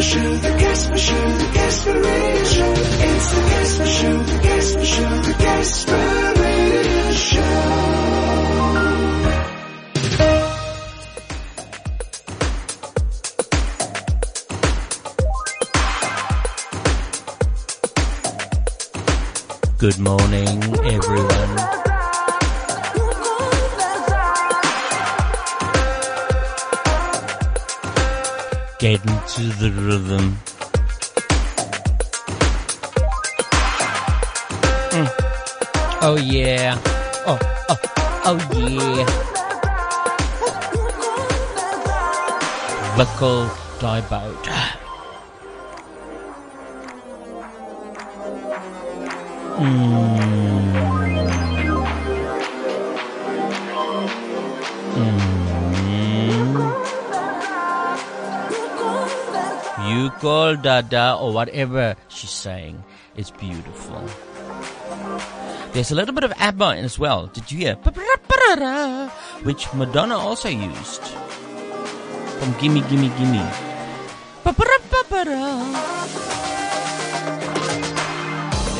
The Casper Show, the Casper Show, the Casper Radio Show. It's the Casper Show, the Casper Show, the Casper Radio Show. Good morning, everyone. Get into the rhythm. Mm. Oh yeah. Oh, oh, oh yeah. Wikkel die bout. You call Dada or whatever she's saying. It's beautiful. There's a little bit of ABBA as well. Did you hear? Which Madonna also used. From Gimme Gimme Gimme.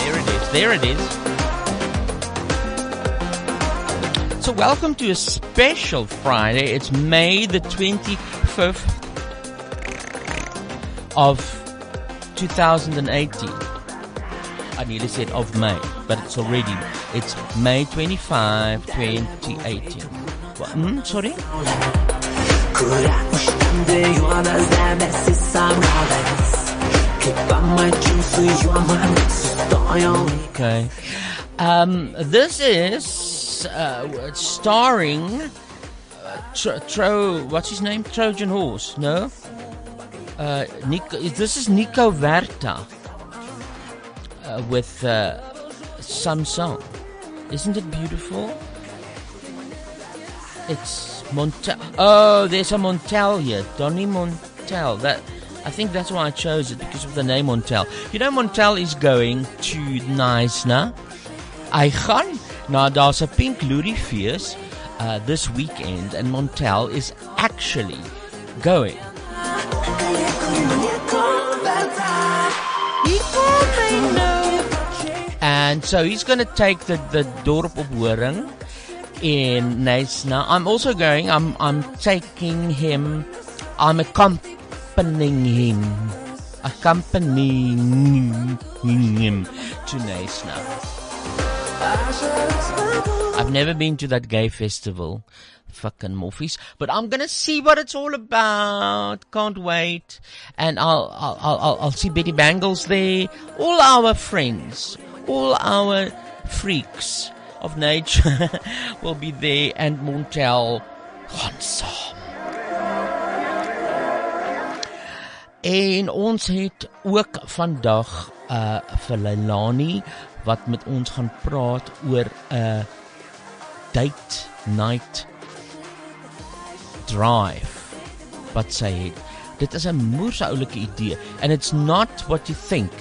There it is. There it is. So welcome to a special Friday. It's May the 25th of 2018. I nearly said of May, but it's already, it's May 25, 2018. What? Hmm, sorry? Okay. Um, this is uh, starring uh, Tro, Tro. What's his name? Trojan Horse. No. Uh, Nico, this is Nico Verta uh, with uh, some song. Isn't it beautiful? It's Montel. Oh, there's a Montel here. Donny Montel. That I think that's why I chose it because of the name Montel. You know, Montel is going to Knysna. Hy gaan na daar's 'n Pink Louis fees uh, this weekend and Montel is actually going. And so he's going to take the the dorp op Horing in Knysna. I'm also going. I'm I'm taking him. I'm accompanying him. Accompanying him to Knysna. I've never been to that gay festival. Fucking morphies. But I'm gonna see what it's all about. Can't wait. And I'll, I'll, I'll, I'll- see Betty Bangles there. All our friends. All our freaks of nature will be there and Montel gaan saam. En ons het ook vandag uh vir Leilani wat met ons gaan praat oor 'n date night drive wat sy het. Dit is 'n moerse oulike idee and it's not what you think.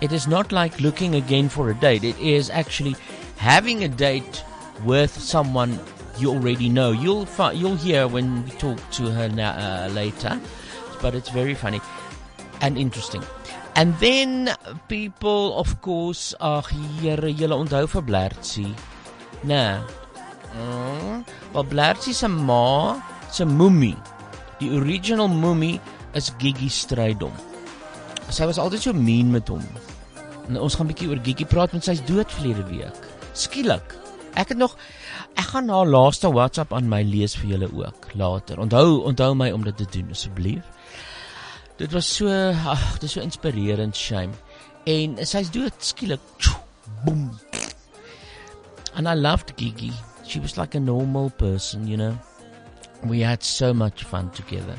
It is not like looking again for a date. It is actually having a date with someone you already know. You'll you'll hear when we talk to her na- uh, later, but it's very funny and interesting. And then people of course, ag here, julle onthou vir Blertsie. Nee. Mm, wel Blertsie se ma se mummie, die original mummie is Gigi Strydom. Sy was altyd so mean met hom. En ons gaan 'n bietjie oor Gigi praat want sy's dood verlede week. Skielik. Ek het nog ek gaan haar laaste WhatsApp aan my lees vir julle ook later. Onthou onthou my om dit te doen asseblief. Dit was so ag, dit is so inspirerend, shame. En sy's dood skielik. Boom. And I loved Gigi. She was like a normal person, you know. We had so much fun together.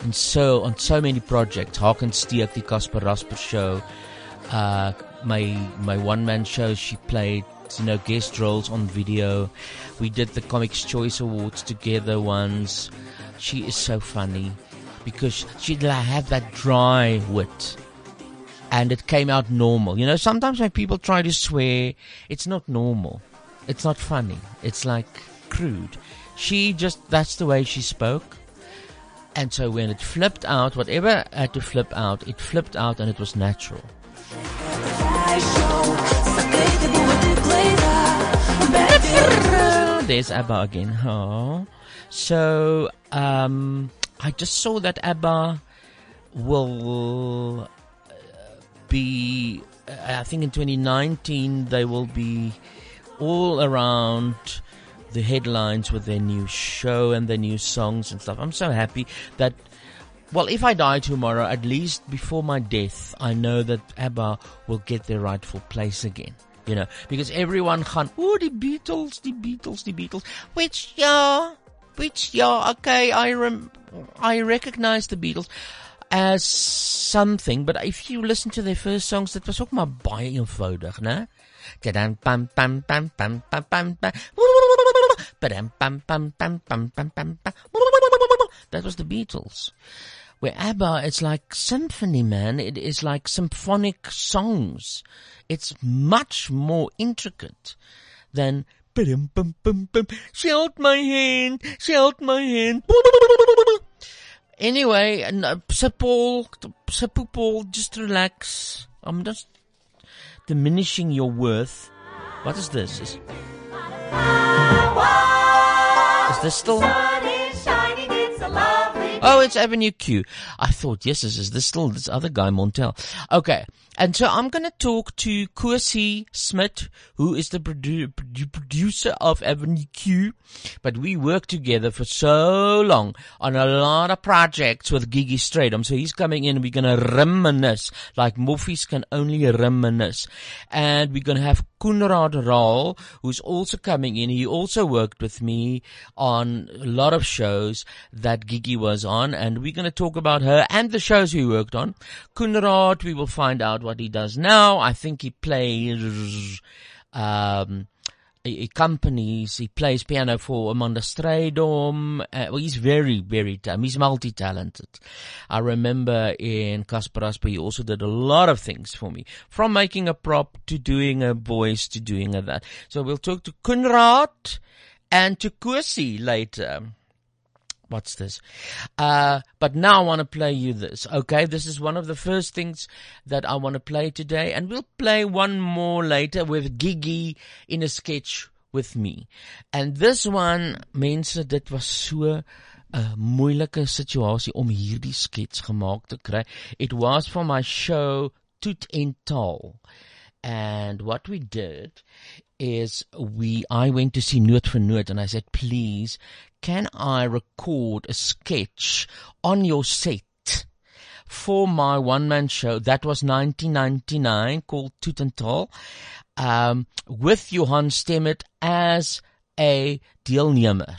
And so on so many projects. Haken Steek, die Casper Rasper show. uh, my my one man show. She played you know guest roles on video. We did the Comics Choice Awards together once. She is so funny because she had that dry wit. And it came out normal. You know, sometimes when people try to swear, it's not normal. It's not funny. It's like crude. She just, that's the way she spoke. And so when it flipped out, whatever had to flip out, it flipped out and it was natural. There's ABBA again. Oh. So, um, I just saw that ABBA will uh, be, I think in 2019, they will be all around the headlines with their new show and their new songs and stuff. I'm so happy that, well, if I die tomorrow, at least before my death, I know that ABBA will get their rightful place again. You know, because everyone can, oh, the Beatles, the Beatles, the Beatles. Which, yeah, which, yeah, okay, I rem, I recognize the Beatles as something, but if you listen to their first songs, that was ook maar baie eenvoudig, né? Tadam, pam, pam, pam, pam, pam, pam, pam. That was the Beatles. Where ABBA, it's like symphony, man. It is like symphonic songs. It's much more intricate than. She held my hand. She held my hand. Anyway, uh, Sir Paul, Sir Paul, just relax. I'm just diminishing your worth. What is this? Is, is this still? Oh, it's Avenue Q. I thought, yes, is this still this other guy, Montel. Okay. And so I'm going to talk to Kosi Smith, who is the produ- produ- producer of Avenue Q. But we worked together for so long on a lot of projects with Gigi Stradom. So he's coming in and we're going to reminisce like Moffies can only reminisce. And we're going to have Kunrad Raal, who's also coming in. He also worked with me on a lot of shows that Gigi was on. And we're going to talk about her and the shows we worked on. Kunrad, we will find out what he does now. I think he plays, um, he companies. He plays piano for Amanda Strydom. Uh, well, he's very, very talented. He's multi-talented. I remember in Casper Asper, he also did a lot of things for me, from making a prop to doing a voice to doing a that. So we'll talk to Kunrad and to Kosi later. What's this? Uh, but now I want to play you this. Okay. This is one of the first things that I want to play today. And we'll play one more later with Gigi in a sketch with me. And this one, mense, dit was so 'n moeilike situasie om hierdie skets gemaak te kry. It was for my show Toet en Taal. And what we did is we I went to see Noot for Noot and I said, please, can I record a sketch on your set for my one man show? That was 1999 called Toet en Taal, um, with Johan Stemmet as a deelnemer.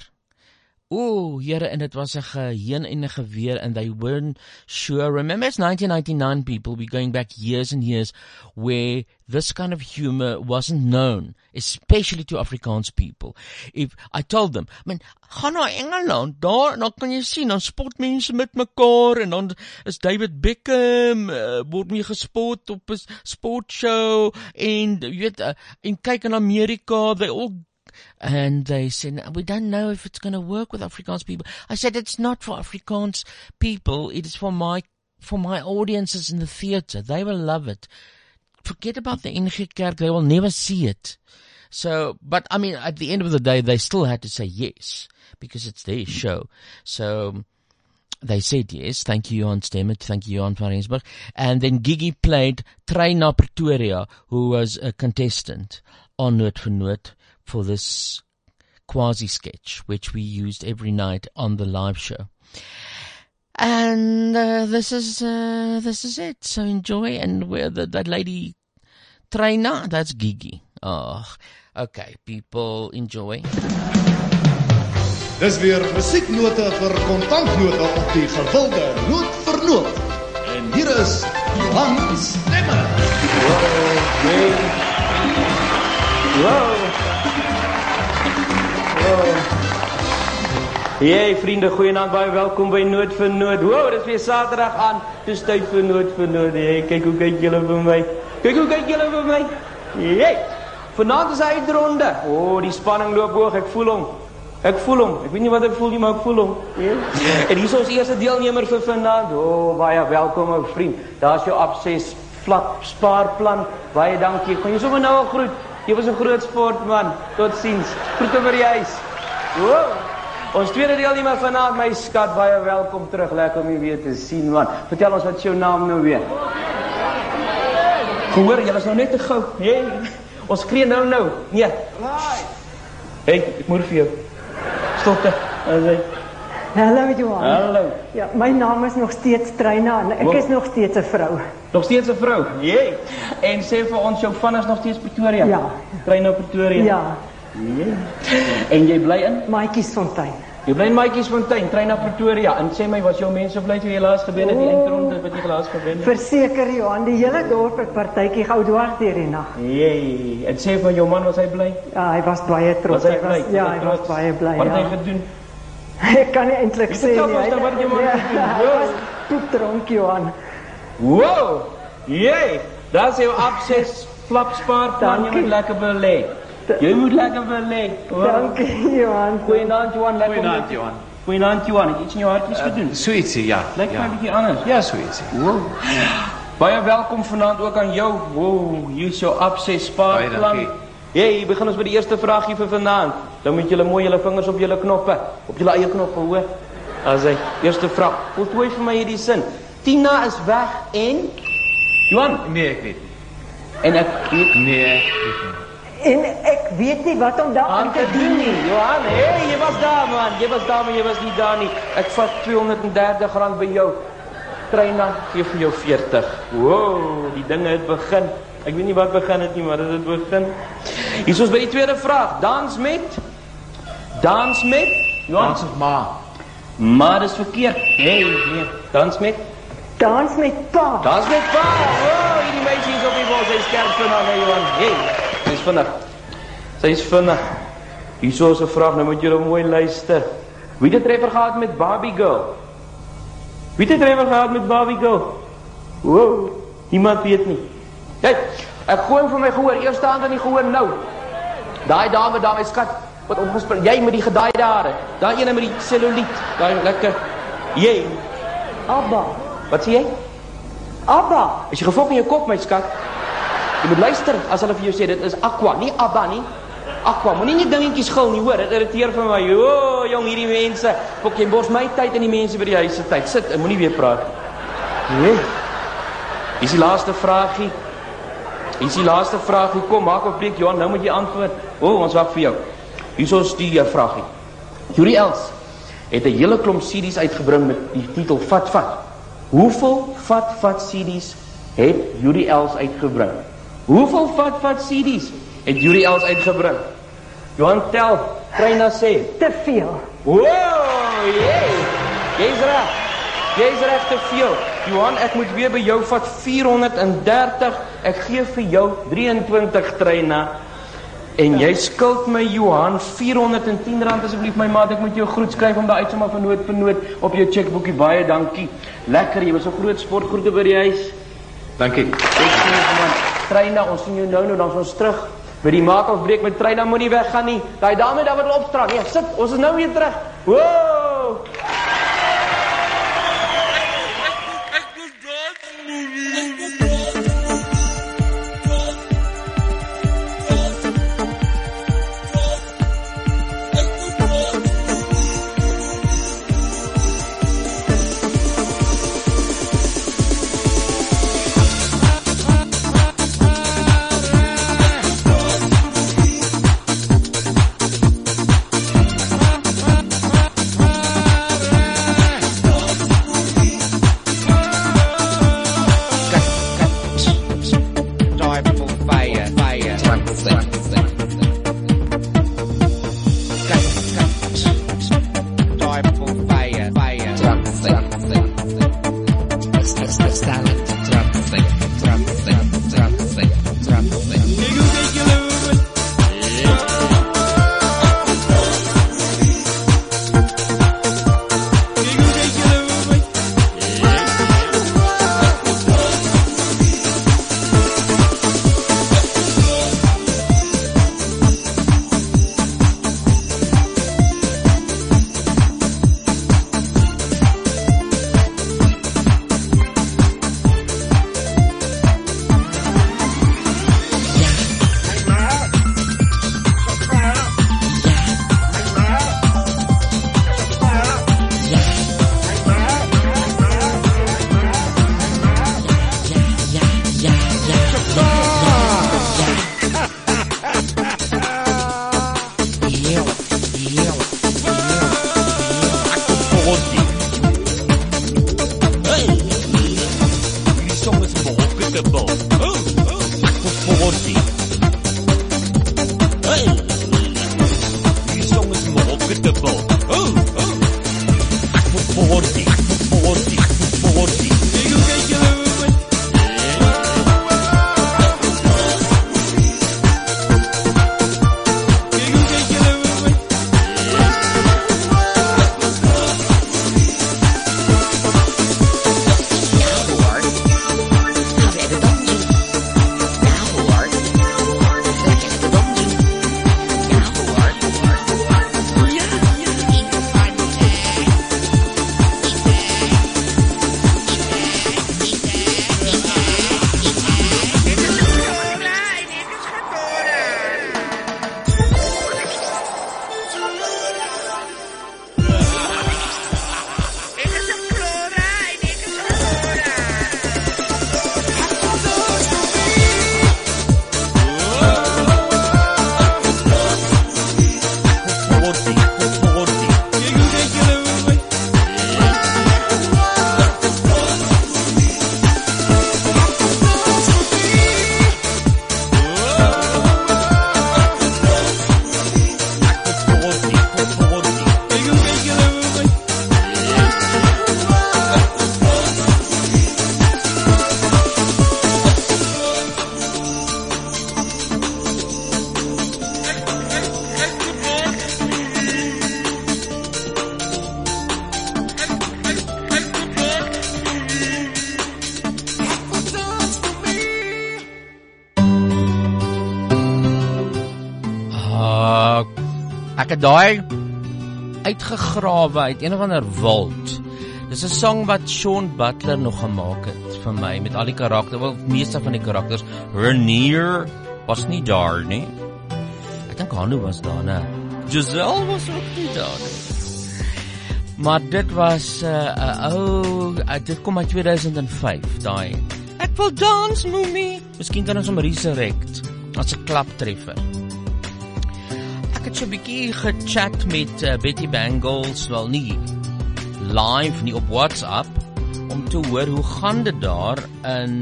Ooh, Here, and it was a geheen en 'n geweer and they weren't sure. Remember it's 1999 people, we're going back years and years where this kind of humor wasn't known, especially to Afrikaans people. If I told them, I mean, gaan na Engeland, daar dan kan jy sien dan spot mense met mekaar en dan is David Beckham uh, word mee gespot op 'n sportshow en jy weet uh, en kyk in Amerika, they all and they said, we don't know if it's going to work with Afrikaans people. I said, it's not for Afrikaans people. It is for my, for my audiences in the theater. They will love it. Forget about the NG Kerk. They will never see it. So, but I mean, at the end of the day, they still had to say yes because it's their show. So, they said yes. Thank you, Johan Stemmet. Thank you, Johan van Rensburg. And then Gigi played Traina Pretoria, who was a contestant on Noot for Noot for this quasi sketch, which we used every night on the live show. And uh, this is uh, this is it. So enjoy. And where the, that lady trainer, that's Gigi. Oh, okay. People enjoy. Dis weer musieknote vir kontantnote op die gewilde noot vir noot. En hier is Johan Stemmer. Nee. Wow. Wow. Hey vriende, goeienaand, baie welkom by Noord vir Noord. Wow, dit is weer Saterdag aan. Dis tyd vir Noord vir Noord. Hey, kyk hoe kyk julle vir my. Kyk hoe kyk julle vir my. Hey. Vanaand is hy uitronde. O, oh, die spanning loop hoog. Ek voel hom. Ek voel hom. Ek weet nie wat ek voel nie, maar ek voel hom. Ja. En hier is ons eerste deelnemer vir vanaand. O, oh, baie welkom ou vriend. Daar's jou abses flap spaarplan. Baie dankie. Gaan jy sommer nou al groet. Jy was 'n groot sportman. Totsiens. Groete vir die huis. Wow. Ons tweede deelnemer vanaand, my skat, baie welkom terug. Lekker om jou weer te sien man. Vertel ons wat is jou naam nou weer? Gehoor, jy was nou net te gou. Hey. Ons skree nou nou. Nee. Hey, ek moet vir jou. Stop dit. Asai. Hallo Johan. Hallo. Ja, my naam is nog steeds Treina en ek Wow. is nog steeds 'n vrou. Nog steeds 'n vrou. Jee. En sê vir ons jou van is nog steeds Pretoria. Ja. Trein na Pretoria. Ja, Jee. En jy bly in? Maatjiesfontein. Jy bly in Maatjiesfontein, trein na Pretoria. En sê my, was jou mense bly toe jy laas gebeur het die Oh. eindronde wat jy laas gebeur het? Verseker Johan, die hele dorp het partytjie gou dwars deur die nag. Jee. En sê vir jou man was hy bly? Ja, hy was baie trots. Was hy bly? ja, Was hy trots? was baie bly. Wat het ja. hy gedoen? Ek kan nie eintlik sê Vertel nie. ons dan wat jy maar ja, gedoen. Hy was poepdronk Johan. Wow. Jee. Daar's jou abses flap spaar plan jy moet lekker belê. Jy moet lekker belê. Dankie Johan. Goeienaand Johan, lekker. Goeienaand, Johan. Goeienaand Johan, het iets in jou hartjies gedoen? So ietsie, ja. Lyk ja. my 'n bietjie anders. Ja, so ietsie. Wow. Baie welkom vanaand ook aan jou. Wow, hier is jou abses Baie spaarplan. dankie. Hey, begin ons met die eerste vraagie vir vanaand. Dan moet julle mooi julle vingers op julle knoppe, op julle eie knoppe, hoor. As hy eerste vraag. Voltooi vir my hierdie sin. Tina is weg en Johan Nee, ek weet nie. en ek weet Nee, ek weet nie. En ek weet nie wat om daaraan aan te doen nie. nie. Johan, hey, jy was daar man. Jy was daar, maar jy was nie daar nie. Ek vat R230 by jou. Treina gee vir jou 40. Wow, die dinge het begin. Ek weet nie wat begin het nie, maar dit het begin. Hier is ons by die tweede vraag. Dans met Dans met Johan. Dans of ma. Maar dis verkeerd. Nee, nee. Dans met Dans met pa. Dans met pa. Wow, hierdie meisie is op die bos. Sy is skerp vanaand, hè, Johan. Hey, sy's vinnig. Sy's vinnig. Hierso is 'n vraag, nou moet julle mooi luister. Wie het 'n treffer gehad met Barbie Girl? Wie het 'n treffer gehad met Barbie Girl? Wow, niemand weet nie. Kyk, ek gooi hom vir my gehoor. Eerste hand aan die gehoor nou. Daai dame, daai my skat, wat opgespring. Jy met die gedaaide hare. Daai ene met die celluliet. Daai lekker. Jy, Abba. wat sê jy? Abba. As jy gefok in jou kop, my skat. Jy moet luister as hulle vir jou sê dit is aqua, nie abba nie. Aqua, moenie net dingetjies gil nie, hoor. Dit irriteer vir my. O, oh, jong, hierdie mense. Fok jy bos my tyd en die mense by die huis se tyd. Sit, en moenie weer praat. Nee. Hier is die laaste vraagie. Hier is die laaste vraagie. Kom, maak op breek, Johan, nou moet jy antwoord. O, oh, ons wag vir jou. Hier is die uh, vraagie. Yuri Els het 'n hele klomp CD's uitgebring met die titel Vat Vat. Hoeveel Vat Vat CD's het Yuri Els uitgebring? Hoeveel Vat Vat CD's het Yuri Els uitgebring? Johan tel, Treina sê. Te veel. Wow, jee. Jy's reg. Jy's reg te veel. Johan, ek moet weer by jou vat 430. Ek gee vir jou 23 treina. En jy skuld my Johan 410 rand asseblief my maat. Ek moet jou groet skryf om daai uitsommer van nood vir nood op jou chequeboekie. Baie dankie. Lekker, jy was 'n groot sportgroete by die huis. Dankie. Ek sien jou man. Treina, ons sien jou nou nou dan ons terug. By die maak of breek met Treina moenie weggaan nie. Daai dame daar wat opstraal. Nee, sit. Ons is nou weer terug. Woah! Ek het daai uitgegrawe uit een of ander woud. Dis 'n song wat Sean Butler nog gemaak het vir my met al die karakters, wel meeste van die karakters. Renier was nie daar nie. Ek dink Hanu was daar, né? Giselle was ook nie daar nie. Maar dit was 'n uh, ou uh, dit kom uit 2005 daai. Ek wil dans moemie. Miskien kan ons hom resurrect as 'n klaptreffer. Het so 'n bietjie gechat met uh, Betty Bangles, wel nie live nie op WhatsApp om te hoor hoe gaan dit daar in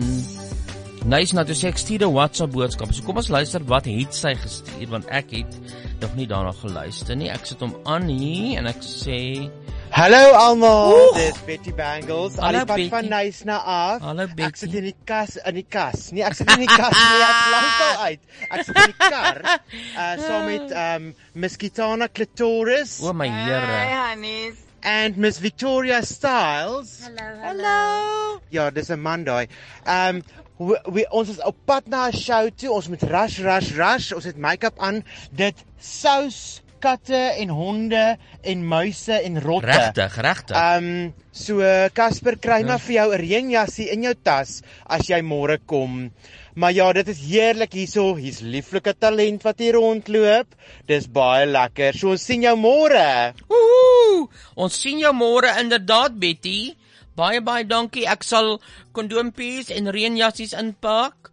Nice nou toe sê ek stuur 'n WhatsApp boodskap. So kom ons luister wat het sy gestuur want ek het nog nie daarna geluister nie. Ek sit hom aan hier en ek sê Hallo almal, dis Betty Bangles. Hallo, Al die pad Betty. van Nice na af. Hallo, Ek Betty. sit in die kas in die kas. Nee, ek sit in die kas nie, ek lankal uit. Ek sit in die kar uh saam met um Miss Kitana Clitoris. O my Here. honeys. And Miss Victoria Styles. Hallo, hallo. Ja, dis 'n man daai. Um we, we ons is op pad na 'n show toe. Ons moet rush rush rush. Ons het make-up aan. Dit sous katte en honde en muise en rotte. Regtig, regtig. Um so Casper kry maar vir jou 'n reënjassie in jou tas as jy môre kom. Maar ja, dit is heerlik hierso. Hier's lieflike talent wat hier rondloop. Dis baie lekker. So ons sien jou môre. Ooh, ons sien jou môre inderdaad Betty. Baie baie dankie. Ek sal kondoompies en reënjassies inpak.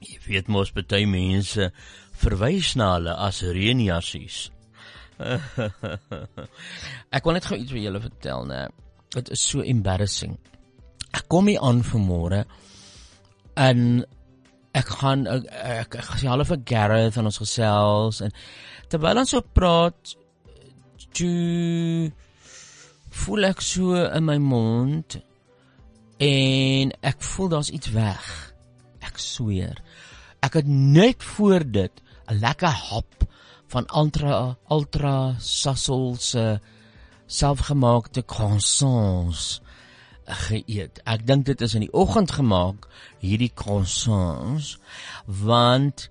Jy weet mos baie mense verwys na hulle as reënjassies. ek wil net gou iets vir julle vertel, né? Dit is so embarrassing. Ek kom hier aan vanmôre en ek gaan ek ek, ek gesê hallo vir Gareth en ons gesels en terwyl ons so praat toe voel ek so in my mond en ek voel daar's iets weg. Ek sweer. Ek het net voor dit 'n lekker hap van ultra ultra sassel se selfgemaakte croissants geëet. Ek dink dit is in die oggend gemaak hierdie croissants want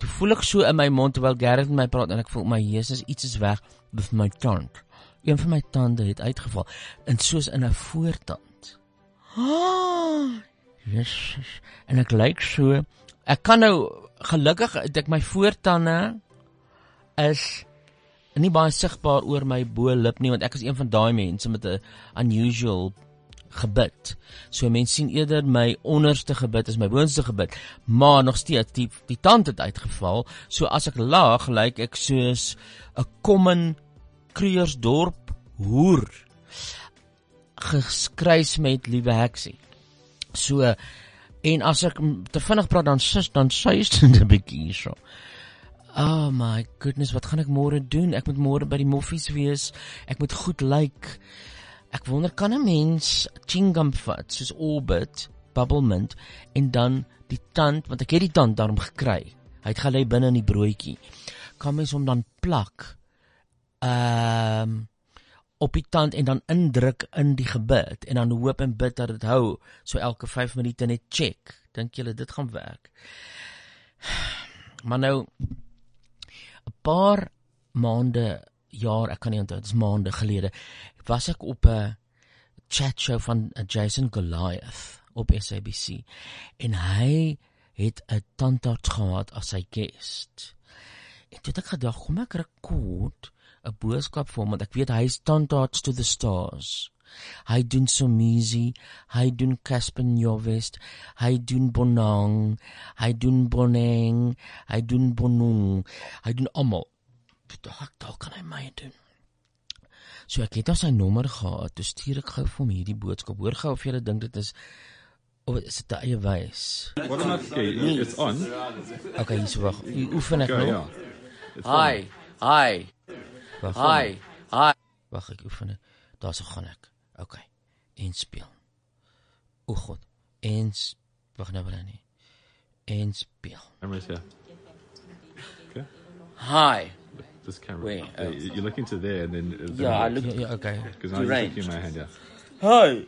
toe voel ek so in my mond terwyl Gerrit met my praat en ek voel my Jesus iets is weg met my tand. Een van my tande het uitgeval en soos in 'n voortand. Ah, Jesus. En ek lyk so ek kan nou gelukkig het ek my voortande is nie baie sigbaar oor my bo-lip nie want ek is een van daai mense met 'n unusual gebit. So mense sien eerder my onderste gebit as my boonste gebit, maar nog steeds die die tand het uitgeval. So as ek lag, lyk ek soos 'n common Kruiersdorp hoer geskrys met liewe heksie. So en as ek te vinnig praat dan sis dan suis dit 'n bietjie hierso. Oh my goodness, wat gaan ek môre doen? Ek moet môre by die moffies wees. Ek moet goed lyk. Ek wonder kan 'n mens chewing gum vat soos Orbit, Bubble Mint en dan die tand, want ek het die tand daarom gekry. Hy het gelê binne in die broodjie. Kan mens hom dan plak? Ehm op die tand en dan indruk in die gebit en dan hoop en bid dat dit hou. So elke 5 minute net check. Dink julle dit gaan werk? Maar nou 'n paar maande, jaar, ek kan nie onthou, dit is maande gelede, was ek op 'n chat show van Jason Goliath op SABC en hy het 'n tandarts gehad as sy guest. En toe het ek gedink, kom ek rekord 'n boodskap vir hom want ek weet hy is tandarts to the stars. Hy doen Somizi, hy doen Caspen Jovest, hy doen Bonang, hy doen Boneng, hy doen Bonung, hy doen almal. Dalk dalk kan hy my doen. So ek het al sy nommer gehad. Toe stuur ek gou vir hom hierdie boodskap. Hoor gou of jy dink dit is of is dit 'n eie wys? What I? Okay, it's on. Okay, hierso wag. Oefen ek Okay, ja. It's Hi. Hi. Wag, Hi. Hi. Wag ek oefen. dit. Daar se gaan ek. Okay. En speel. O god. En wag nou wel nie. En speel. Camera's here. Okay. Hi. This camera. Wait, uh, you- you're looking to there and then. uh, Yeah, I look- yeah, okay. Because now you're looking in my hand. Yeah. Hi.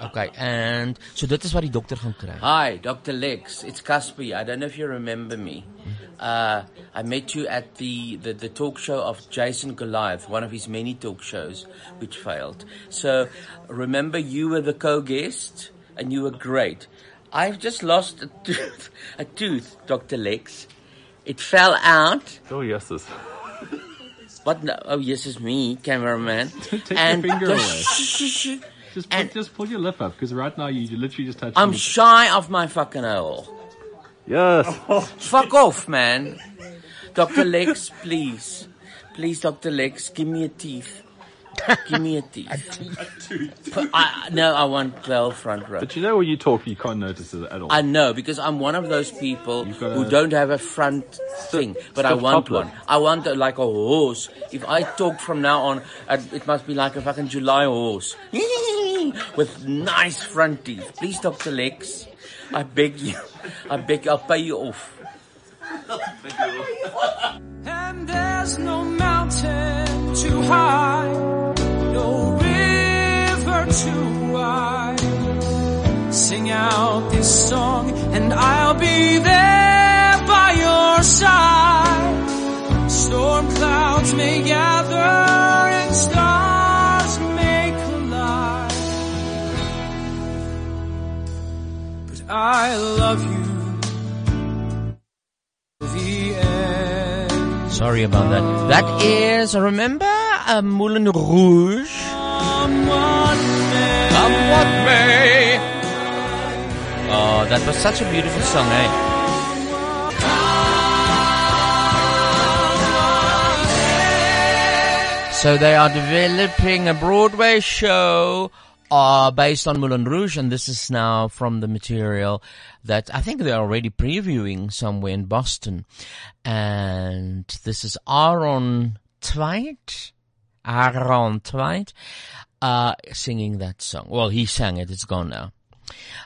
Okay, and so dit is wat die dokter gaan kry. Hi, Dr. Lex. It's Casper. I don't know if you remember me. Uh, I met you at the, the, the talk show of Jason Goliath, one of his many talk shows which failed. So remember, you were the co-guest and you were great. I've just lost a tooth, a tooth, Dr. Lex. It fell out. Oh, yeses. What? No, oh, yes, it's me, cameraman. Take and your finger just, away. Shh, shh, shh. Just, pull your lip up, because right now you, you literally just touched I'm shy of my fucking hole. Yes. Fuck off, man. Dr. Lex, please. Please, Dr. Lex, give me a teeth. Give me a teeth. But I, no, I want 12 front row. But you know when you talk, you can't notice it at all. I know because I'm one of those people who don't have a front thing, but I want top one. I want a, like a horse. If I talk from now on, uh, it must be like a fucking July horse with nice front teeth. Please, Doctor Lex, I beg you. I beg. I'll pay you off. And there's no mountain too high, no river too wide. Sing out this song and I'll be there by your side. Storm clouds may gather and stars may collide. But I love you. The end. Sorry about that. That is, remember, uh, Moulin Rouge? Come what may. Come what may. Oh, that was such a beautiful song, eh? So they are developing a Broadway show uh, based on Moulin Rouge, and this is now from the material that I think they're already previewing somewhere in Boston. And this is Aaron Twite, Aaron Twite, uh, singing that song. Well, he sang it, it's gone now.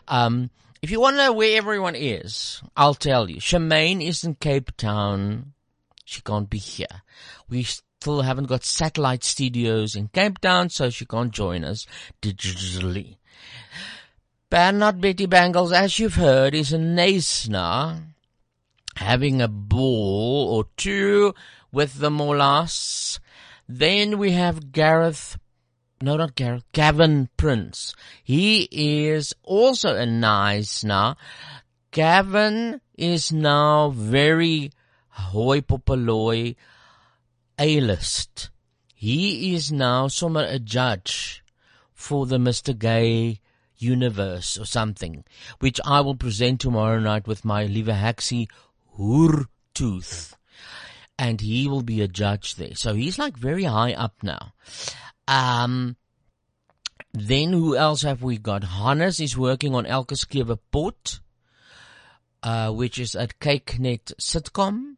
Um, if you want to know where everyone is, I'll tell you. Shemaine is in Cape Town. She can't be here. We still haven't got satellite studios in Cape Town, so she can't join us digitally. Bernard Betty Bangles, as you've heard, is in Naisna having a ball or two with the molas. Then we have Gareth no, not Gareth, Gavin Prince. He is also a nice now. Gavin is now very hoi popaloi A-list. He is now somewhere a judge for the Mr. Gay universe or something, which I will present tomorrow night with my Lieve Haxie Hoertooth. And he will be a judge there. So he's like very high up now. Um, then who else have we got? Hannes is working on Elke Skewe Port, uh, which is at CakeNet sitcom.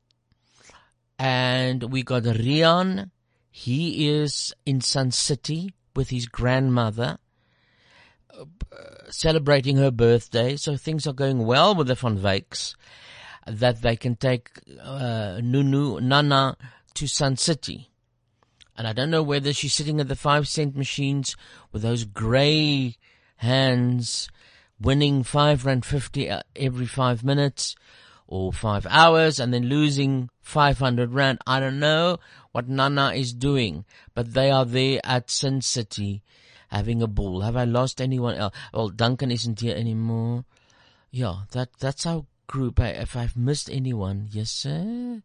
And we got Rian. He is in Sun City with his grandmother, uh, celebrating her birthday. So things are going well with the Van Wyks that they can take, uh, Nunu, Nana to Sun City. And I don't know whether she's sitting at the five cent machines with those grey hands winning five rand fifty uh, every five minutes or five hours and then losing 500 rand. I don't know what Nana is doing, but they are there at Sin City having a ball. Have I lost anyone else? Well, Duncan isn't here anymore. Yeah, that, that's our group. If I've missed anyone, yes sir.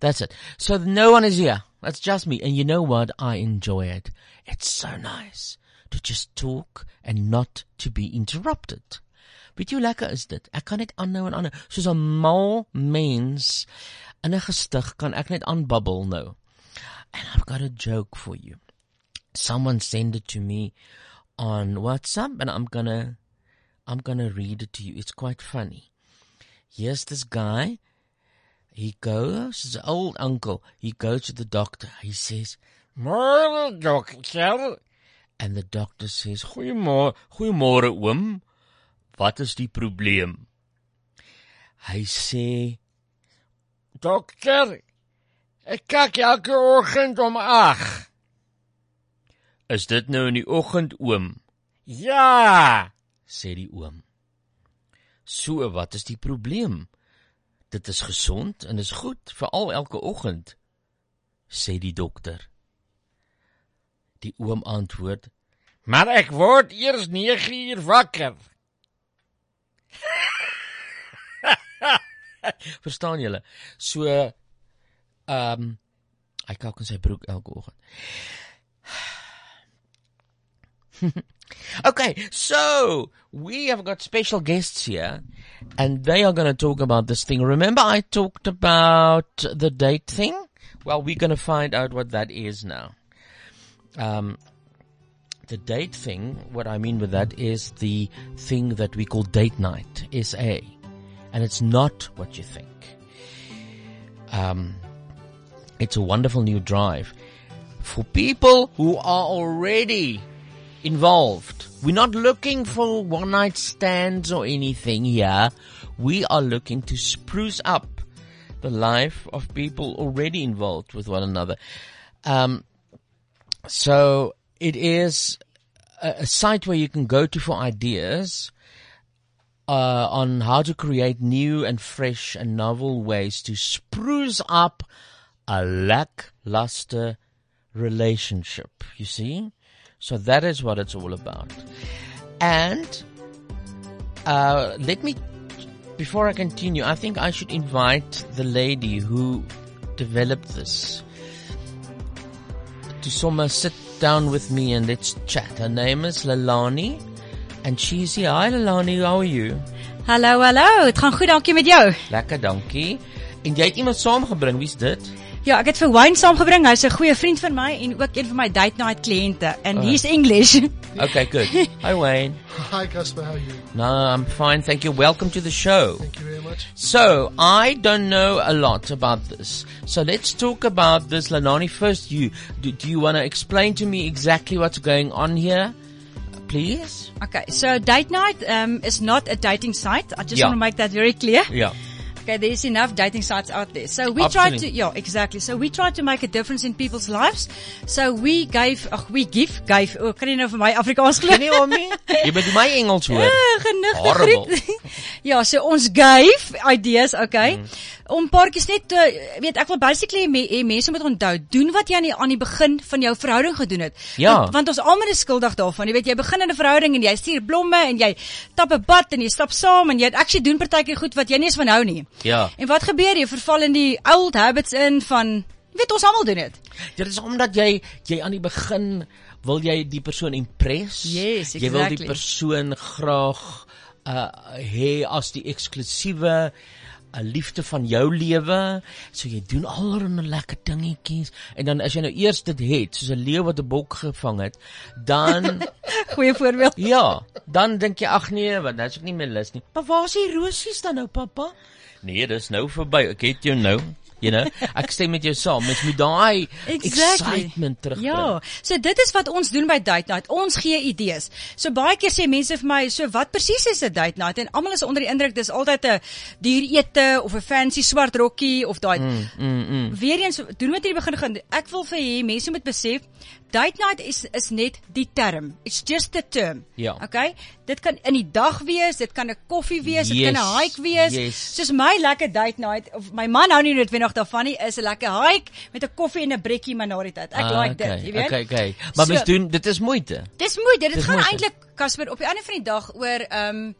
That's it. So no one is here. That's just me. And you know what? I enjoy it. It's so nice to just talk and not to be interrupted. Weet jy hoe lekker is dit? Ek kan net aanhou en aanhou. Soos 'n mal mens in 'n gestig kan ek net aanbabbel nou. And I've got a joke for you. Someone sent it to me on WhatsApp and I'm gonna I'm gonna read it to you. It's quite funny. Here's this guy he goes, his old uncle, he goes to the doctor. He says, Morning, doctor. And the doctor says, Goeiemôre, goeiemôre oom. Wat is die probleem? Hy sê, Dokter, ek kyk elke oggend om 8. Is dit nou in die oggend, oom? Ja, sê die oom. So, wat is die probleem? Dit is gesond en is goed veral elke oggend, sê die dokter. Die oom antwoord: "Maar ek word eers 9 uur wakker." Verstaan julle? So ehm um, hy kalk in sy broek elke oggend. okay, so we have got special guests here, and they are going to talk about this thing. Remember, I talked about the date thing? Well, we're going to find out what that is now. Um, the date thing, what I mean with that is the thing that we call date night, SA. And it's not what you think. Um, it's a wonderful new drive for people who are already involved. We're not looking for one night stands or anything here. We are looking to spruce up the life of people already involved with one another. Um, so it is a, site where you can go to for ideas uh, on how to create new and fresh and novel ways to spruce up a lackluster relationship. You see? So that is what it's all about. And uh, let me, before I continue, I think I should invite the lady who developed this to somewhere sit down with me and let's chat. Her name is Lalani. And she's here. Hi Lalani, how are you? Hallo, hallo. Dit gaan goed, dankie met jou. Lekker, dankie. En jy het iemand saamgebring, wie's dit? Ja, ek het vir Wayne saamgebring. Hy's 'n goeie vriend van my en ook een van my date night kliënte. And Oh. he's English. Okay, good. Hi Wayne. Hi, Casper. How are you? No, I'm fine, thank you. Welcome to the show. Thank you very much. So, I don't know a lot about this. So let's talk about this. Lanani, first you, do, do you want to explain to me exactly what's going on here? Please? Okay, so date night um, is not a dating site. I just Yeah. want to make that very clear. Yeah. Okay, there's enough dating sites out there. So we try to, Absolutely. yeah, exactly. So we try to make a difference in people's lives. So we gave, ag, we give, gave, oh, kan jy nou vir my Afrikaans glo? Nee, Omi. Jy moet my Engels hoor. Ja, genigte Horrible. griet. ja, so ons gave ideas, okay. Mm. Om paartjies net te weet ek wil basically hê me, hê mense moet onthou, doen wat jy aan die aan die begin van jou verhouding gedoen het. Ja. Want, want ons almal is skuldig daarvan. Jy weet jy begin in 'n verhouding en jy stuur blomme en jy tap 'n bad en jy stap saam en jy actually doen partykeer goed wat jy nie eens van hou nie. Ja. En wat gebeur? Jy verval in die old habits in van weet ons almal doen dit. Dit is omdat jy jy aan die begin wil jy die persoon impress. Yes, Jy wil die exactly. persoon graag uh hê as die eksklusiewe 'n liefde van jou lewe. So jy doen allerlei lekker dingetjies en dan as jy nou eers dit het, soos 'n leeu wat 'n bok gevang het, dan Goeie voorbeeld. Ja, dan dink jy ag nee, want nou is ek nie meer lus nie. Maar waar is die rosies dan nou, pappa? Nee, dis nou verby. Ek het jou nou. You know, ek stem met jou saam. Mens moet daai excitement terugbring. Ja, so dit is wat ons doen by date night. Ons gee idees. So baie keer sê mense vir my, so wat presies is 'n date night? En almal is onder die indruk dis altyd 'n duur ete of 'n fancy swart rokkie of daai Mm, mm, mm. Weereens doen wat jy begin gaan. Ek wil vir hê mense moet besef date night is is net die term. It's just a term. Ja. Okay? Dit kan in die dag wees, dit kan 'n koffie wees, dit kan 'n Yes, hike wees. yes. Soos my lekker date night of my man hou nie noodwendig daarvan nie, is 'n lekker hike met 'n koffie en 'n brekkie maar na die tyd. Ek Ah, like okay, dit, jy weet. Okay, okay. Maar So- mens doen dit is moeite. Dis moeite. Dit Dis gaan eintlik Casper op die einde van die dag oor ehm um,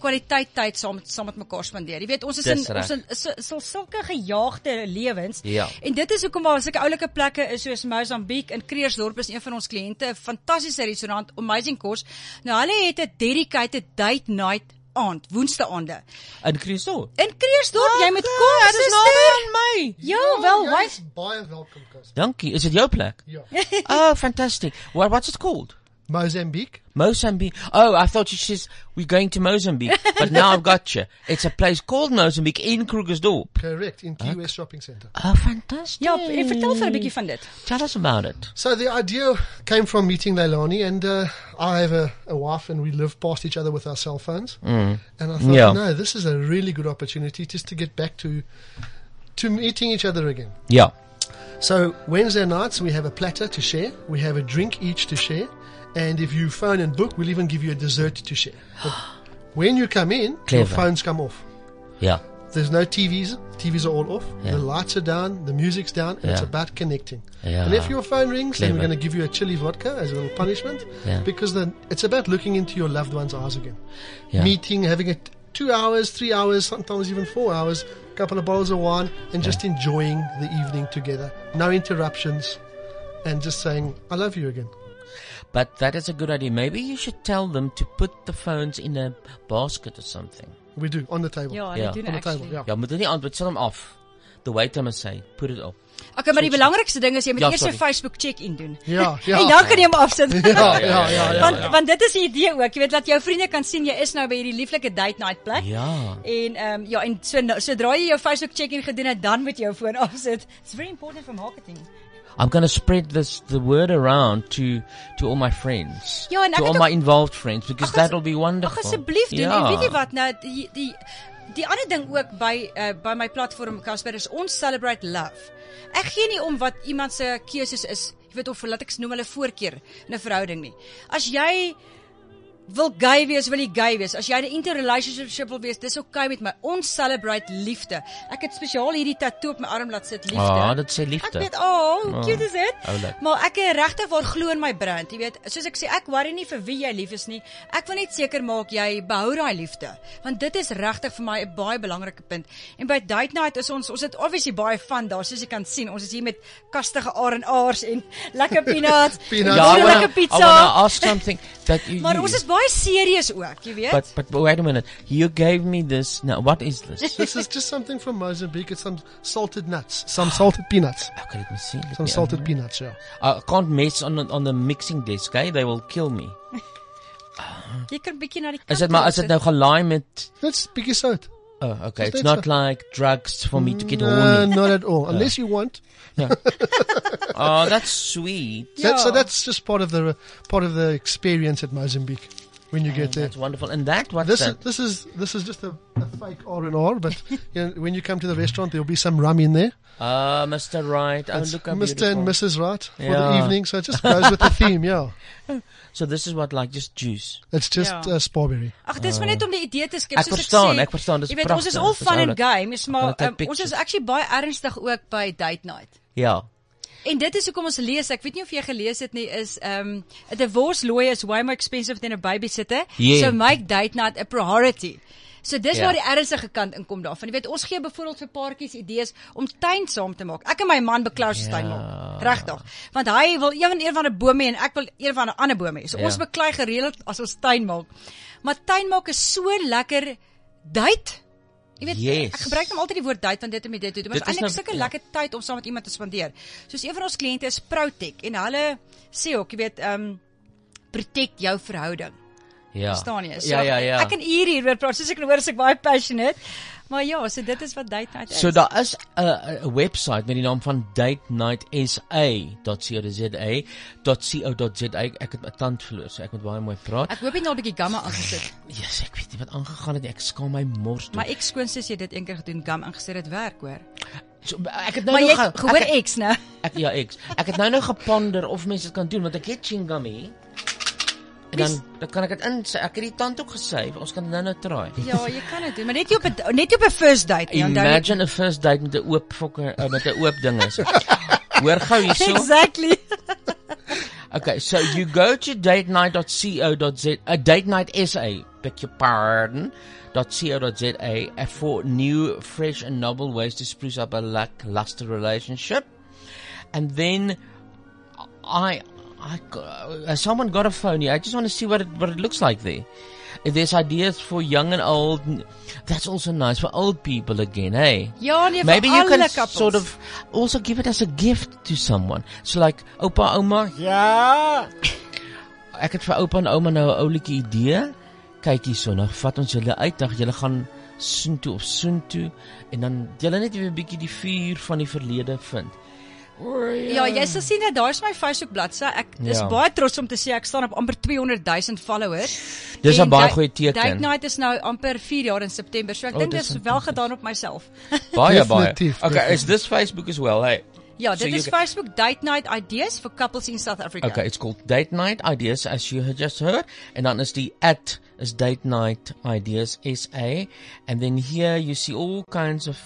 kwaliteit tyd saam met saam met mekaar spandeer. Jy weet, ons is Dis in reg. ons in so, sulke gejaagde lewens. Ja. En dit is hoekom waar sulke oulike plekke is soos Mozambique en Kreersdorp is een van ons kliënte, 'n fantastiese restaurant, amazing kos. Nou hulle het 'n dedicated date night aand, woensdaande. In Christo. In Kreersdorp, jy moet kom, dit is naby aan my. Ja, wel, Jy wife. is baie welkom, Casper. Dankie. Is dit jou plek? Ja. oh, fantastic. What what's it called? Mozambique. Mozambique. Oh, I thought you says we're going to Mozambique, but now I've got you. It's a place called Mozambique in Krugersdorp. Correct, in Key West Shopping Centre. Oh, fantastic. Ja, en vertel vir 'n bietjie van dit. Tell us about it. So the idea came from meeting Leilani, and uh, I have a, a wife, and we live past each other with our cell phones. Mm. And I thought, Yeah. no, this is a really good opportunity just to get back to to meeting each other again. Yeah. So Wednesday nights we have a platter to share. We have a drink each to share, and if you phone and book, we'll even give you a dessert to share. But when you come in, your phones come off. Yeah. There's no TVs. TVs are all off. Yeah. The lights are down. The music's down. And it's about connecting. Yeah. And if your phone rings, then we're going to give you a chili vodka as a little punishment. Yeah. Because then it's about looking into your loved one's eyes again. Yeah. Meeting, having a t- two hours, three hours, sometimes even four hours, a couple of bottles of wine, and just enjoying the evening together. No interruptions. And just saying, I love you again. But that is a good idea. Maybe you should tell them to put the phones in a basket or something. We do, on the table. Ja, hulle doen on the actually. table, yeah. Ja, moet dit nie antwoord, sit hom af. The waiter must say, put it up. Okay, maar die belangrikste ding is jy moet Ja, eers 'n. Facebook check-in doen. Ja, ja. En dan kan jy hom afsit. Ja, ja, ja, ja, want ja. want dit is die idee ook, jy weet dat jou vriende kan sien jy is nou by hierdie lieflike date night plek. Ja. En ehm um, ja, en so nou- sodra jy jou Facebook check-in gedoen het, dan moet jy jou foon afsit. It's very important for marketing. I'm going to spread this the word around to to all my friends. Ja, en to all my involved friends because as- that'll be wonderful. Ag asseblief doen. Ja. En weet jy wat nou die die die ander ding ook by uh, by my platform Casper is ons celebrate love. Ek gee nie om wat iemand se keuses is. Jy weet of laat ek noem hulle voorkeur in 'n verhouding nie. As jy wil gay wees, wil jy gay wees. As jy 'n interrelationship wil wees, dis oukei okay met my. Ons celebrate liefde. Ek het spesiaal hierdie tatoe op my arm laat sit liefde. Ah, dit sê liefde. Ek weet, oh, hoe Ah, cute is dit? oulik. Maar ek is regtig waar glo in my brand. Jy weet, soos ek sê, ek worry nie vir wie jy lief is nie. Ek wil net seker maak jy behou daai liefde. Want dit is regtig vir my 'n baie belangrike punt. En by date night is ons ons het obviously baie van daar soos jy kan sien. Ons is hier met kastige R&R's en lekker peanuts. Peanuts. Ja, lekker I pizza. wanna ask something that you, Maar ons is baie serieus ook, jy weet. But but but wait a minute. You gave me this. Now what is this? This is just something from Mozambique. It's some salted nuts, some salted peanuts, Okay, let me see. Let some me salted open peanuts. Yeah. I can't mess on the, on the mixing desk, eh? They will kill me. Jy kan bietjie na die Is dit maar is dit nou gelaai met That's bietjie sout. Oh, okay. Is It's not so? like drugs for me to get No, horny. not at all. Unless you want. Oh, that's sweet. That, so that's just part of the part of the experience at Mozambique when you get there. That's wonderful. And that what's This is, that? this is this is just a, a fake R and R, but you know, when you come to the restaurant, there'll be some rum in there. Ah, Mr. Right. Oh, look how Mr. and beautiful. Mrs. Right for the evening, so it just goes with the theme. Yeah, So this is what like just juice. it's just Ja. uh, strawberry. Ag dis maar net om die idee te skep Ek soos verstaan, ek sê. ek verstaan, dis Jy weet ons is pragtig, al fun and oulik. games, maar Hulle um, ons is pictures. actually baie ernstig ook by date night. Ja. En dit is hoekom ons lees. Ek weet nie of jy gelees het nie is um a divorce lawyer is way more expensive than a babysitter. Yeah. So make date night a priority. So dis Ja. waar die ernstige kant inkom daarvan. Jy weet ons gee byvoorbeeld vir paartjies idees om tuin saam te maak. Ek en my man beklou ons Ja. tuin maak. Regtig. Want hy wil een een van 'n boom hê en ek wil een van 'n ander boom hê. So Ja. ons beklei gereeld as ons tuin maak. Maar tuin maak is so lekker date. Jy weet, Yes. ek gebruik nou altyd die woord date want dit het met dit te doen. Maar is is eintlik nou- sulke ja. lekker tyd om saam met iemand te spandeer. Soos een van ons kliënte is Protec en hulle sê ook, jy weet, ehm um, protect jou verhouding. Ja. Verstaan jy? Ja, ja, ja. Ek kan ure hieroor praat. Soos ek kan hoor as ek baie passionate. Maar ja, so dit is wat date night is. So daar is 'n 'n webwerf met die naam van datenightsa.co.za.co.za. Ek het my tand verloor, so ek moet baie mooi praat. Ek hoop jy het nou 'n bietjie gamma aangesit. Jesus, ek weet nie wat aangegaan het nie. Ek skaam my mors. toe. Maar ek skoonsis jy dit een keer gedoen gam ingesit dit werk hoor. So, ek het nou Maar nog ge- gehoor ek X. Ek ja, ek. Ek het nou nou geponder of mense dit kan doen want ek het chewing gum hier. En dan dan kan ek dit in ek het die tand ook gesave. Ons kan nou nou try. Ja, jy kan dit doen, maar net op 'n net op 'n first date nie. onthou. Imagine a first date met 'n oop fokker uh, met 'n oop ding is. Hoor gou hierso. Exactly. Okay, so you go to datenight.co.za, uh, date night SA, beg your pardon, .co.za uh, for new, fresh and novel ways to spruce up a lackluster relationship. And then I, I, got- uh, someone got a phone here. I just want to see what it, what it looks like there. If there's ideas for young and old, that's also nice for old people again, hey? Ja, nee, Maybe you can couples. sort of also give it as a gift to someone. So like, opa, oma, ja. Ek het vir oupa en ouma nou 'n oulike idee. Kyk hierso, nou vat ons julle uit, dan julle gaan soontoe of soontoe en dan julle net weer 'n bietjie die vuur van die verlede vind. Ja, jy sal sien dat daar's my Facebook bladsy. Ek is Ja. baie trots om te sê ek staan op amper 200 000 followers. Dis 'n baie goeie teken. Date Night is nou amper 4 jaar in September. So ek Oh, dink dis dit is wel gedaan op myself. Baie baie. Okay, is this Facebook as well, hey? Ja, So dit you is Facebook Date Night Ideas for Couples in South Africa. Okay, it's called Date Night Ideas, as you had just heard. And then is the at is Date Night Ideas SA. And then here you see all kinds of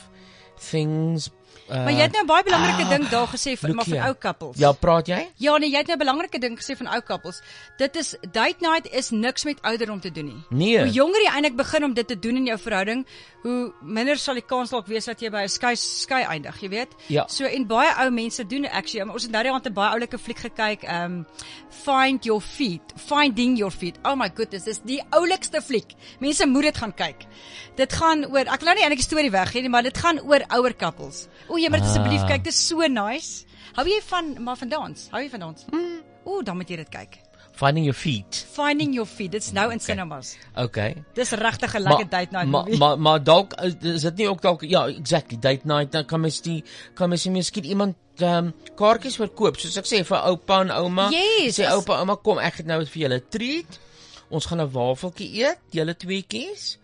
things. Uh, Maar jy het nou 'n baie belangrike ding daar gesê look maar here. ou couples. Ja, praat jy? Ja, nee, jy het nou 'n belangrike ding gesê van ou couples. Dit is date night is niks met ouderdom te doen nie. Nee. Hoe jonger jy eintlik begin om dit te doen in jou verhouding, hoe minder sal die kans dalk wees dat jy by 'n skei skei eindig, jy weet. Ja. So en baie ou mense doen actually. Ons het nou die aand 'n baie oulike fliek gekyk, um Find Your Feet, Finding Your Feet. Oh my goodness, dis die oulikste fliek. Mense moet dit gaan kyk. Dit gaan oor ek wil nou nie eintlik die storie weggee nie, maar dit gaan oor ouer couples. O, jy moet dit asseblief Ah. kyk, dit is so nice. Hou jy van maar van dans? Hou jy van dans? Mm. O, dan moet jy dit kyk. Finding your feet. Finding Your Feet. Dit's nou in Okay. cinemas. Okay. Dis regtig 'n lekker date night maar, movie. maar maar dalk is is dit nie ook dalk ja, exactly, date night. Dan kan mens die kan mens miskien iemand ehm um, kaartjies verkoop. Soos ek sê vir oupa en ouma. Yes, sê oupa, ouma kom, ek het nou vir julle 'n treat. Ons gaan 'n wafeltjie eet, julle tweeetjies.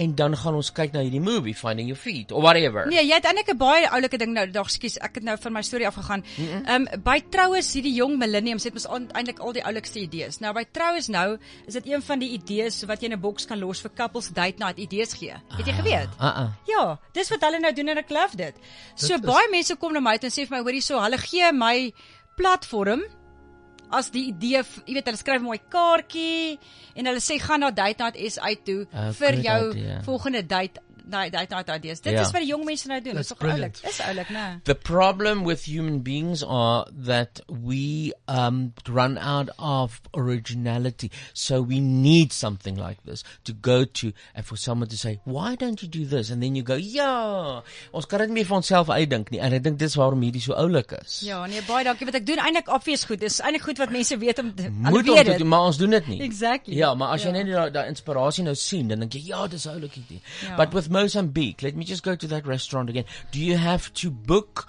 En dan gaan ons kyk na hierdie movie Finding Your Feet or whatever. Nee, jy het eintlik 'n baie oulike ding nou. Dag, skus, ek het nou van my storie afgegaan. Ehm um, by troues hierdie jong millenniums het mos eintlik al die oulikste idees. Nou by troues nou is dit een van die idees wat jy in 'n boks kan los vir couples date night idees gee. Het jy geweet? Ah ah. Ja, dis wat hulle nou doen en ek love dit. So Dit is- baie mense kom na my toe en sê vir my, hoorie so, hulle gee my platform as die idee, jy weet, hulle skryf 'n mooi kaartjie en hulle sê gaan na date night uit toe Ah, vir jou idea. volgende date date date night idees. Dit Ja. is wat die jong mense nou doen. Dis tog oulik. Dis oulik, né? The problem with human beings are that we um, run out of originality. So we need something like this to go to and for someone to say, why don't you do this? And then you go, ja, ons kan dit nie meer vir onsself uitdink nie. En ek dink dis waarom hierdie so oulik is. Ja, nee, baie dankie want ek doen eintlik obvious goed. Dis eintlik goed wat mense weet om Moet weet ons dit. doen, maar ons doen dit nie. Exactly. Ja, maar as jy Ja. net daai daai inspirasie nou sien, dan dink jy, ja, dis 'n oulike idee. Ja. But with Mozambique, let me just go to that restaurant again. Do you have to book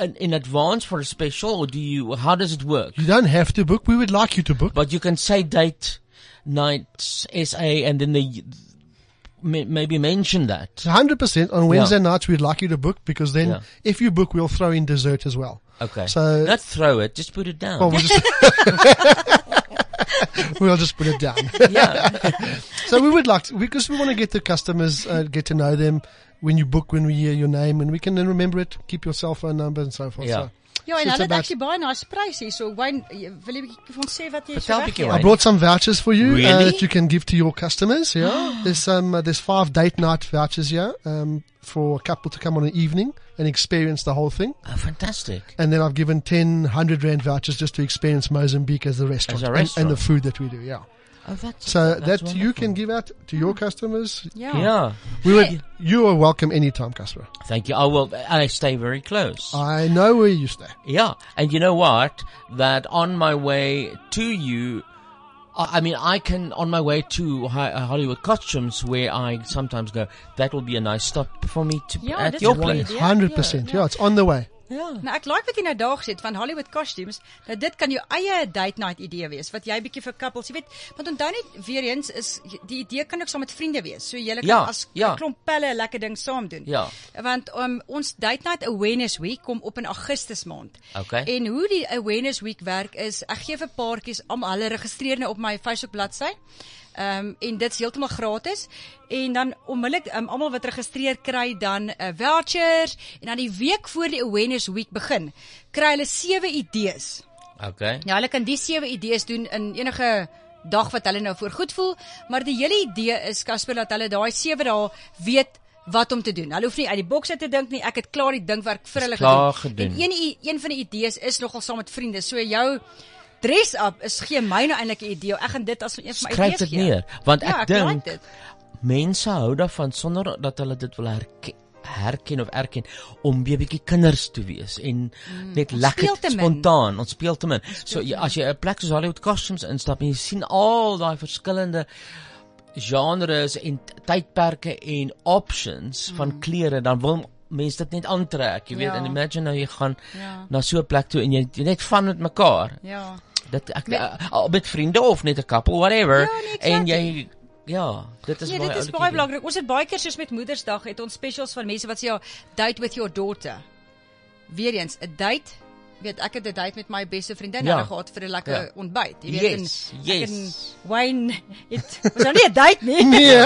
in, in advance for a special or do you how does it work? You don't have to book. We would like you to book. But you can say date night SA and then they maybe mention that. 100% on Wednesday Yeah. nights we'd like you to book because then Yeah. if you book we'll throw in dessert as well. Okay. So not throw it, just put it down. Well, we'll just we'll just put it down. Yeah. so we would like to, because we want to get the customers, uh, get to know them when you book, when we hear your name, and we can then remember it, keep your cell phone number and so forth. Yeah. So, Ja, so en it's hulle het actually baie nice pryse hierso. Wyn, jy- wil jy bietjie vir ons sê wat jy Vertel so bietjie. I brought some vouchers for you uh, that you can give to your customers. Yeah, there's some. Uh, there's five date night vouchers here um, for a couple to come on an evening and experience the whole thing. Oh, fantastic. And then I've given 10 100 rand vouchers just to experience Mozambique as a restaurant, As a and- And, the food that we do. Yeah. Oh, that's So that's that you can give out to your customers. Ja. Yeah. We would. You are welcome anytime, Casper. Thank you. I will I stay very close. I know where you stay. Yeah, and you know what? That on my way to you, I I mean, I can on my way to uh, Hollywood Costumes, where I sometimes go. That will be a nice stop for me to Ja, at your is 'n goeie place. Hundred percent. Yeah, it's on the way. Ja. Nou ek like wat jy nou daar gesê het van Hollywood costumes. Nou dit kan jou eie date night idee wees wat jy bietjie vir couples, jy weet, want onthou net weer eens is die idee kan ook saam met vriende wees. So julle kan Ja, as 'n ja. klomp pelle 'n lekker ding saam doen. Ja. Want um, ons date night awareness week kom op in Augustus maand. Okay. En hoe die awareness week werk is ek gee vir paartjies om hulle registreer nou op my Facebook bladsy. Ehm um, en dit's heeltemal gratis en dan onmiddellik um, almal wat registreer kry dan 'n uh, voucher en dan die week voor die awareness week begin kry hulle sewe idees. Okay. Ja, hulle kan die sewe idees doen in enige dag wat hulle nou voor goed voel, maar die hele idee is Casper dat hulle daai sewe dae weet wat om te doen. Hulle hoef nie uit die boks uit te dink nie. Ek het klaar die dinkwerk vir hulle gedoen. gedoen. En een een van die idees is nogal saam met vriende. So jou dress up is gee my nou eintlik 'n idee. Ek gaan dit as een van my Skryf idees dit gee. neer, want ja, ek ek like dink dit. mense hou daarvan sonder dat hulle dit wil herken herken of erken om weer bietjie kinders te wees en net ons lekker spontaan ons speel te min so jy, as jy 'n plek soos Hollywood Costumes instap en jy sien al daai verskillende genres en tydperke en options van klere dan wil mense dit net aantrek jy weet Ja. en imagine nou jy gaan Ja. na so 'n plek toe en jy, jy net van met mekaar Ja. Dit ek Met- met, uh, met vriende of net 'n couple whatever Ja, nee, exactly. en jy ja dit is Nee, baie dit is baie belangrik. Ons het baie keer soos met Moedersdag het ons specials van mense wat sê ja, date with your daughter. weer eens 'n date weet ek het 'n date met my beste vriendin Ja. ja. gehad vir 'n lekker Ja. ja. ontbyt. Jy weet Yes, en yes. ek en Wayne het was nou nie 'n date nie. Nee.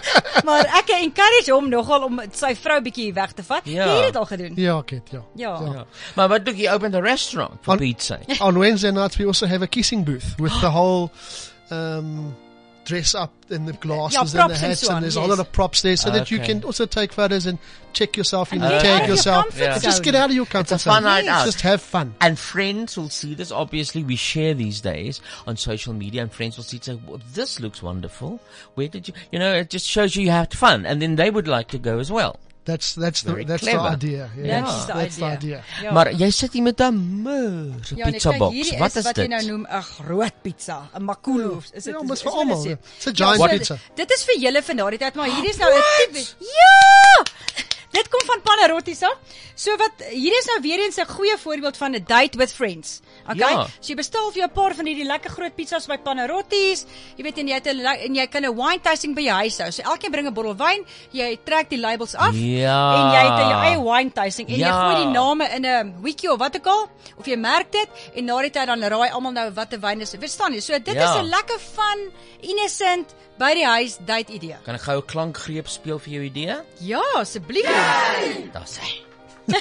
maar ek encourage hom nogal om sy vrou bietjie weg te vat. Ja. Jy het dit al gedoen. Ja, Kit, ja. Ja. Ja. Maar wat doen jy open a restaurant for On- sake? On Wednesday nights, we also have a kissing booth with the whole um, dress up in the glasses and the props and hats, so and, on, there's a yes. lot of props there, so that you can also take photos and check yourself in, And and get out tag of your yourself. And Just get out of your It's comfort a fun zone. night out. Just have fun. And friends will see this. Obviously, we share these days on social media, and friends will see it. Say, well, "This looks wonderful. Where did you? You know, it just shows you you had fun, and then they would like to go as well." That's that's the Very that's clever. the idea. Yeah. That's the that's the idea. idea. Ja. Maar jy sit hier met 'n moer Ja, nee, pizza kyk, box. hierdie Wat is wat jy dit? nou noem 'n groot pizza, 'n makulu. Is dit Ja, maar is- vir is wat almal, dit is? it's a giant so, pizza. Dit is vir julle van daardie tyd, maar hierdie is nou 'n tipe. Ja! Dit kom van Panarottis af. So wat hierdie is nou weer eens 'n goeie voorbeeld van 'n date with friends. Okay? Ja. So jy bestel vir jou 'n paar van hierdie lekker groot pizzas by Panarottis. Jy weet en jy het 'n en jy kan 'n wine tasting by jou huis hou. So elkeen bring 'n bottel wyn, jy trek die labels af Ja. en jy het jou eie wine tasting en Ja. jy gooi die name in 'n wiki of wat ook al of jy merk dit en na die tyd dan raai almal nou wat 'n wyn is. Verstaan jy? So dit Ja. is 'n lekker fun, innocent by die huis date idee. Kan ek gou 'n klankgreep speel vir jou idee? Ja, asseblief. Daar's hy.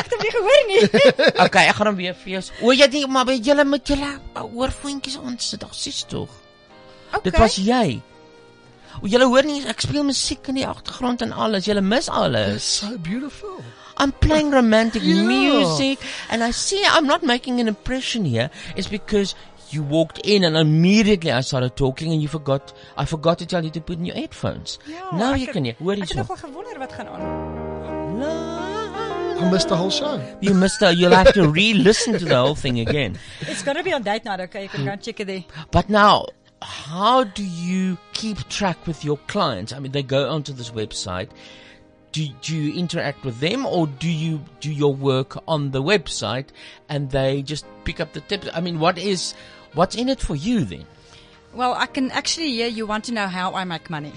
Ek het hom nie gehoor nie. Okay, ek gaan hom weer vir jou. s- O, jy dink maar by julle met julle oorvoetjies ons sit daar sies tog. Dit was jy. O, julle hoor nie ek speel musiek in die agtergrond en alles. Julle mis alles. So beautiful. I'm playing romantic Yeah. music and I see I'm not making an impression here. It's because you walked in and immediately I started talking and you forgot I forgot to tell you to put in your headphones. Ja, nou ek jy het- kan jy hoor Ek het hierso. nog wel gewonder wat gaan aan. I missed the whole show. You missed out. You'll have to re-listen to the whole thing again. It's going to be on date night, okay? You can go and check it there. But now, how do you keep track with your clients? I mean, they go onto this website. Do, do you interact with them or do you do your work on the website and they just pick up the tips? I mean, what is, what's in it for you then? Well, I can actually hear you want to know how I make money.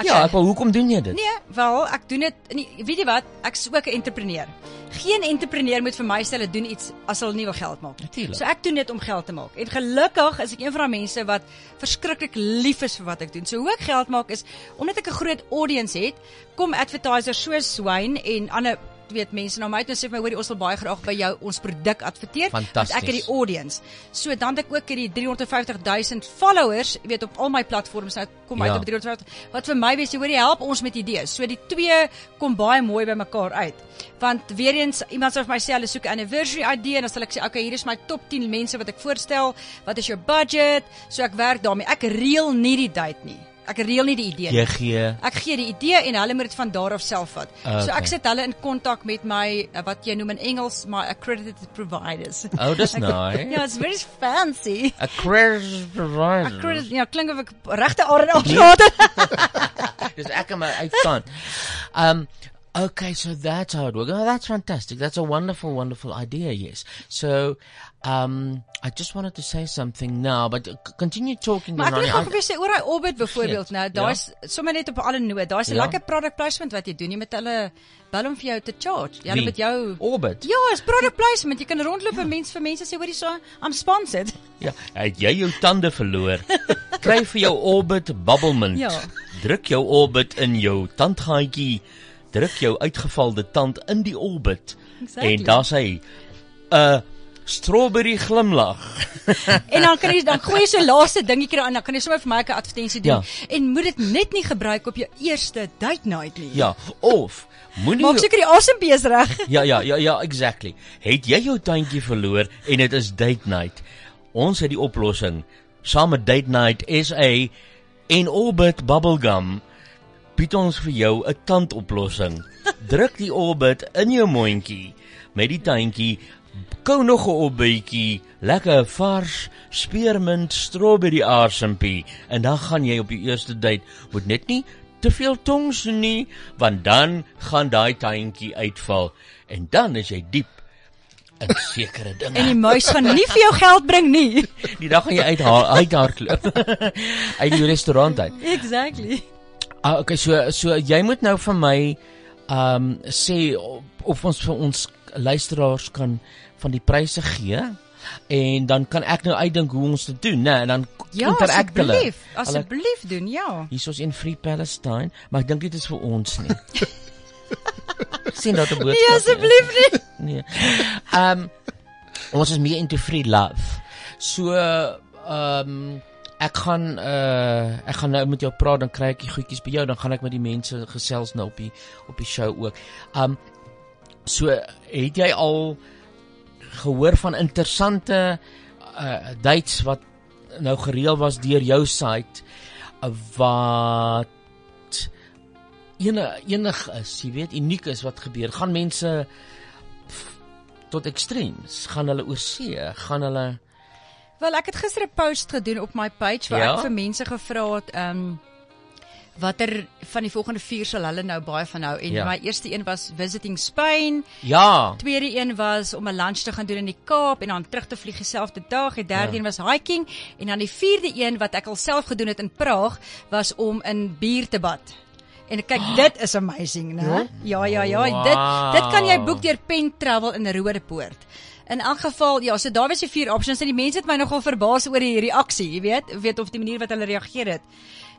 Ja, ek wou hoekom doen jy dit? Nee, wel, ek doen dit nie, weet jy wat? Ek's ook 'n entrepreneur. Geen entrepreneur moet vir my sê hulle doen iets as hulle nie wil geld maak. Natuurlijk. So ek doen dit om geld te maak. En gelukkig is ek een van daai mense wat verskriklik lief is vir wat ek doen. So hoe ek geld maak is omdat ek 'n groot audience het, kom advertisers soos Wayne en ander weet mense na my toe en sê vir my hoorie ons wil baie graag by jou ons produk adverteer want ek het die audience. So dan het ek ook hierdie 350 000 followers, jy weet op al my platforms nou kom uit Ja. op 350 wat vir my wees, jy hoor jy help ons met idees. So die twee kom baie mooi by mekaar uit. Want weer eens iemand sê vir my sê hulle soek 'n anniversary idee en dan sal ek sê okay, hier is my top 10 mense wat ek voorstel. Wat is jou budget? So ek werk daarmee. Ek reël nie die date nie. Ek reël nie die idee nie. Jy gee Ek gee die idee en hulle moet dit van daar af self vat. Okay. So ek sit hulle in kontak met my uh, wat jy noem in Engels my accredited providers. Oh, dis nice. Ja, it's very fancy. a credit provider. Accredited, ja, klink of ek regte aard afgehad het. Dis ek maar uitstaan. Um okay, so that's how it works. Oh, that's fantastic. That's a wonderful wonderful idea, yes. So um I just wanted to say something now, but c- continue talking Maar ek wil gou weer sê oor daai Orbit byvoorbeeld nou, daar's sommer net op 'n ander noot. Daar's 'n Ja. lekker product placement wat jy doen. Jy met hulle bel om vir jou te charge. Jy Wie? met jou Orbit. Ja, is product placement. Jy kan rondloop en mense vir mense sê hoorie so, I'm sponsored. Ja, het jy jou tande verloor? Kry vir jou Orbit bubblemint. Ja. Druk jou Orbit in jou tandgaatjie. Druk jou uitgevalde tand in die Orbit. Exactly. En daar's hy. 'n Strawberry glimlag. En dan kan jy dan gooi so laaste dingetjie daarin, dan kan jy sommer vir my 'n advertensie doen. Ja. En moet dit net nie gebruik op jou eerste date night nie. Ja, of moenie Maak seker die asembees reg. Ja ja ja ja exactly. Het jy jou tandjie verloor en dit is date night. Ons het die oplossing. Saam met Date Night SA en Orbit Bubblegum bied ons vir jou 'n tandoplossing. Druk die Orbit in jou mondjie met die tandjie. Kou nog 'n opbytjie, lekker vars spearmint strawberry asempie en dan gaan jy op die eerste date. Moet net nie te veel tongs nie, want dan gaan daai tandjie uitval en dan is jy diep in sekere dinge. En die muis gaan nie vir jou geld bring nie. Die dag gaan jy uithaal uit haar klip. uit die restaurant uit. Exactly. Ah okay, so so jy moet nou vir my um sê of, of ons vir ons luisteraars kan van die pryse gee en dan kan ek nou uitdink hoe ons dit doen, né? En dan Ja, interact hulle. asseblief, Hulle- asseblief doen, ja. Hier is in Free Palestine, maar ek dink dit is vir ons nie. sien dat 'n boodskap. Nee, asseblief nie. Nee. Ehm um, ons is meer into free love. So ehm um, ek gaan uh ek gaan nou met jou praat dan kry ek die goedjies by jou dan gaan ek met die mense gesels nou op die op die show ook. Um so het jy al gehoor van interessante uh dates wat nou gereël was deur jou site uh, wat ene enig is, jy weet, uniek is wat gebeur. Gaan mense f- tot extremes, gaan hulle oor see, gaan hulle Wel, ek het gister 'n post gedoen op my page waar Ja? ek vir mense gevra het, ehm um, watter van die volgende vier sal hulle nou baie van hou en Ja. my eerste een was visiting Spain. Ja. Tweede een was om 'n lunch te gaan doen in die Kaap en dan terug te vlieg dieselfde dag. Die derde Ja. een was hiking en dan die vierde een wat ek al self gedoen het in Praag was om in bier te bad. En kyk, dit is amazing, né? Ja, ja, ja. Wow. Dit dit kan jy boek deur Pen Travel in Rodepoort. In elk geval, ja, so daar was die vier options en die mense het my nogal verbaas oor die reaksie, jy weet, weet of die manier wat hulle reageer het.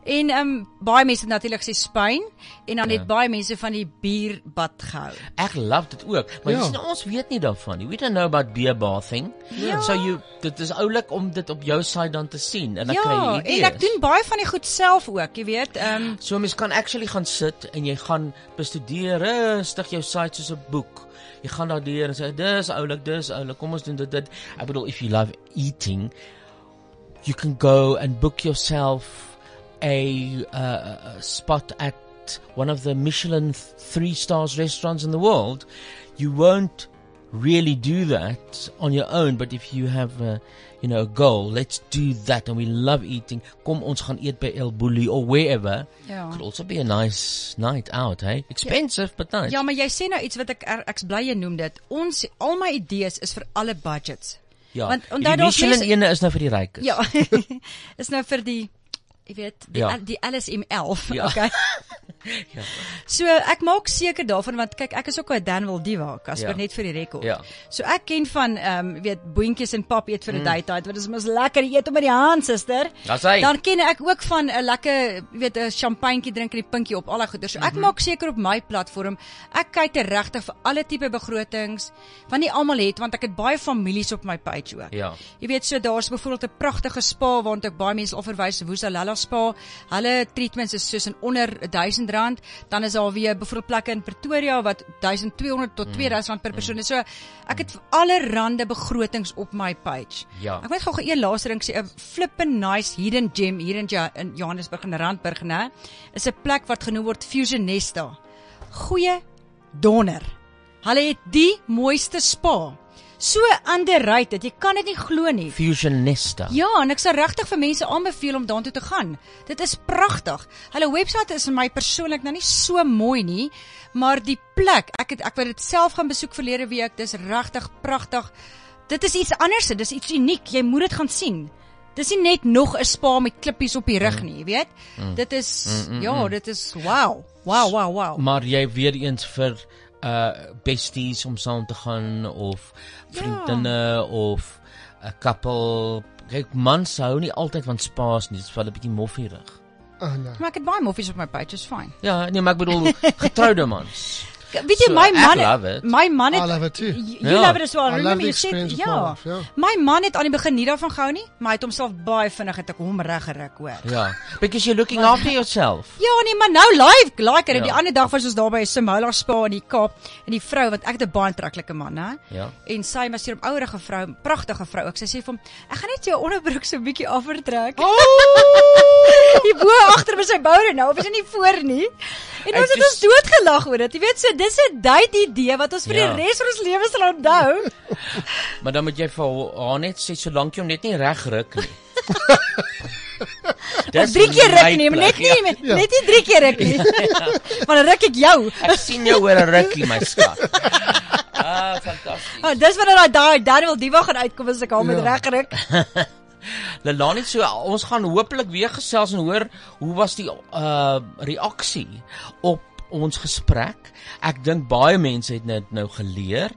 En ehm um, baie mense het natuurlik sê Spyn en dan Ja. het baie mense van die bierbad gehou. Ek love dit ook. Maar Ja. ja. sien ons weet nie daarvan nie. We don't know about beer bathing. Ja. So you dit is oulik om dit op jou site dan te sien en dan kry Ja, jy en idees. ek doen baie van die goed self ook, jy weet. Ehm um, So mens kan actually gaan sit en jy gaan bestudeer rustig jou site soos 'n boek. Jy gaan daar deur en sê dis oulik, dis oulik. Kom ons doen dit dit. Ek bedoel if you love eating, you can go and book yourself a, uh, a spot at one of the Michelin th- 3 stars restaurants in the world. You won't really do that on your own, but if you have a, you know, a goal, let's do that and we love eating. Kom ons gaan eet by El Bulli or wherever. Ja. Could also be a nice night out, hey? Expensive but nice. Ja, maar jy sê nou iets wat ek er- ek's bly jy noem dit. Ons al my idees is vir alle budgets. Ja. Want onthou daar's Michelin mense- ene is nou vir die rykes. Ja. is nou vir die jy weet, die Ja. die LSM 11, Ja. okay. Ja. So ek maak seker daarvan want kyk ek is ook 'n Danwil diva, Casper Ja. net vir die rekord. Ja. So ek ken van ehm um, weet boontjies en pap eet vir 'n Mm. date night want dit is mos lekker eet om met die hand suster. Dan ken ek ook van 'n lekker weet 'n champagnetjie drink en die pinkie op al daai goeder. So ek Mhm. maak seker op my platform ek kyk te regtig vir alle tipe begrotings want nie almal het want ek het baie families op my page ook. Ja. Jy weet so daar's byvoorbeeld 'n pragtige spa waarna ek baie mense al verwys, Woesalala Spa. Hulle treatments is soos in onder R1000, dan is daar weer byvoorbeeld plekke in Pretoria wat 1200 tot R2000 per persoon is. So ek het alle rande begrotings op my page. Ja. Ek moet gou een laaste ding sê, 'n flippin nice hidden gem hier in ja in Johannesburg in Randburg, né? Is 'n plek wat genoem word Fusionesta. Goeie donder. Hulle het die mooiste spa. So underrated, jy kan dit nie glo nie. Fusionista. Ja, en ek sal regtig vir mense aanbeveel om daartoe te gaan. Dit is pragtig. Hulle webwerf is vir my persoonlik nou nie so mooi nie, maar die plek, ek het ek het dit self gaan besoek verlede week. Dis regtig pragtig. Dit is iets anders, dit is iets uniek. Jy moet dit gaan sien. Dis nie net nog 'n spa met klippies op die rug nie, jy weet. Mm. Dit is Mm, mm, ja, mm. dit is wow. Wow, wow, wow. Maar jy weer eens vir uh besties om saam te gaan of vriendinne ja. of 'n couple. Kyk, mans hou nie altyd van spaas nie, dit is vir hulle 'n bietjie moffierig. Oh no. Maar ek het baie moffies op my page, is fyn. Ja, nee, maar ek bedoel getroude mans. Weet jy So, my man love my man het I love it too. You Ja. love it as well. I love Remember the you said ja. life, ja. My man het aan die begin nie daarvan gehou nie, maar hy het homself baie vinnig het ek hom reg geruk hoor. Ja, because you're looking after yourself. Ja nee, maar nou live like en Ja. die ander dag was ons daar by Simola Spa in die Kaap en die vrou wat ek het 'n baie aantreklike man, hè. Ja. En sy was hier 'n ouerige vrou, pragtige vrou. Ek sy sê vir hom, "Ek gaan net jou onderbroek so 'n bietjie aftrek." Oh! die bo agter by sy boude nou, of is dit nie voor nie? En ons het ons doodgelag oor dit. Jy weet so, dis 'n date idee wat ons vir Ja. die res van ons lewe sal onthou. Maar dan moet jy vir haar net sê solank jy hom net nie reg ruk nie. Of drie keer ruk nie, net nie Ja. ja. net nie drie keer ruk nie. Want dan ruk ek jou. Ek sien jou oor 'n rukkie my skat. Ah, fantasties. Oh, dis wanneer daai daai Daniel Diva gaan uitkom as ek hom met Ja. reg ruk. Lelani so ons gaan hopelik weer gesels en hoor hoe was die uh reaksie op ons gesprek. Ek dink baie mense het dit nou geleer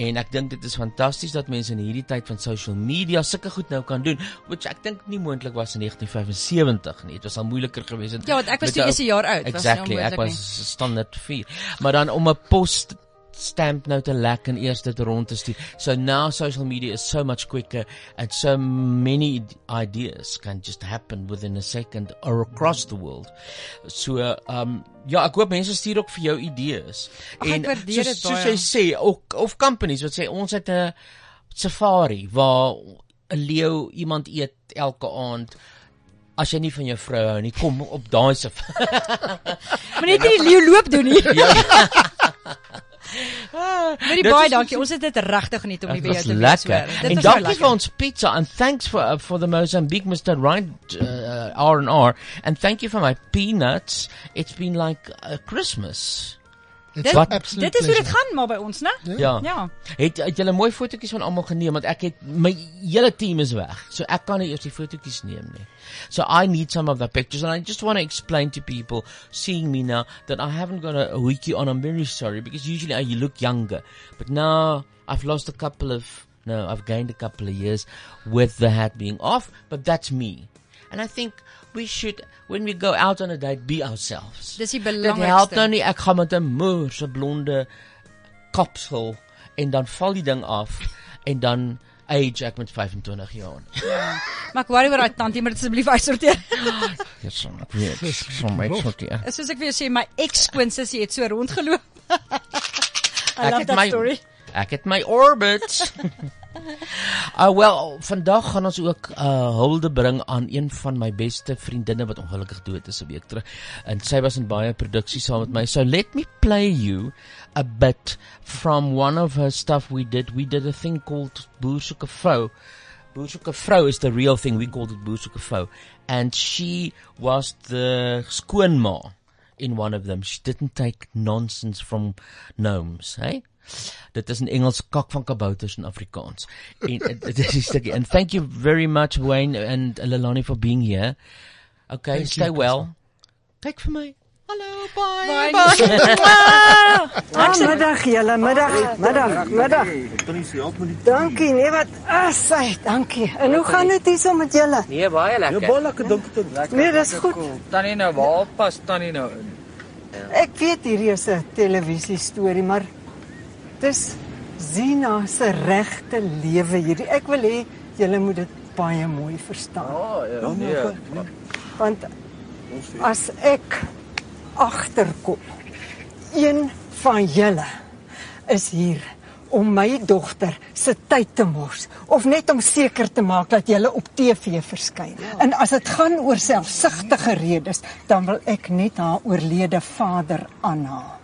en ek dink dit is fantasties dat mense in hierdie tyd van social media sulke goed nou kan doen, which ek dink nie moontlik was in 1975 nie. Dit was al moeiliker geweest. Ja, want ek was toe eers 'n jaar oud, was nie Exactly, ek onmoontlik was standaard 4. Maar dan om 'n post stamp nou te lek en eers dit rond te stuur. So now social media is so much quicker and so many ideas can just happen within a second or across the world. So um ja, ek hoop mense stuur ook vir jou idees. Ek waardeer soos, soos jy sê ook of companies wat sê ons het 'n safari waar 'n leeu iemand eet elke aand as jy nie van jou vrou hou nie, kom op daai safari. Maar net nie die leeu loop doen nie. Baie Dit baie dankie. Ons het dit regtig nie om Dit by jou was te wees. lekker. hoor. Dit En dankie vir ons pizza and thanks for uh, for the Mozambique Mr. Right uh, R&R and thank you for my peanuts. It's been like uh, Christmas. Dit, dit is hoe dit gaan maar by ons, né? Ja. Ja. Het het julle mooi fotootjies van almal geneem want ek het my hele team is weg. So ek kan nie eers die fotootjies neem nie. So I need some of the pictures and I just want to explain to people seeing me now that I haven't got a, a wiki on. I'm very sorry because usually I look younger. But now I've lost a couple of no, I've gained a couple of years with the hat being off, but that's me. And I think we should when we go out on a date be ourselves. Dis die Dit belangrikste. help nou nie ek gaan met 'n moer se blonde kapsel en dan val die ding af en dan age ek met 25 jaar. Ja. Maar ek worry oor daai tantie, maar dit asseblief uitsorteer. Dit sal ek weet. Van my sorteer. Soos ek vir jou sê, my ex-skoonsussie het so rondgeloop. I Ek love that my- story. Ek het my orbit. Uh wel, vandag gaan ons ook uh hulde bring aan een van my beste vriendinne wat ongelukkig dood is 'n week terug. En sy was in baie produksies saam met my. So let me play you a bit from one of her stuff we did. We did a thing called 'n vrou. 'n vrou is the real thing. We called it 'n vrou. And she was the skoonma in one of them. She didn't take nonsense from gnomes, hey? Dit is in Engels kak van kabouters in Afrikaans. En dit is die stukkie. And thank you very much Wayne and Lelani for being here. Okay, Thank stay you, well. Kyk vir my. Hallo, bye. Bye. Ah, middag julle, middag, middag, middag. Dankie, nee wat asai, dankie. En hoe gaan dit hier so met julle? Nee, baie lekker. Ja, baie lekker, dankie tog. Nee, dis goed. Tannie nou, waar pas tannie nou in? Ek weet hierdie is 'n televisie storie, maar dis Zina se regte lewe hierdie. Ek wil hê julle moet dit baie mooi verstaan. Oh, ja, nee. Want as ek agterkom, een van julle is hier om my dogter se tyd te mors of net om seker te maak dat julle op TV verskyn. En as dit gaan oor selfsugtige redes, dan wil ek net haar oorlede vader aanhaal.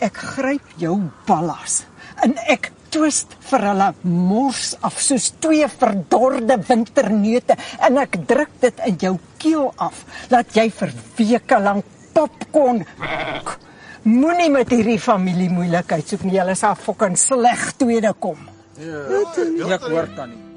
Ek gryp jou ballas en ek twist vir hulle mors af soos twee verdorde winterneute en ek druk dit in jou keel af dat jy vir weke lank popcorn Moenie met hierdie familie moeilikheid soek nie. Julle sal fucking sleg tweede kom. Ja, ek hoor tannie.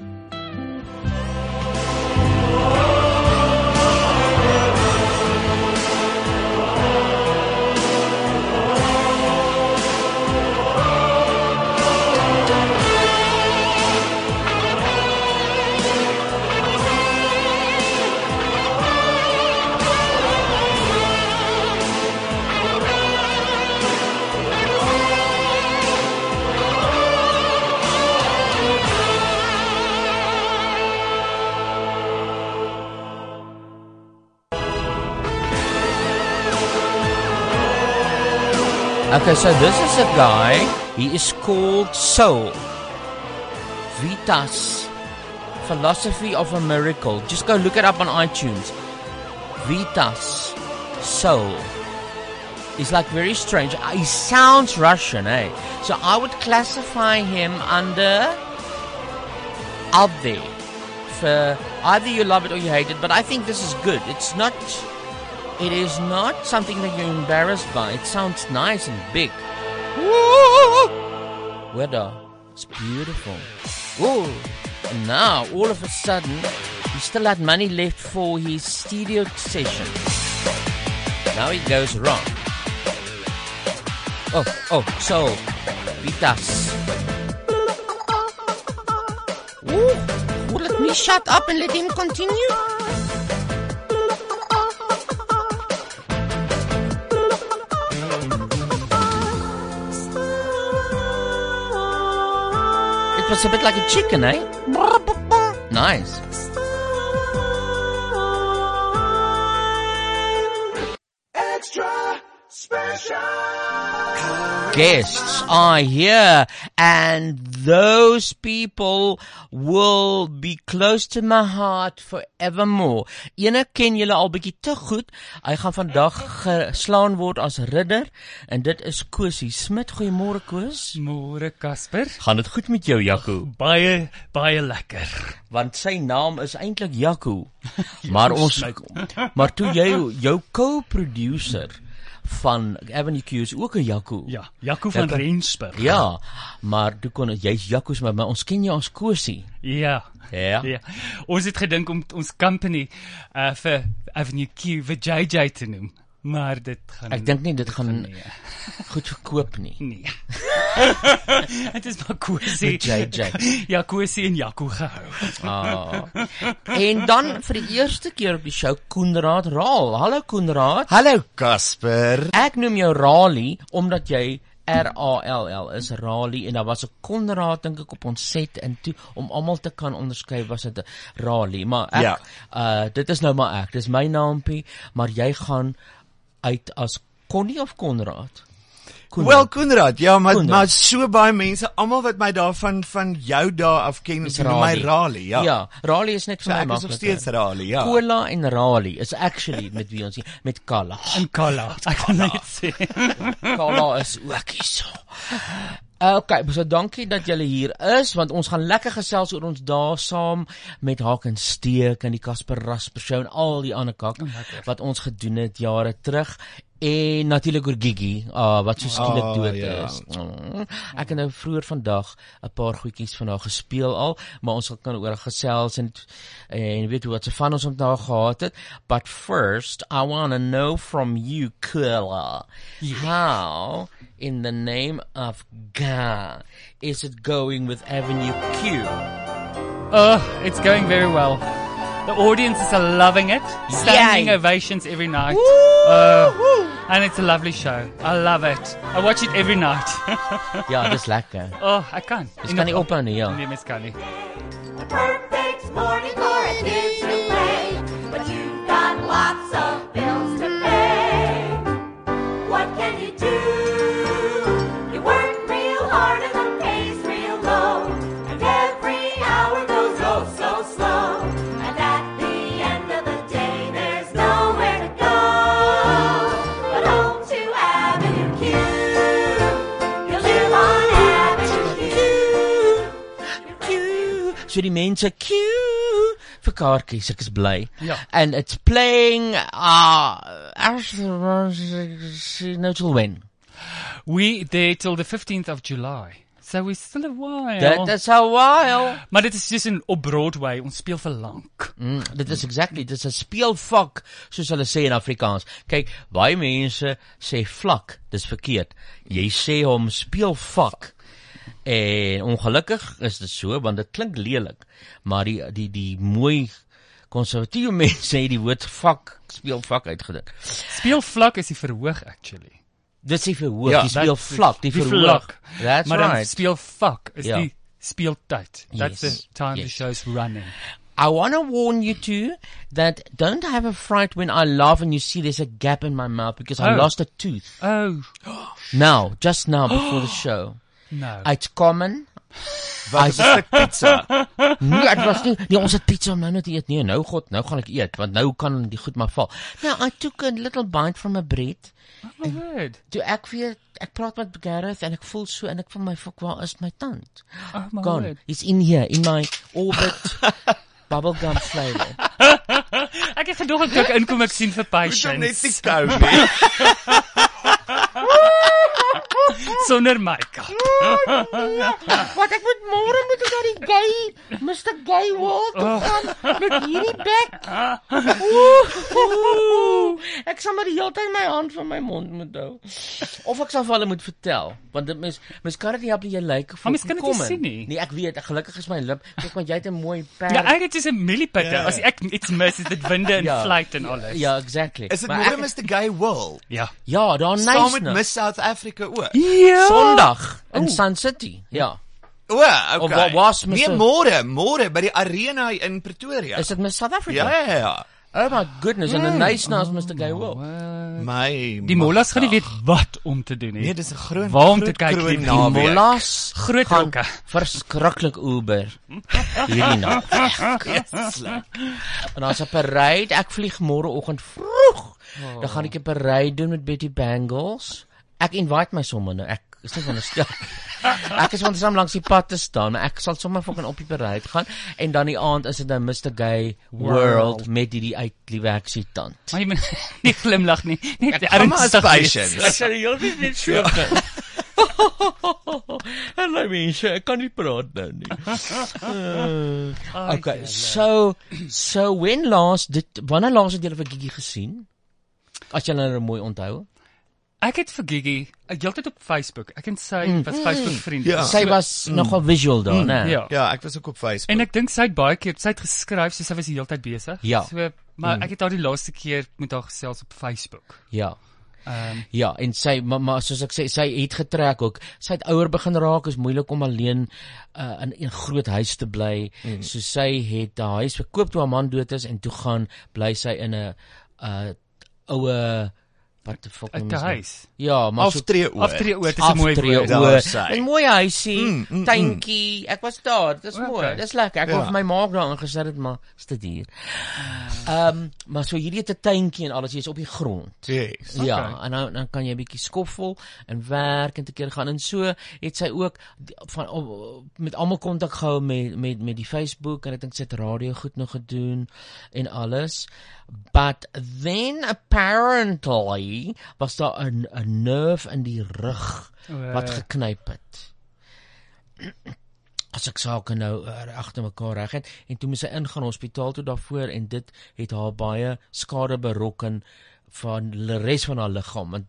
Okay, so this is a guy. He is called Soul. Vitas Philosophy of a Miracle. Just go look it up on iTunes. Vitas Soul. He's like very strange. Uh, He sounds Russian, eh? So I would classify him under out there. For either you love it or you hate it, but I think this is good. It's not it is not something that you're embarrassed by. It sounds nice and big. Weather. It's beautiful. Ooh. And now, all of a sudden, he still had money left for his studio session. Now he goes wrong. oh, oh, so pitas. Ooh, well, let me shut up and let him continue. Was a bit like a chicken, eh? Nice. Guests are here and those people will be close to my heart forevermore. Ene ken julle al bietjie te goed. Hy gaan vandag geslaan word as ridder en dit is Kosie Smit. Goeiemôre Koos. Môre Casper. Gaan dit goed met jou Jaco? Baie baie lekker. Want sy naam is eintlik Jaco. maar ons maar toe jy jou co-producer van Avenue Q is ook 'n Jaco. Ja, Jaco van kan- Rensburg. Ja, maar toe kon jy's Jaco's maar, maar ons ken jou as Kosie. Ja. Ja. Ja. Ons het gedink om ons company uh vir Avenue Q vir JJ te noem, maar dit gaan Ek dink nie dit gaan nee. goed verkoop nie. Nee. Dit is maar Kosie. Met JJ. Ja, Kosie en Jaco gehou. Ah. En dan vir die eerste keer op die show Koenraad Raal. Hallo Koenraad. Hallo Casper. Ek noem jou Rali omdat jy R A L L is Rali en daar was 'n Konrad dink ek op ons set en toe om almal te kan onderskei was dit 'n Rali maar ek Ja. uh dit is nou maar ek dis my naampie maar jy gaan uit as Connie of Konrad Wel Koenraad, ja, maar Koenraad. maar so baie mense, almal wat my daarvan van jou dae af ken, Is noem my Rali. Rali, ja. Ja, Rali is net So vir my ek is nog steeds Rali, ja. Cola en Rali is actually met wie ons hier- met Kala. En Kala. Ek kan net sê. Kala is ook hier so. Okay, so dankie dat julle hier is want ons gaan lekker gesels oor ons dae saam met Haak en Steek en die Casper Rasper show en al die ander kak wat ons gedoen het jare terug en natuurlik oor Gigi uh, wat so skielik Ah, dood ja. is. Mm. Ek het nou vroeër vandag 'n paar goedjies van haar gespeel al, maar ons kan oor gesels en en weet hoe wat se van ons om daar gehad het. But first, I want to know from you, Kula, how in the name of God is it going with Avenue Q? Oh, it's going very well. The audiences are loving it. Standing Yay. ovations every night. Oh, and it's a lovely show. I love it. I watch it every night. Ja, dis lekker. Oh, ek kan. Dis kan nie ophou nie, ja. Nee, mens kan nie. Perfect morning for a kid So die mense queue vir kaartjies, ek is bly. Ja. And it's playing uh as no till when. We there till the 15th of July. So we still a while. That is a while. Maar dit is dus in op Broadway. Ons speel vir lank. Mm, dit is exactly, dit is 'n speelvak soos hulle sê in Afrikaans. Kyk, baie mense sê vlak, dis verkeerd. Jy sê hom speelvak. En ongelukkig is dit so want dit klink lelik, maar die die die mooi konservatiewe mense het die woord vak speelvak uitgedink. Speelvlak is die verhoog actually. Dis die verhoog, Ja, die dat- speelvlak, die verhoog. That's maar right. speelvak is Ja. die speeltyd. That's Yes, the time the yes. show's running. I want to warn you too that don't have a fright when I laugh and you see there's a gap in my mouth because I Oh. lost a tooth. Oh, Now, just now before the show. No. It's common. Wat is 'n stuk pizza? Nee, dit was nie. Nee, ons het pizza om nou net eet. Nee, nou god, nou gaan ek eet want nou kan die goed maar val. Now, I took a little bite from a bread. Oh, word. Toe ek weer ek praat met Gareth en ek voel so en ek voel my fuck waar is my tand? Oh my Gone. word. He's in here in my orbit bubblegum flavor. Ek het gedog ek ek inkom ek sien vir Moet hom net patients nie kou nie. sonder make-up. Wat ek moet môre moet ek na die Gay, Mr Gay World toe Oh. gaan met hierdie bek. Ek sal maar die hele tyd my hand van my mond moet hou. Of ek sal vir hulle moet vertel, want dit mens mens kan dit nie help nie jy lyk Maar mens kan dit nie sien nie. Nee, ek weet, gelukkig is my lip. Kyk maar jy het 'n mooi perd. Ja, ek het is 'n millipede. Ja. As ek iets mis, is dit winde en Ja. flight en alles. Ja, exactly. Is dit môre Mr Gay World? Ja. Ja, daar Saam met Miss South Africa ook. Ja. Sondag in Oeh. Sun City. Ja. O, okay. Of wat was Nee, Mr. môre, môre by die arena in Pretoria. Is dit Miss South Africa? Ja, ja, ja. Oh my goodness, en 'n Mm. nice naas Mr Gay World. My Die mollas gaan nie weet wat om te doen nie. Nee, dis 'n groot Waar om te kyk. Die mollas Groot rokke. verskriklik Uber. Hierdie naweek. En daar's 'n parade. Ek vlieg môreoggend vroeg. Dan gaan ek 'n parade doen met Betty Bangles. Ek invite my sommer nou. Ek is nie van 'n stel. Ek is van saam langs die pad te staan, maar ek sal sommer fucking op die parade gaan en dan die aand is dit nou Mr Gay World, World. met hierdie uit Lieweksie tand. Maar jy moet nie glimlag nie. Net ernstig. Ek sê die hele tyd net so. En my mense, ek kan nie praat nou nie. Uh, okay, so so when last dit wanneer laas het julle vir Gigi gesien? As julle nou mooi onthou. Ek het vir Gigi heeltyd op Facebook. Ek en sy Mm. was Facebook vriende. Ja. Sy was nogal visual daar, né? Ja. Ja, ek was ook op Facebook. En ek dink sy het baie keer, sy het geskryf, so sy was die hele tyd besig. Ja. So, maar Mm. ek het haar die laaste keer met haar gesels op Facebook. Ja. Ehm Ja, en sy maar, maar soos ek sê, sy het getrek ook. Sy het ouer begin raak, is moeilik om alleen uh, in 'n groot huis te bly. Mm. So sy het haar huis verkoop toe haar man dood is en toe gaan bly sy in 'n uh our wat die fuck noem nou? huis? Ja, maar so Aftreeoord. Aftreeoord is 'n mooi woord. Sy. 'n Mooi huisie, Mm, mm, mm, mm, tuintjie. Ek was daar. Dis Okay. mooi. Dis lekker. Ek Ja. het vir my maak daar ingesit het, maar is te duur. Ehm, um, maar so hierdie het 'n tuintjie en alles, jy's op die grond. Yes. Ja, Okay. en nou dan kan jy 'n bietjie skoffel en werk en te keer gaan en so het sy ook van op- met almal kontak gehou met met met die Facebook en ek dink sy het radio goed nog gedoen en alles. But then apparently was daar 'n 'n nerve in die rug wat geknyp het. As ek sake nou uh, agter mekaar reg het en toe moes sy ingaan hospitaal toe daarvoor en dit het haar baie skade berokken van die res van haar liggaam want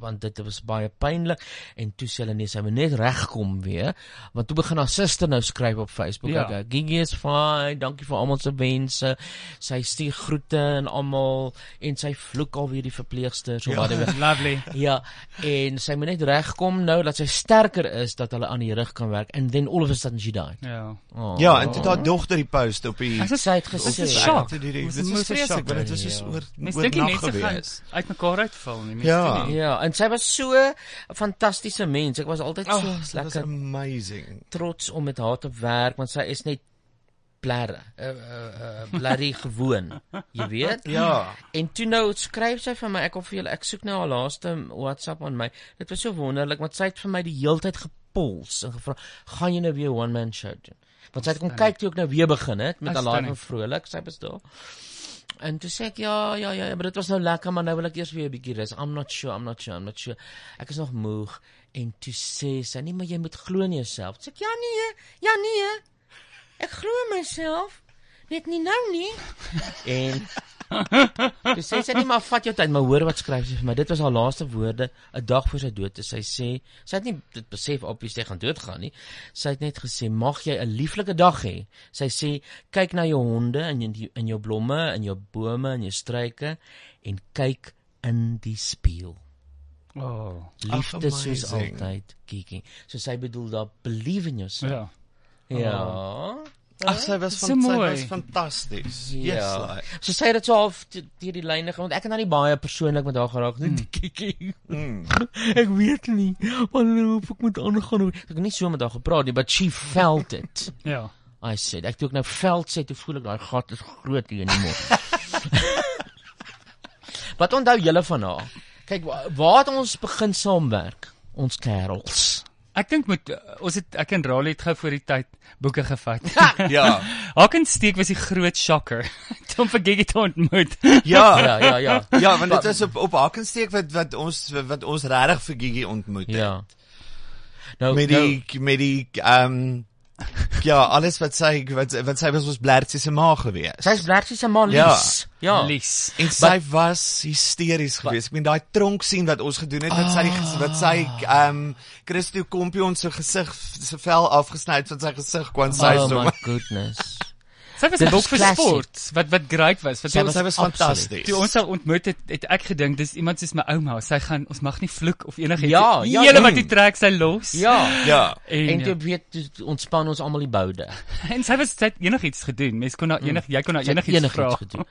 want dit was baie pynlik en toe sê hulle nee sy moet net regkom weer want toe begin haar suster nou skryf op Facebook Ja. ja. Gigi is fine dankie vir almal se wense sy stuur groete aan almal en sy vloek alweer die verpleegsters of Ja. whatever Lovely. Ja, en sy moet net regkom nou dat sy sterker is dat hulle aan die rug kan werk and then all of a sudden she died. Ja. Oh. Ja, en toe haar dogter die post op die is- sy het gesê shock. Dit is- Ons dit is een shock vreeslik, want dit was ja. oor oor dink die nag mense gaan gewees. uitmekaar uitval nie. Mens Ja. Ja, en sy was so 'n fantastiese mens. Ek was altyd Oh, so was lekker amazing. trots om met haar te werk want sy is net blerre, uh, uh, uh, blerrie gewoon, jy weet? Ja. En toe nou skryf sy vir my, ek of vir julle, ek soek nou haar laaste WhatsApp aan my. Dit was so wonderlik want sy het vir my die heeltyd gepols en gevra, "Gaan jy nou weer one man show doen?" Want sy het kom kyk toe ek nou weer begin het met Alive Outstanding. en Vrolik, sy was daar. En toe sê ek ja, ja, ja, maar dit was nou lekker, maar nou wil ek eers weer 'n bietjie rus. I'm not sure, I'm not sure, I'm not sure. Ek is nog moeg. En toe sê sy, "Nee, maar jy moet glo in jouself." Sê ek, "Ja nee, ja nee. Ek glo myself. Net nie nou nie." en Toe sê sy net maar vat jou tyd, maar hoor wat skryf sy vir my. Dit was haar laaste woorde 'n dag voor sy dood. Sy sê sy het nie dit besef obviously gaan doodgaan nie. Sy het net gesê mag jy 'n lieflike dag hê. Sy sê kyk na jou honde en in die, in jou blomme en jou bome en jou struike en kyk in die spieël. Oh. Liefde soos altyd, Kiki. So sy bedoel daar believe in yourself. Ja. Ja. Ag sy was So van sy mooi. was fantasties. Yes, Ja. like. So sy het dit so half deur die lyne gaan want ek het nou nie baie persoonlik met haar geraak nie. Kiki. Mm. Ek weet nie wanneer of ek moet aangaan. Ek het nie so met haar gepraat nie, but she felt it. Ja. I said, ek toe ek nou veld sê, toe voel ek daai gat is groot hier in die mond. Wat onthou julle van haar? Kyk, wa- waar het ons begin saamwerk? Ons kerels. Ek dink met uh, ons het ek en Raleigh het gou voor die tyd boeke gevat. Ja. Hakensteek was die groot shocker om vir Gigi te ontmoet. Ja, Ja, ja, ja. Ja, want dit is op op Hakensteek wat wat ons wat ons regtig vir Gigi ontmoet het. Ja. Nou met die met die ehm Ja, alles wat sy wat wat sy was was Blertjie se ma gewees. Sy's Blertjie se ma Ja. Lies. Ja. Lies. En sy was hysteries geweest. Ek meen daai tronk sien wat ons gedoen het wat sy die- wat sy ehm um, Christo Kompion se gesig se vel afgesny het van sy gesig kwam sy Oh so. my goodness. Sy was bok is vir classic. sport wat wat great was. Wat Sy ons- was- sy was absoluut. fantasties. Toe ons haar ontmoet het, het ek gedink dis iemand soos my ouma. Sy gaan ons mag nie vloek of enigiets. Ja, ja, hele ja. wat die trek sy los. Ja. Ja. En, En ja. toe weet toe ontspan ons almal die boude. en sy was sy het enigiets gedoen. Mens kon haar enig jy kon haar het enigiets vra. gedoen.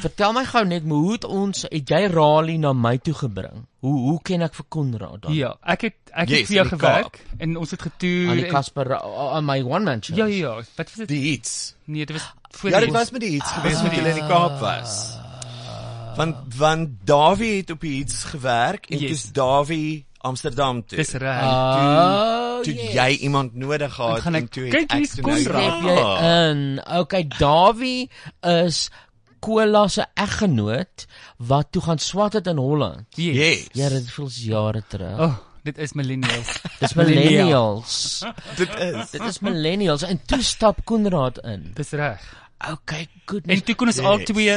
Vertel my gou net hoe het ons het jy Raleigh na my toe gebring? Hoe hoe ken ek vir Konrad dan? Ja, ek het ek Yes, het vir jou gewerk en ons het getoer aan die en- Casper aan my one man show. Ja ja, ja. wat was dit? Die iets. Nee, dit was voor Ja, dit was met die iets geweest wat julle in die Kaap was. Want want Davie het op die iets gewerk en Yes. dis Davie Amsterdam toe. Dis reg. Oh, toe yes. jy iemand nodig gehad en ek- toe het kyk, ek hier's toe nou Konrad. Greep jy in. Okay, Davie is Kola se eggenoot wat toe gaan swat het in Holland. Yes. Ja, dit voel jare terug. Oh, dit is millennials. Dis millennials. Dit is. Dit is millennials en toe stap Konrad in. Dis reg. Okay, goodness. En toe kon ons al Yes. twee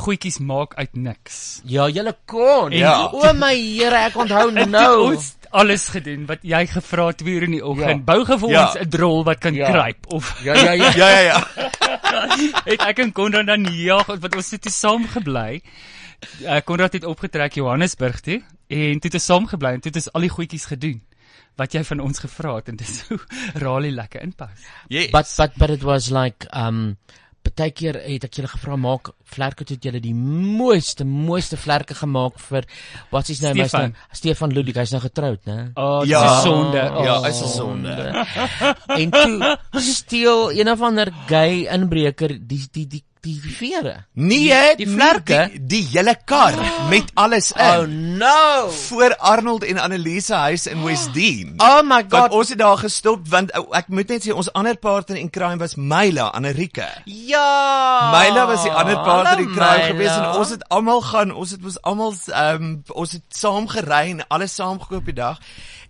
goedjies maak uit niks. Ja, julle kon. Ja. O my Here, ek onthou En nou. ons alles gedoen wat jy gevra het 2 uur in die oggend. Ja. Bou vir Ja. ons 'n drol wat kan Ja. kruip of Ja, ja, ja. Ja ja ja. het ek en Konrad dan ja, wat ons het saam gebly. Uh, Konrad het opgetrek Johannesburg toe en toe het ons saam gebly en toe het ons al die goedjies gedoen wat jy van ons gevra het en dis hoe Raleigh lekker inpas. Yes. But but but it was like um partykeer het ek julle gevra maak vlerke toe het julle die mooiste mooiste vlerke gemaak vir wat is nou my Stefan. naam Stefan Ludwig hy's nou getroud né Oh, dis Ja. sonde. Oh. Ja, is 'n sonde. en toe steel een of ander gay inbreker die die die die, die vere Nee, die vlerke die, die hele kar met alles in. oh no voor Arnold en Annelise huis in Westdene. oh my Want god ons het daar gestop want ou, ek moet net sê ons ander partner in crime was Myla Anrike. ja Myla was die ander partner in crime geweest en Myla. ons het almal gaan, ons het ons almal ehm um, ons het saam gery en alles saam gekoop die dag.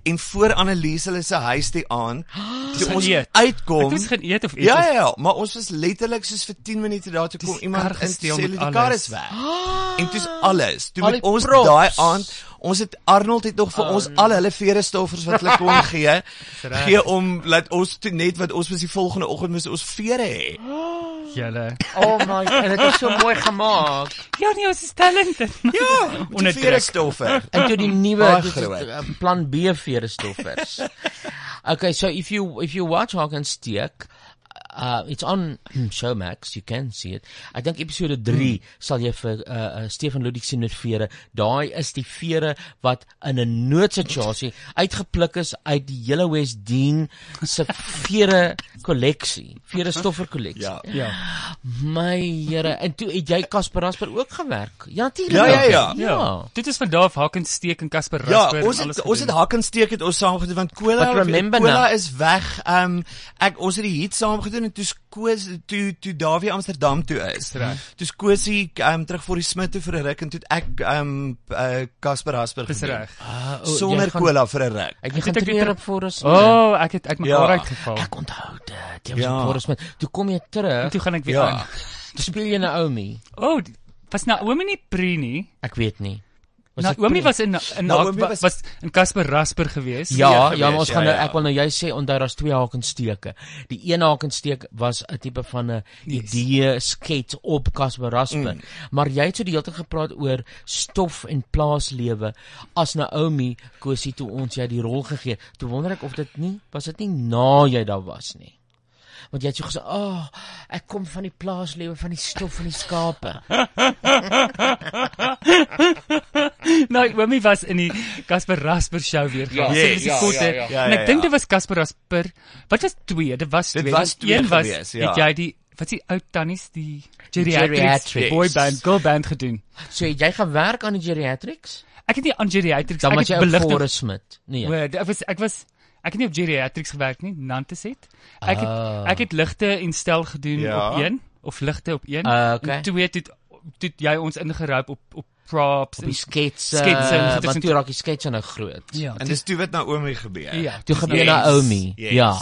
En voor Annelise hulle se huis die aand, toe ons eet. uitkom. Ek moes gaan eet of iets. Ja ja, ja, maar ons was letterlik soos vir 10 minute daar toe kom iemand gesteel met die alles. kar is weg. En dis alles. Toe Al met die ons daai aand, ons het Arnold het nog vir Oh, ons al hulle vere stoffers wat hulle kon gee, gee om laat ons toe net wat ons was die volgende oggend moes ons vere hê. Julle. oh my en dit is so mooi gemaak Ja, nee, ons is talented. Ja, Onder die vere druk. stoffer. En toe die nuwe uh, plan B vere stoffers. okay, so if you if you watch Hawk and Steak, uh it's on Showmax, you can see it. Ek dink episode 3 hmm. sal jy vir uh, uh Stefan Ludwig sien met vere. Daai is die vere wat in 'n noodsituasie uitgepluk is uit die hele West Dean se vere kolleksie, vere stoffer kolleksie. Ja. Ja. My Here, en toe het jy Casper Rasper ook gewerk. Ja, natuurlik. Ja, ja, ja. ja. Dit is van daar af Haken steek en Casper Ja, Rasper ons en alles het ons het gedoen. hak en steek het ons saam gedoen want Cola Cola now- is weg. Um, ek ons het die hit saam gedoen en toe skoos toe toe Davie Amsterdam toe is. Reg. Toe skoos hy ehm um, terug voor die Smit toe vir 'n ruk en toe ek ehm um, uh, Casper Rasper Dis gedoen. Ah, o, jy Sonder gaan- Cola vir 'n ruk. Ek Ek het ek weer- op Forest. Oh, ek het uit mekaar Ja. uitgeval. Ek onthou dit. Jy was Ja. op Forest met. Toe kom jy En terug. toe gaan ek weer Ja. aan. Toe speel jy Naomi. Oh, die- was Naomi nie pre nie? Ek weet nie. Was Naomi pre- was in in Naomi was, was- was in Casper Rasper geweest. Ja, ja, gewees, maar ons ja, gaan nou ja. ek wil nou jy sê onthou daar's twee hakensteke. Die een hakensteek was 'n tipe van 'n Yes. idee skets op Casper Rasper. Mm. Maar jy het so die hele tyd gepraat oor stof en plaaslewe as Naomi Kosie toe ons jy die rol gegee. Toe wonder ek of dit nie was dit nie na jy daar was nie. Want jy het so gesê, "Ag, oh, ek kom van die plaaslewe, van die stof en die skape." Naomi was in die Casper Rasper show weer Ja, gewees. yes, Dit ja, ja, ja. Ja, En ja, ek dink ja. dit was Casper Rasper. Wat was twee? Dit was Dit twee. was twee Een was gewees, ja. het jy die wat is die ou tannies die geriatrics, Geriatrics. boy band, girl band gedoen. So jy gewerk aan die geriatrics? Ek het nie aan geriatrics ek het op beligting- Forest Smith. Nee. O, ek was ek was ek het nie op geriatrics gewerk nie, Nantes het. Ek het Ah. ek het ligte en stel gedoen Ja. op een of ligte op een. Ah, okay. En twee het toe jy ons ingeroep op op props op en sketse, sketse en want tussen- toe raak die sketse nou groot. Ja. En dis toe wat Naomi gebeur. Ja. Toe gebeur Yes. Naomi. Yes. Ja.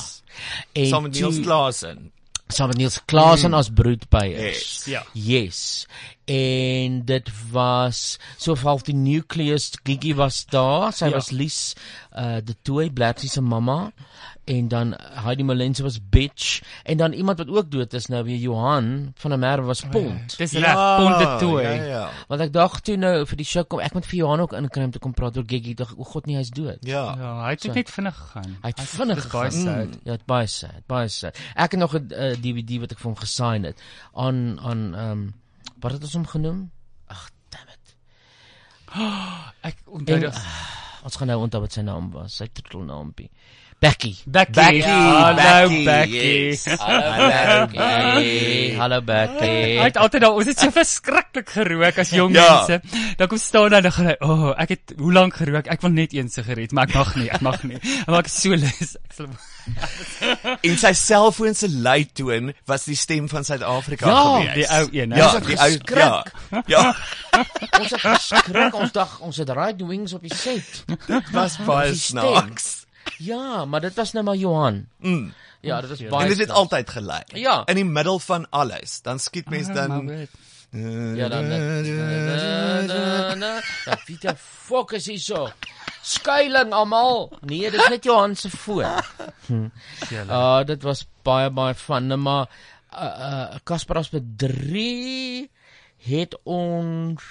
En Saam met Niels Klaasen. Saam met Niels Klaasen Mm. as broedbeiers. Yes. Ja. Yes. En dit was so half die nucleus Gigi was daar. Sy Ja. ja. was Lies uh die twee Blertsie se mamma en dan Heidi Molense was bitch en dan iemand wat ook dood is nou weer Johan van der Merwe was pont. Dis reg, Pont de Tooi. Ja, ja. Want ek dacht toe nou vir die show kom ek moet vir Johan ook inkry om te kom praat oor Gigi. Dink o god nee hy's dood. Ja. Ja, hy het So. net vinnig gegaan. Hy het vinnig baie gegaan. sad. Ja, dit baie sad, baie sad. Ek het nog 'n uh, DVD wat ek vir hom gesign het aan aan ehm um, wat het ons hom genoem? Ag, damn it. Ek onthou dit. uh, ons gaan nou onthou wat sy naam was. Sy troetelnaampie. Becky. Becky. Becky, Hallo Becky, Becky. yes. Hallo Becky. Hallo Becky. Hy het altyd daar ons het so verskriklik gerook as jong Ja. mense. Dan kom staan en dan gaan hy, "O, oh, ek het hoe lank gerook? Ek wil net een sigaret, maar ek mag nie, ek mag nie." Maar ek is so lus. Ek sal En sy selfoon se luidtoon was die stem van Suid-Afrika Ja, gewees. die ou een? Ja, die ou ja. Ja. ons het geskrik ons dag ons het right wings op die set. Dit was baie snaaks. Ja, maar dit was nou maar Johan. Mm. Ja, dit was En baie En dit het altyd gelei. Ja. In die middel van alles. Dan skiet mens Ah, dan. Ja, dan dan dan Pieter fokus hierso. Skuiling almal. Nee, dis net Johan se foon. Hm. Uh dit was baie baie nou, maar uh uh Kasparas met 3 het ons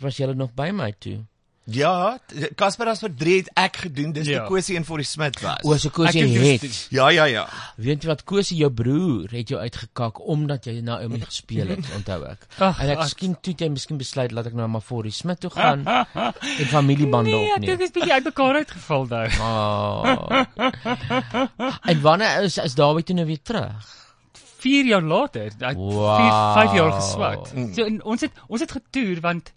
was julle nog by my toe. Ja, Casper as vir 3 het ek gedoen, dis Ja. die Kosie en vir die Smit was. O, so Kosie Ek het het. Ja, ja, ja. Weet jy wat Kosie jou broer het jou uitgekak omdat jy na hom gespeel het, onthou ek. Ag, en ek skien toe het jy miskien besluit laat ek nou maar voor die Smit toe gaan en familiebande Nee, ek opneem. dink dit is bietjie uitmekaar uitgeval nou. Oh. en wanneer is is Dawie toe nou weer terug? 4 jaar later, hy het Wow. 4 5 jaar geswat. Mm. So ons het ons het getoer want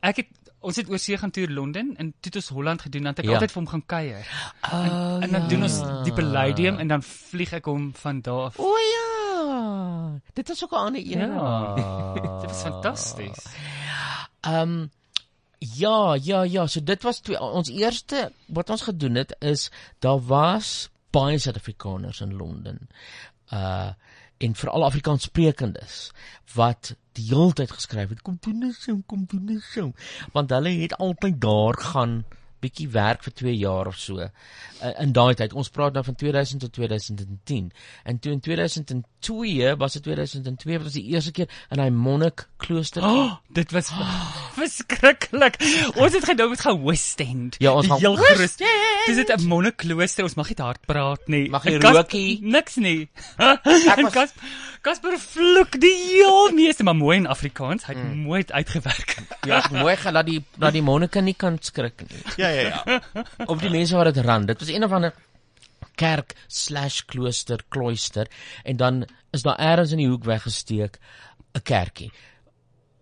ek het ons het oor see gaan toer Londen en toe het ons Holland gedoen dan het ek Ja. altyd vir hom gaan kuier. Oh, en, en dan doen ons die Palladium en dan vlieg ek hom van daar af. O ja. Dit was ook 'n ander een. Ja. Dit was fantasties. Ehm um, ja, ja, ja, so dit was twee, ons eerste wat ons gedoen het is daar was baie Suid-Afrikaners in Londen. Uh en veral Afrikaanssprekendes wat die hele tyd geskryf het kom doen dit so kom doen dit so want hulle het altyd daar gaan bietjie werk vir 2 jaar of so uh, in daai tyd ons praat nou van 2000 tot 2010 en toe in 2002 was dit 2002 was die eerste keer in hy monnik klooster Oh, dit was verskriklik. Ons het gedink ons gaan West End. Ja, ons gaan heel groot. Dis dit 'n monnikklooster. Ons mag nie hard praat nie. Mag jy rookie? Niks nie. en was- Kas Kasper vloek die heel meeste maar mooi in Afrikaans. Hy het mm. mooi uitgewerk. Ja, mooi gaan dat die dat die monnike nie kan skrik nie. Ja, ja, ja. Of die mense wat dit ran. Dit was een of ander kerk slash klooster klooster en dan is daar eers in die hoek weggesteek 'n kerkie.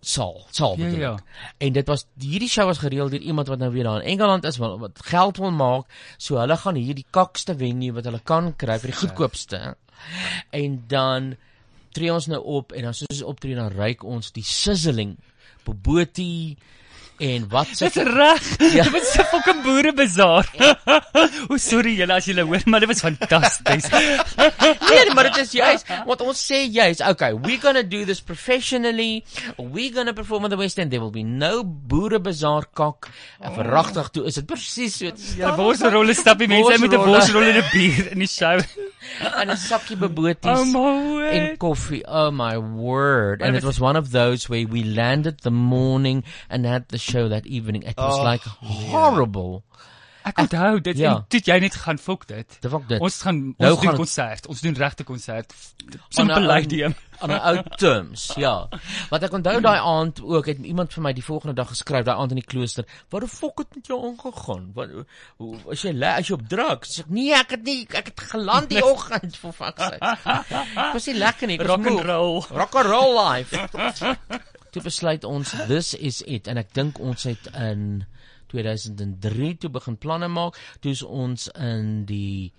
Saal, saal Ja, bedoel ja. ek. En dit was hierdie show was gereël deur iemand wat nou weer daar in Engeland is wat, wat geld wil maak. So hulle gaan hier die kakste venue wat hulle kan kry vir die goedkoopste. En dan tree ons nou op en dan soos ons optree dan ruik ons die sizzling Bobotie en wat se Dis reg. Ja. Dit was 'n fucking boerebazaar. o, sorry julle as julle hoor, maar dit was fantasties. nee, maar dit is juist want ons sê juist, okay, we're going to do this professionally. We're going to perform at the West End. There will be no boere bazaar kak. En verragtig toe is dit presies so. Ja, borsrolle stap die mense met 'n borsrol en 'n bier in die show. en 'n sakkie boboties Oh en koffie. Oh my word. And it was one of those where we landed the morning and had the show that evening. It was Oh, like horrible. Ek onthou dit Ja. en toe het jy net gaan fok dit. Dit fok dit. Ons gaan ons Nou doen gaan- konsert. Ons doen regte konsert. Some 'n- palladium. aan 'n ou terms, ja. Want ek onthou daai aand ook het iemand vir my die volgende dag geskryf daai aand in die klooster, "Wat die fok het met jou aangegaan? Wat hoe as jy le- as jy op drugs?" Sê ek, "Nee, ek het nie ek het geland die oggend vir fuck's sake." Was nie lekker nie. Rock and roll. Rock and roll life. toe besluit ons this is it en ek dink ons het in 2003 toe begin planne maak. Toe is ons in die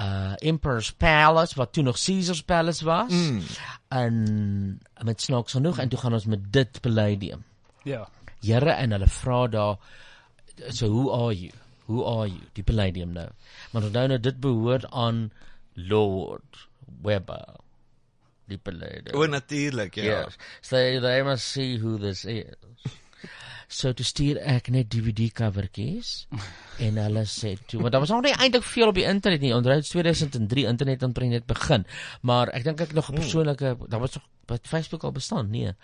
uh Emperor's Palace wat toe nog Caesar's Palace was. Mm. En met snaaks genoeg en toe gaan ons met dit Palladium. Ja. Here en hulle vra daar so who are you? Who are you? Die Palladium nou. Maar onthou nou dit behoort aan Lord Webber. Die Palladium. O natuurlik, ja. Yes. So they must see who this is. So toe stuur ek net DVD covertjies en hulle sê toe want daar was nog nie eintlik veel op die internet nie. Onthou dit is 2003 internet het net begin. Maar ek dink ek nog 'n persoonlike daar was nog wat Facebook al bestaan, nee.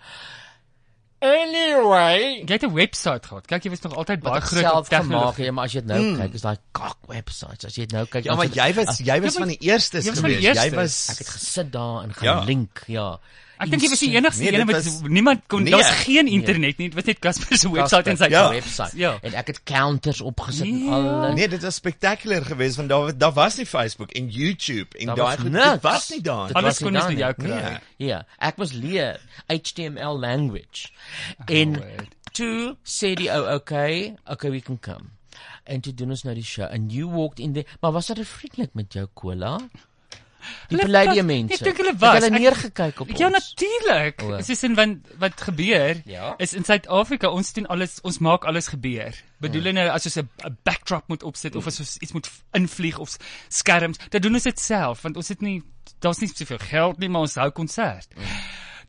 Anyway, jy het 'n webwerf gehad. Kyk, jy was nog altyd baie groot op tegnologie. gemaak, ja, maar as jy dit nou Mm. kyk, is daai kak websites. As jy dit nou kyk, Ja, maar jy was as- jy was Ja, van die eerstes gewees. Jy was ek het gesit daar en Ja. gelink, ja. Ek dink jy was die enigste Nee, een wat was- niemand kon Nee. daar was geen Nee. internet nie. Dit was net Casper se webwerf en sy Ja. website. Ja. En ek het counters opgesit en Ja. alles. Nee, dit was spectacular geweest want daar daar was nie Facebook en YouTube en daai goed dit was nie daar. Alles was nie kon ons by jou nie. kry. Nee. Ja, ek was leer HTML language. En toe sê die ou, okay, okay we can come. En toe doen ons nou die show and you walked in there. Maar was dit vriendelik met jou cola? Die Palladium mense. Ek dink hulle was. Hulle Ek- neergekyk op Ja ons. natuurlik. O. Dis in wat wat gebeur Ja. is in Suid-Afrika ons doen alles ons maak alles gebeur. Bedoel Hmm. nou as ons 'n backdrop moet opsit of as ons iets moet invlieg of skerms, dan doen ons dit self want ons het nie daar's nie soveel geld nie, maar ons hou konsert. Hmm.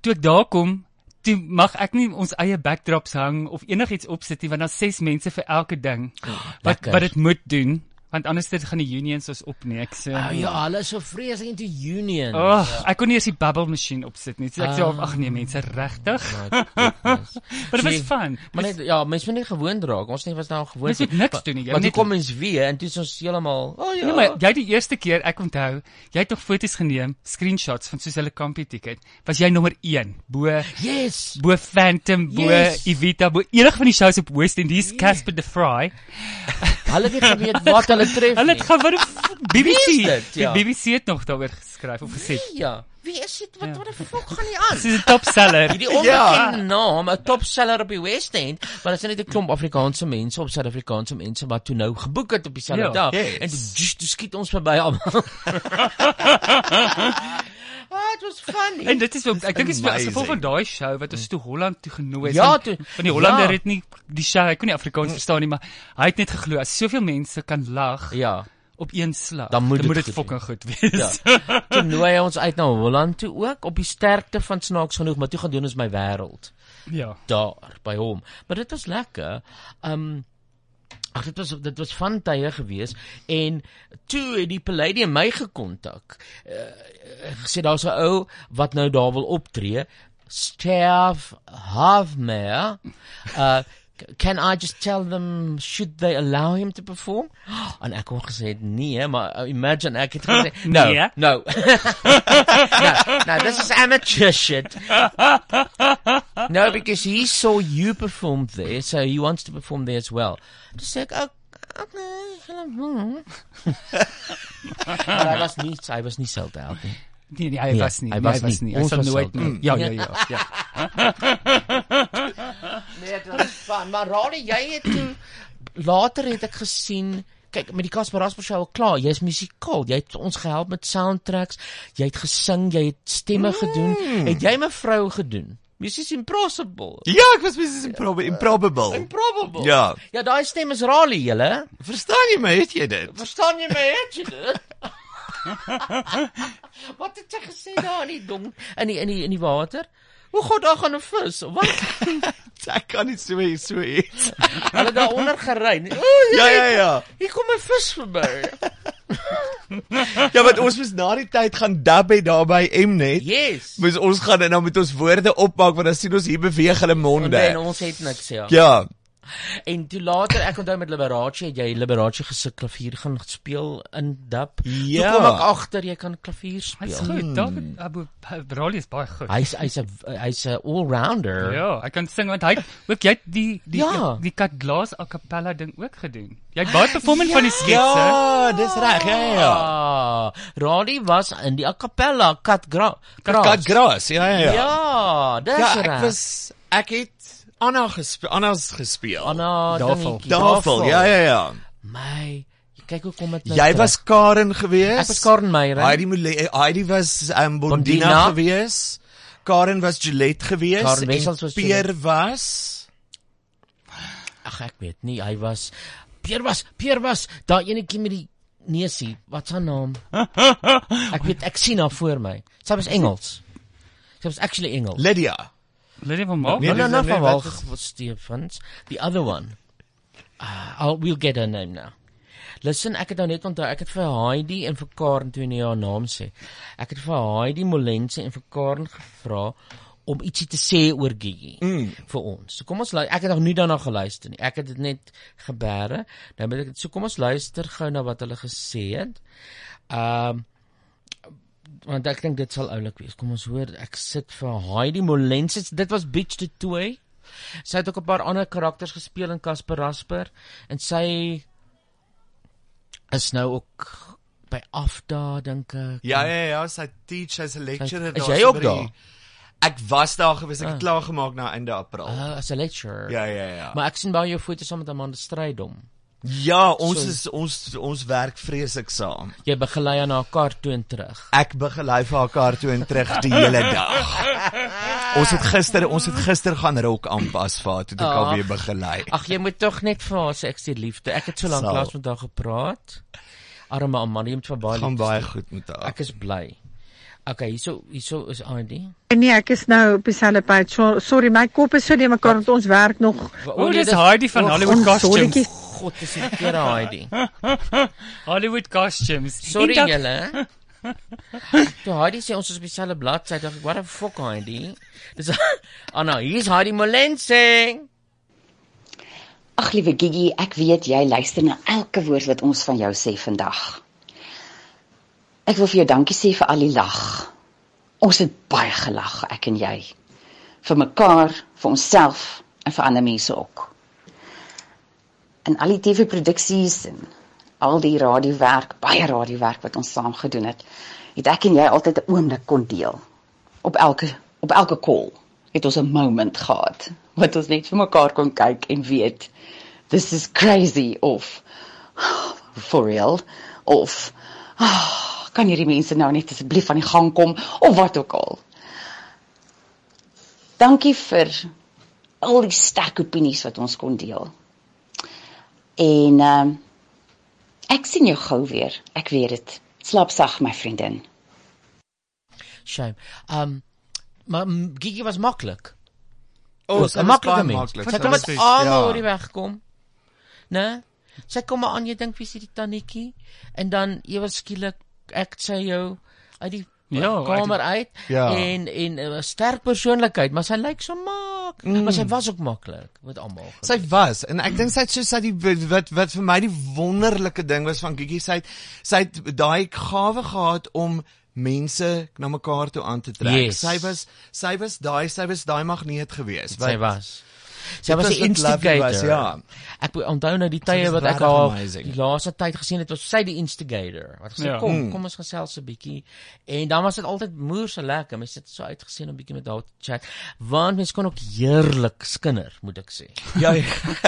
Toe ek daar kom Toe mag ek nie ons eie backdrops hang of enigiets opsit nie want daar's ses mense vir elke ding wat lekker. wat dit moet doen want anders dit gaan die unions ons opneek so. Oh, ja, hulle is so vreeslik into unions. Oh, ek kon nie eens die bubble masjien opsit nie. So ek sê Ah. ag nee mense, regtig. Maar dit was fun. Maar net ja, mense moet nie gewoond raak. Ons net was nou gewoond. Mens moet niks doen nie, Maar toe net- kom ons weer en toe is ons heeltemal, oh ja. Nee, maar jy die eerste keer ek onthou, jy het tog foto's geneem, screenshots van soos hulle kampie ticket. Was jy nommer 1 bo Yes. bo Phantom, bo Yes. Evita, bo enige van die shows op West Indies, Casper the Fry. Hulle het geweet wat hulle tref Hulle het gaan Wie BBC is dit? Ja. Die BBC het nog daaroor geskryf of gesê. Ja. Wie is dit? Wat Ja. wat die fok gaan nie aan? Dis 'n topseller. Hierdie onbekende naam, 'n topseller op die West End, maar dit is net 'n klomp Afrikaanse mense of Suid-Afrikaanse mense wat toe nou geboek het op dieselfde Ja. dag Yes. en toe, just, toe skiet ons verby almal. Ah, it was funny. En dit is ook ek dink dit is as Amazing. gevolg van daai show wat ons toe Holland toe genooi is. Ja, toe- van die Hollander ja. het nie die show, hy kon nie Afrikaans verstaan nie, maar hy het net geglo as soveel mense kan lag ja. op een slag, Dan moet dit dit goed fucking goed wees. Ja. Toe nooi hy ons uit na Holland toe ook op die sterkte van snaaks genoeg, maar toe gaan doen ons my wêreld ja. daar by hom. Maar dit was lekker. Um Ag dit was dit was van tye gewees en toe het die Palladium my gekontak. Uh, gesê daar's 'n ou wat nou daar wil optree. Stef Havmer. Uh can I just tell them should they allow him to perform? En ek het gesê nee, maar uh, imagine ek het gesê no. Nee. No. no. No, this is amateur shit. No, because he saw you perform there, so he wants to perform there as well. Dis ek ook okay. maar hy was nie, hy was nie sold out nie. Nee, nee, hy Nee, was nie. hy nee, was hy was nie. nie. Hy Ons sal nooit sold out. nie. Ja, ja, ja, ja. Nee, dit was fun, maar Rani, jy het toe later het ek gesien Kyk, met die Casper Rasper show al klaar, jy's musikaal. Jy het ons gehelp met soundtracks. Jy het gesing, jy het stemme gedoen. Het jy mevrou gedoen? Mrs Impossible. Ja, ek was Mrs. Improb Improbable. Improbable. Ja. Ja, daai stem is Raleigh, julle. Verstaan jy my? Het jy dit? Verstaan jy my, het jy dit? Wat het jy gesê daar in die dong in die in die in die water? Hoe gaan daar gaan 'n vis? Wat? Ek kan nie so so iets. Hulle daaronder gery. O, Ja, ja, ja. Hier kom 'n vis verby. Ja, want ons moes na die tyd gaan dub het daar by Mnet. Yes. Moes ons gaan en dan met ons woorde opmaak want dan sien ons hier beweeg hulle monde. En ons het niks ja. Ja. En toe later, ek onthou met Liberace, het jy Liberace gesit klavier gaan speel in dub. Ja. Toe kom ek agter jy kan klavier speel. Hy's goed. David Abu Raleigh is baie goed. Hy's hy's 'n hy's 'n all-rounder. Ja, ek kan sing want hy ook jy die die Ja. die kat glas a cappella ding ook gedoen. Jy het baie performing van die sketse. Ja, dis reg. Ja, ja. Ja. Radi was in die a cappella kat gra Kat kat gras. Ja, ja, ja. Ja, dis Ja, reg. ek was ek het Anna gespeel. Anna's gespeel. Anna Dafel. Dafel. Ja, ja, ja. My, kyk hoe kom dit nou. Jy terug. was Karen gewees. Ek was Karen Meyer. Heidi Mole- Heidi was um, Bondina, Bondina. gewees. Karen was Gillette gewees. Karen en Wessels was Peer Gillette. was Ag ek weet nie, hy was Pierre was, Pierre was, daai enetjie met die neusie, wat's haar naam? ek weet ek sien haar voor my. Sy was Engels. Sy was actually Engels. Lydia. Lydia van Maal? No, no, dis- not nee, van was Stefans. The other one. Uh, I'll we'll get her name now. Listen, ek het nou net onthou, ek het vir Heidi en vir Karen toe nie haar naam sê. Ek het vir Heidi Molense en vir Karen gevra om ietsie te sê oor Gigi Mm. vir ons. So kom ons luister. Ek het nog nie daarna geluister nie. Ek het dit net gebeere. Nou moet ek so kom ons luister gou na wat hulle gesê het. Ehm want ek dink dit sal oulik wees. Kom ons hoor. Ek sit vir Heidi Molense. Dit was Beach to Toy. Sy het ook 'n paar ander karakters gespeel in Casper Rasper en sy is nou ook by Afda dink ek. Ja ja ja, sy teach, sy's 'n lecturer Is daar. jy so ook daar? Ek was daar gewees, ek het Ah. klaar gemaak na einde April. Uh, as 'n lecturer. Ja ja ja. Maar ek sien baie jou foto's saam met Amanda Strydom. Ja, ons So- is ons ons werk vreeslik saam. Jy begelei aan haar kar toe en terug. Ek begelei vir haar kar toe en terug die hele dag. Ons het gister ons het gister gaan rok aanpas vir haar toe ek al weer begelei. Ag jy moet tog net vir haar sê ek sê liefde. Ek het so lank Sal. laas met haar gepraat. Arme Amanda, jy moet vir baie Gaan baie goed met haar. Ek is bly. Okay, hierso hierso is ID. Nee, ek is nou op dieselfde pad. So, sorry, my kop is so die mekaar want ons werk nog. O, dis Heidi van Hollywood Costumes. God, dis die verkeerde Heidi. Hollywood Costumes. Sorry Eendag- julle. Toe Heidi sê ons is op dieselfde bladsy, dink ek, what the fuck Heidi? Dis Anna, hier's Heidi Molense. Ag liewe Gigi, ek weet jy luister na elke woord wat ons van jou sê vandag. Ek wil vir jou dankie sê vir al die lag. Ons het baie gelag, ek en jy. Vir mekaar, vir onsself en vir ander mense ook. In al die TV-produksies en al die radiowerk, baie radiowerk wat ons saam gedoen het, het ek en jy altyd 'n oomblik kon deel. Op elke op elke call het ons 'n moment gehad wat ons net vir mekaar kon kyk en weet this is crazy of for real of ah, kan hierdie mense nou net asseblief aan die gang kom of wat ook al. Dankie vir al die sterk opinies wat ons kon deel. En ehm uh, ek sien jou gou weer. Ek weet dit. Slaap sag my vriendin. Shame. Um maar Gigi was maklik. O, 'n maklike baie mens. maklik, Sy sy kom met almal ja. oor die weg kom. Né? Sy kom maar aan, jy dink wie is die tannetjie en dan ewe skielik ek sê jou uit die Ja, kamer uit uit Ja. en en 'n sterk persoonlikheid, maar sy lyk so mak. Mm. Maar sy was ook maklik met almal. Sy was en ek dink sy het so sy die wat wat vir my die wonderlike ding was van Gigi sy het sy het daai gawe gehad om mense na mekaar toe aan te trek. Yes. Sy was sy was daai sy was daai magneet geweest. Sy was. Sy was 'n lovely was, instigator. ja. Ek onthou nou die tye was wat ek haar die laaste tyd gesien het, was sy die instigator. Wat gesê Ja. kom, Mm. kom ons gesels 'n bietjie. En dan was dit altyd moerse lekker. Mense het so uitgesien om bietjie met haar te chat. Want mense kon ook heerlik skinder, moet ek sê. Ja. ja.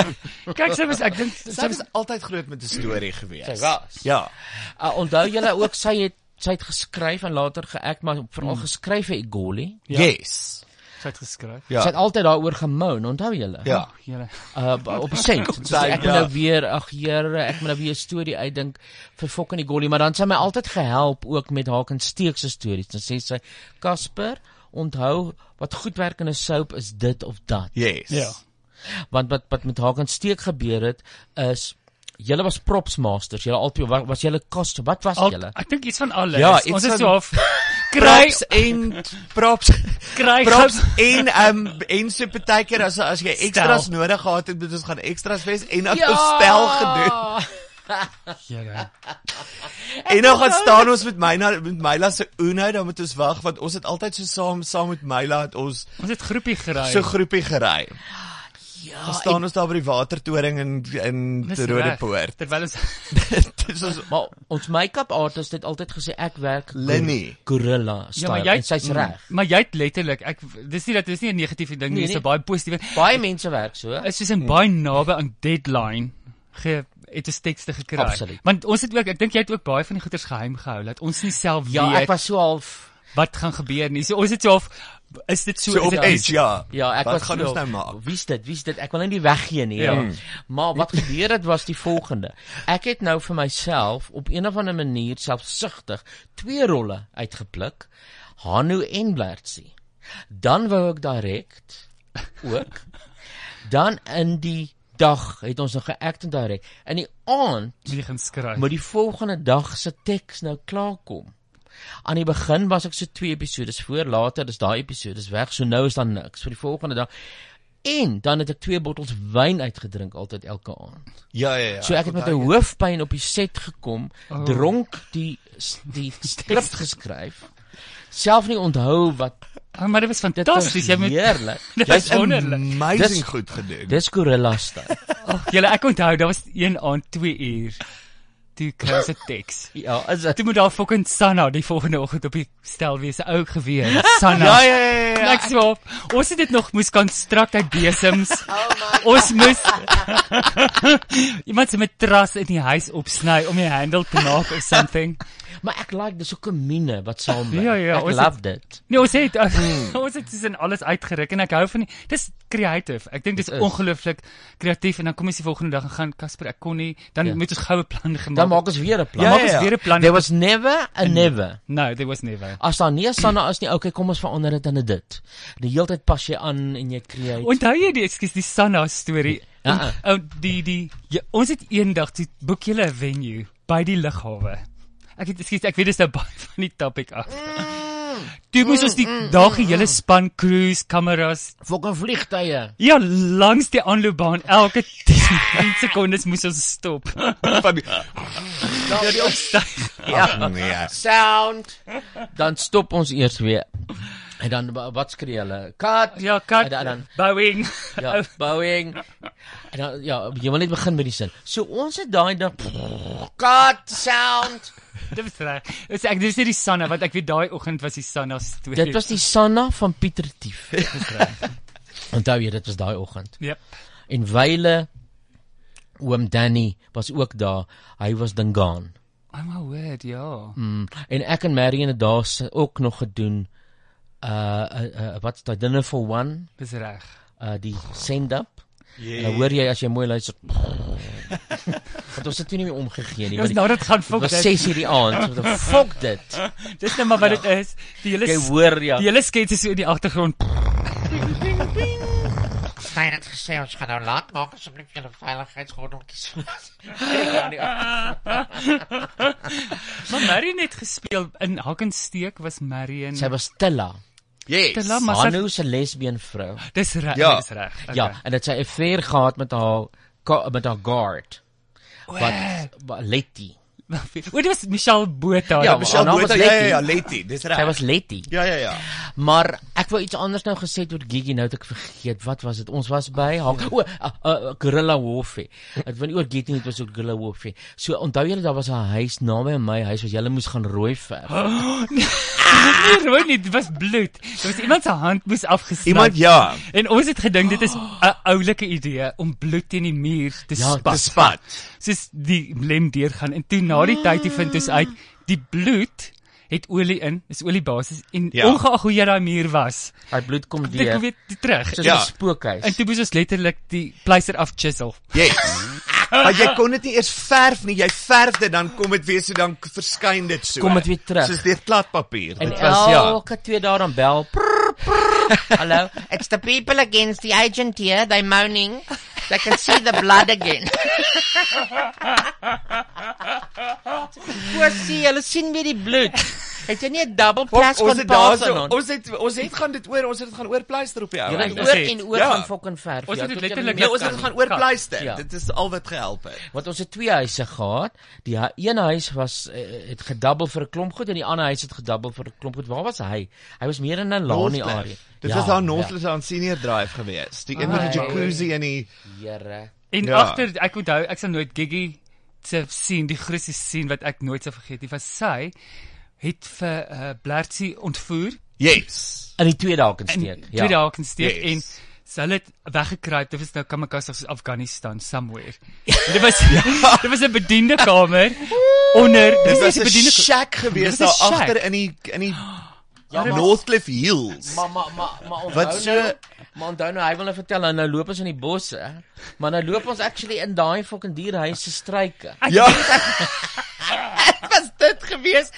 Kyk, sy was ek dink sy was altyd groot met 'n storie geweest. Sy was. Ja. Uh, onthou julle ook sy het sy het geskryf en later geact, maar veral Mm. geskryf vir Igoli. Yes. Sy het geskryf. Ja. Sy het altyd daaroor gemoan, onthou julle? Ja. Julle. uh op die. Kom, So ek moet ja. nou weer ag Here, ek moet nou weer 'n storie uitdink vir Fok en die Golly, maar dan sy my altyd gehelp ook met haar en Steek se stories. Dan sê sy, "Casper, onthou wat goed werk in 'n soap is dit of dat." Yes. Ja. Want wat wat met haar en Steek gebeur het is Julle was props masters. Julle albei wa- was julle koste. Wat was Al, julle? ek dink iets van alles. Ja, ons is so half kry props en props kry props en um, en so baie keer as as jy extras Stel. nodig gehad het, moet ons gaan extras wees en dan Ja! ja! stel gedoen. Julle. En dan gaan staan ons met Myla met Myla se Uno, dan moet ons wag want ons het altyd so saam saam met Myla het ons Ons het groepie gery. so groepie gery. Ja, Dan staan ons daar by die watertoring in in reg. Rodepoort. Terwyl ons Dis ons Maar ons make-up artist het altyd gesê ek werk Linny. gorilla Ja, style maar jy en sy's reg. Maar jy het letterlik ek dis nie dat dis nie 'n negatiewe ding nie, Nee, dis 'n nee. baie positiewe. Baie mense werk so. Is soos in baie naby aan deadline ge het 'n tekste gekry. Absoluut. Want ons het ook ek dink jy het ook baie van die goeders geheim gehou dat ons nie self Ja, weet. ek was so half wat gaan gebeur nie. So ons het so of is dit so, So is op dit edge, ja. Ja, ek Wat was gaan ons nou maak? Wie's dit? Wie's dit? Ek wil net nie weggee nie. Ja. Ja. Maar wat gebeur het was die volgende. Ek het nou vir myself op een of ander manier selfsugtig twee rolle uitgepluk. Hanu en Blertsie. Dan wou ek direk ook. Dan in die dag het ons nog geact en direk. In die aand moet jy gaan skryf. moet die volgende dag se teks nou klaar kom. Aan die begin was ek so twee episodes voor, later is daai episodes weg, so nou is daar niks vir die volgende dag. En dan het ek twee bottels wyn uitgedrink altyd elke aand. Ja, ja, ja. So ek het met 'n hoofpyn op die set gekom, Oh. dronk die die skrip geskryf. Self nie onthou wat Oh, maar dit was fantasties. Jy moet heerlik. Jy's wonderlik. amazing Dis- goed gedoen. Dis gorilla style. Oh, julle ek onthou, daar was een aand 2 uur. Toe kry ons 'n teks. Ja, is dit Toe moet daar fucking Sanna die volgende oggend op die stel wees, 'n ou geweer. Sanna. Ja, ja, ja, ja. Ek sê op, ons het dit nog moes konstrukt uit besems. ons moes iemand se matras in die huis opsny om die handle te maak of something. Maar ek like dis ook 'n mine wat saamwerk. Ja, ja, ek love dit. Nee, ons het ons het dis in alles uitgeruk en ek hou van die dis creative. Ek dink dis ongelooflik kreatief en dan kom ons die volgende dag en gaan Casper, ek kon nie, dan Ja. moet ons goue plan gemaak. Dan maak ons weer 'n plan. Dan maak ons weer 'n plan. There was never a never. No, there was never. As daar nie 'n Sanna is nie, okay, kom ons verander dit in 'n dit. Die hele tyd pas jy aan en jy create. Onthou jy die ekskuus die Sanna storie? Ja, En- Ou die die ja, ons het eendag toe boek julle 'n venue by die lughawe. Ek het ekskuus ek weet dis nou baie van die topic af. Toe moes ons die dae hele span cruise kameras fucking vliegtye. Ja, langs die aanloopbaan elke 10 sekondes moes ons stop. Van die Ja, die opstyg. Ja. nee. Sound. Dan stop ons eers weer. En dan wa- wat skree hulle? Cut. Ja, cut. En dan, dan Bowing. ja, bowing. En dan ja, jy wil net begin met die sin. So ons het daai ding cut sound. Dit was reg. Dis ek dis nie die Sanna wat ek weet daai oggend was die Sanna storie. Dit was die Sanna van Pieter Tief. Onthou jy dit was daai oggend. Yep. En Wyle oom Danny was ook daar. Hy was Dingaan. Oh my word, ja. Mm, en ek en Marion het daar ook nog gedoen uh, uh, uh wat's daai dinner for one? Dis reg. Uh die send up. Yeah. En dan hoor jy as jy mooi luister. Want ons het toe nie meer omgegee nie. Ons nou dit gaan fok dit. dit. Was 6 hierdie aand. So fok dit. Dis nou maar wat dit is. Die hele Jy hoor, ja. Die hele skets is so in die agtergrond. Stein het gesê ons gaan nou laat maak asseblief julle veiligheidsgordeltjies. maar Marion het gespeel in Hakensteek was Marion. Sy was Tilla. Yes. Tilla, maar sy Hanu se lesbien vrou. Dis reg, Ja. dis reg. Okay. Ja, en dit sy 'n affair gehad met haar met haar guard. Wat Letty. O, dit was Michelle Botha. Ja, Michelle Botha, ja, ja, ja, Letty, dis reg. Sy was Letty. Ja, ja, ja. Maar ek wou iets anders nou gesê het oor Gigi nou het ek vergeet. Wat was dit? Ons was by haar. O, uh, uh, Gorilla Warfare. Wil nie oor Gigi nie, dit was oor Gorilla Warfare. So onthou julle daar was 'n huis naby my huis wat julle moes gaan rooi verf. Nee, rooi nie, dit was bloed. Dit was iemand se hand moes afgesny. Iemand, ja. En ons het gedink dit is 'n oulike idee om bloed teen die muur te Ja, spat. te spat. Soos die lem deurgaan en toe na die tyd het vind ons uit die bloed het olie in, is oliebasis en Ja. ongeag hoe jy daai muur was, Daai bloed kom dit deur. kom weer die terug. Soos Ja. 'n spookhuis. En toe moes ons letterlik die pleister af chisel. Yes. Maar jy kon dit nie eers verf nie. Jy verf dit dan kom dit weer so dan verskyn dit so. Kom dit weer terug. Soos deur kladpapier. En Dit was ja. elke twee dae dan bel. Prr, prr. Hello, it's the people against the agent here. They're moaning. They can see the blood again. Wat sien hulle sien weer die bloed. Het jy nie 'n double ons kon het daar pas so, aan? ons het ons het gaan dit oor, ons het dit gaan oor pleister op die ou. Ja, oor en oor ja. gaan fucking verf. Ons het dit letterlik Nee, ons het dit gaan nie. oor Kat. pleister. Ja. Dit is al wat gehelp het. Want ons het twee huise gehad. Die een huis was uh, het gedubbel vir 'n klomp goed en die ander huis het gedubbel vir 'n klomp goed. Waar was hy? Hy was meer in 'n lani area. Dit was daar Northland aan senior drive gewees. Die een met die jacuzzi en die Here. En Ja. agter ek onthou ek sal nooit Gigi se sien, die grootste sien wat ek nooit sal vergeet nie, was sy het vir uh, Blertsie ontvoer Yes. In die tweede haak in steek. twee dae kan steek Yes. en sy het weggekruip. Dit was nou Kamakasa soos Afghanistan somewhere. En dit was dit was 'n bediende kamer onder Dit was 'n bediende shack Dit gewees was daar 'n shack. agter in die in die Ja, maar- Northcliffe Hills. Maar maar maar maar onthou Wat so nou, maar onthou nou hy wil nou vertel nou, nou loop ons in die bosse, maar nou loop ons actually in daai fucking dierhuis se struike. Ja. was dit gewees?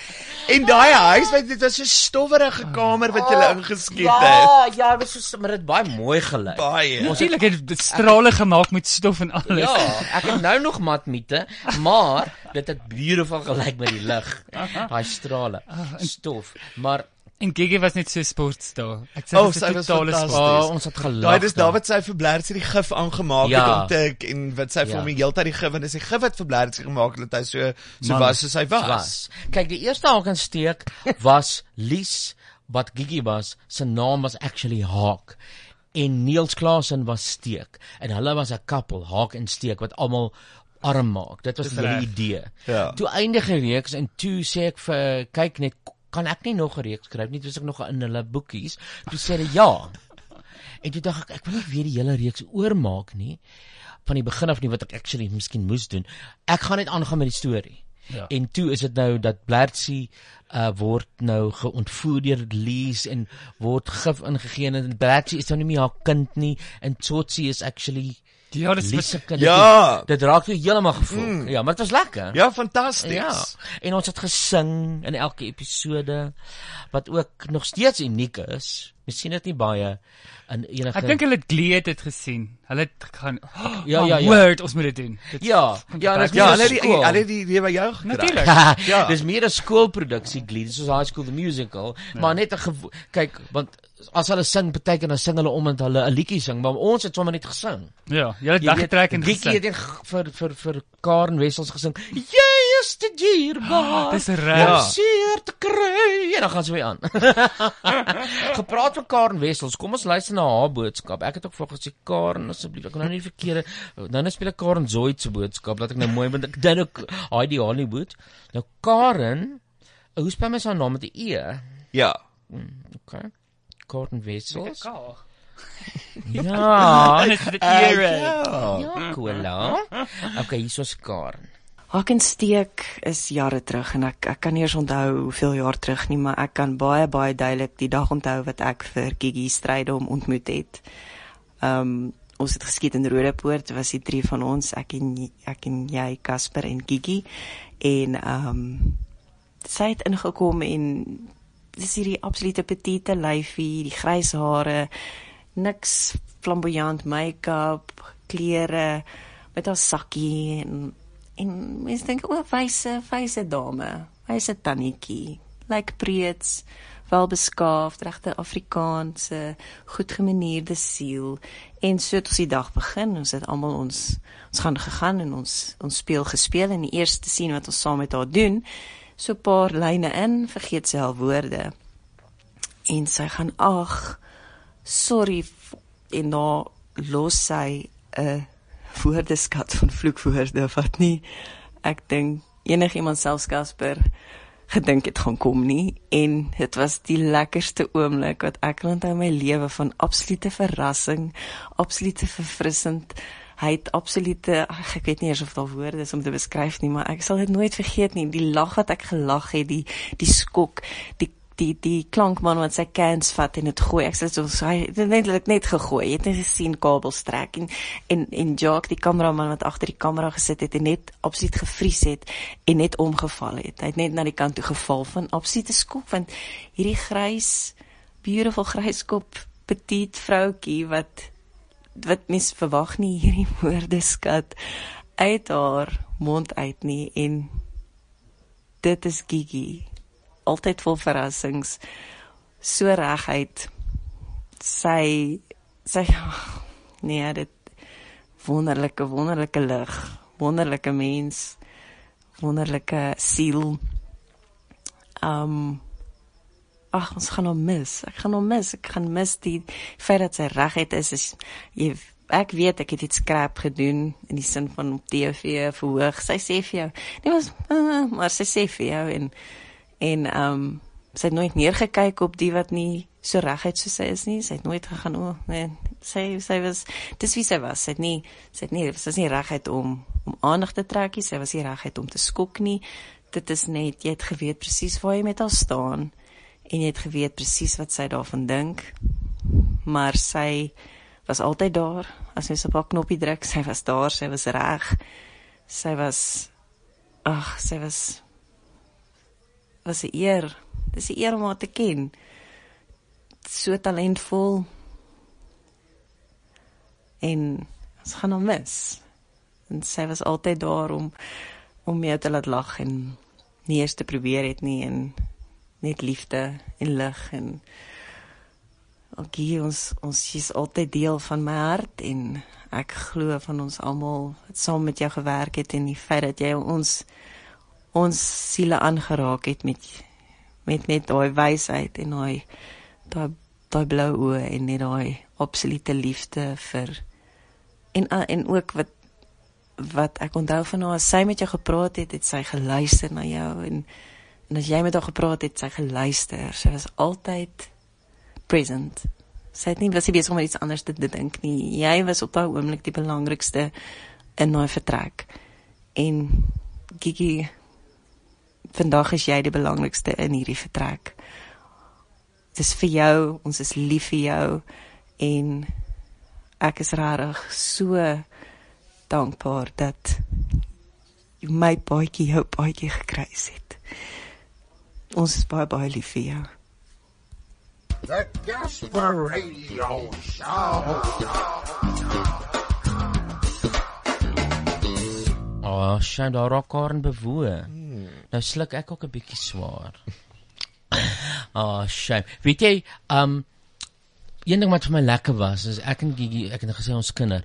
En daai huis, weet dit was so stowwerige kamer wat jy ingeskiet het. Ja, ja, dit was so maar dit baie mooi gelyk. Baie. Natuurlik het dit strale gemaak met stof en alles. Ja, ek het nou nog matmiete, maar dit het beautiful gelyk met die lig. Daai strale, stof, maar En Gigi was net so sportster. Ek sê Oh, dit is sy 'n was totale fantasties. sport. Oh, ons het gelag Daai dis daar. David sy vir Blertjie die gif aangemaak Ja. het om te en wat sy vir Ja. hom die hele tyd die gif en dis die gif wat vir Blertjie gemaak het dat hy so so Man, was soos hy was. Kyk, die eerste haak en steek was Lies wat Gigi was. Sy naam was actually Haak. En Niels Klasen was Steek en hulle was 'n koppel, Haak en Steek wat almal arm maak. Dit was die hele idee. Ja. Toe eindig die reeks en toe sê ek vir kyk net kan ek nie nog 'n reeks skryf nie, dis ek nog in hulle boekies. Toe sê hulle ja. En toe dink ek ek wil nie weer die hele reeks oormaak nie van die begin af nie wat ek actually miskien moes doen. Ek gaan net aangaan met die storie. Ja. En toe is dit nou dat Blertsie uh word nou geontvoer deur Lees en word gif ingegee en Blertsie is nou nie meer haar kind nie en Tsotsi is actually Ja, se wat- kind. Ja. Dit raak jou heeltemal gevoel. Mm. Ja, maar dit was lekker. Ja, fantasties. Ja. En ons het gesing in elke episode wat ook nog steeds uniek is. Miskien dit nie baie in enige Ek dink hulle het Glee het dit gesien. Hulle het gaan oh, Ja, ja, ja. Word, ons moet dit doen. Dit Ja, ja, dis Ja, hulle het die hulle het die idee by jou gekry. Natuurlik. Ja. Dis meer 'n skoolproduksie Glee, dis soos High School the Musical, maar net 'n kyk, want as hulle sing, partykeer dan sing hulle om en hulle 'n liedjie sing, maar ons het sommer net gesing. Ja, jy het Jy weet, weggetrek en gesing. het net g- vir vir vir Karen Wessels gesing. Jy is te dierbaar. Dis reg. Ja. Seer te kry. En dan gaan sy weer aan. Gepraat van Karen Wessels. Kom ons luister na haar boodskap. Ek het ook vir haar gesê Karen asseblief, ek wil nou nie verkeerde nou net speel ek Karen Zoid se boodskap laat ek nou mooi want ek dink ook Heidi Hollywood. Nou Karen, hoe spel mens haar naam met 'n e? Ja. Mm, okay. Karen Wessels. Ja. Ja, Dis die Ek- era. ja. Ja, cool. Okay, hier Hakensteek is jare terug en ek ek kan nie eens onthou hoeveel jaar terug nie, maar ek kan baie baie duidelik die dag onthou wat ek vir Gigi Strydom ontmoet het. Um ons het geskiet in Rodepoort, was die drie van ons, ek en ek en jy Casper en Gigi en um sy het ingekom en dis hierdie absolute petite lyfie, die grys hare, niks flamboyant make-up, klere met haar sakkie en en mense dink o, wyse, wyse dame, wyse tannetjie, lyk like preets, welbeskaafd, regte Afrikaanse, goed gemanierde siel. En so het ons die dag begin. Ons het almal ons ons gaan gegaan en ons ons speel gespeel en die eerste sien wat ons saam met haar doen, so 'n paar lyne in, vergeet sy al woorde. En sy gaan ag, sorry en dan los sy 'n woordeskat van vloekwoorde wat nie ek dink enigiemand selfs Casper gedink het gaan kom nie en dit was die lekkerste oomblik wat ek onthou in my lewe van absolute verrassing, absolute verfrissend. Hy het absolute ag, ek weet nie eers of daar woorde is om te beskryf nie, maar ek sal dit nooit vergeet nie. Die lag wat ek gelag het, die die skok, die die die klankman wat sy cans vat en dit gooi. Ek sê so hy het dit net gegooi. Jy het net gesien kabels trek en en en Jacques die kameraman wat agter die kamera gesit het en net absoluut gevries het en net omgeval het. Hy het net na die kant toe geval van absolute skok want hierdie grys beautiful gryskop petite vroutjie wat wat mens verwag nie hierdie woordeskat uit haar mond uit nie en dit is Gigi altyd vol verrassings so reguit sy sy nee dit wonderlike wonderlike lig wonderlike mens wonderlike siel. Um ag ons gaan hom mis ek gaan hom mis ek gaan mis die feit dat sy reguit is is jy ek weet ek het iets skrap gedoen in die sin van op TV verhoog. Sy sê vir jou nee maar sy sê vir jou en en um sy het nooit neergekyk op die wat nie so reguit soos sy is nie sy het nooit gegaan o nee sy sy was dis wie sy was sy het nie sy het nie sy was nie reguit om om aandag te trek nie sy was nie reguit om te skok nie dit is net jy het geweet presies waar jy met haar staan en jy het geweet presies wat sy daarvan dink. Maar sy was altyd daar. As jy op haar knoppie druk, sy was daar, sy was reg. Sy was ag, sy was was 'n eer. Dis 'n eer om haar te ken. So talentvol. En ons gaan hom mis. En sy was altyd daar om om jou te laat lag en nie eers te probeer het nie en net liefde en lig en Okay, ons ons is altyd deel van my hart en ek glo van ons almal wat saam met jou gewerk het en die feit dat jy ons ons siele aangeraak het met met net daai wysheid en daai daai daai blou oë en net daai absolute liefde vir en en ook wat wat ek onthou van haar sy met jou gepraat het, het sy geluister na jou en en as jy met haar gepraat het, sy geluister. Sy was altyd present. Sy het nie was nie besig om iets anders te dink nie. Jy was op daai oomblik die belangrikste in daai vertrek. En Gigi vandag is jy die belangrikste in hierdie vertrek. Dit is vir jou, ons is lief vir jou en ek is regtig so dankbaar dat my baadjie jou baadjie gekruis het. Ons is baie baie lief vir jou. The Gasper Radio Show. Ah, oh, sien daar raak haar bewoe. Hmm. Nou sluk ek ook 'n bietjie swaar. Ah, oh, shame. Weet jy, um een ding wat vir my lekker was, is ek en Gigi, ek het gesê ons kinder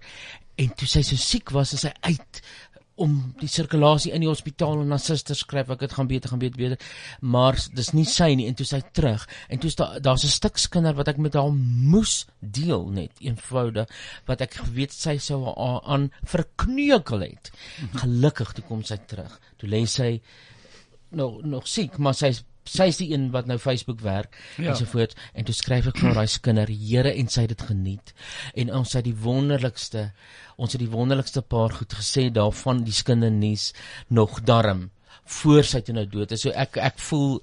en toe sy so siek was, is sy uit om die sirkulasie in die hospitaal en na susters skryf ek dit gaan beter gaan beter beter maar dis nie sy nie en toe sy terug en toe daar daar's 'n stuk skinder wat ek met haar moes deel net eenvoudig wat ek geweet sy sou haar aan verkneukel het gelukkig toe kom sy terug toe lê sy nog nog siek maar sy's sy is die een wat nou Facebook werk ja. en so voort en toe skryf ek vir daai skinder Here en sy het dit geniet. En ons het die wonderlikste ons het die wonderlikste paar goed gesê daarvan die skinder nuus nog darm voor sy toe nou dood is. So ek ek voel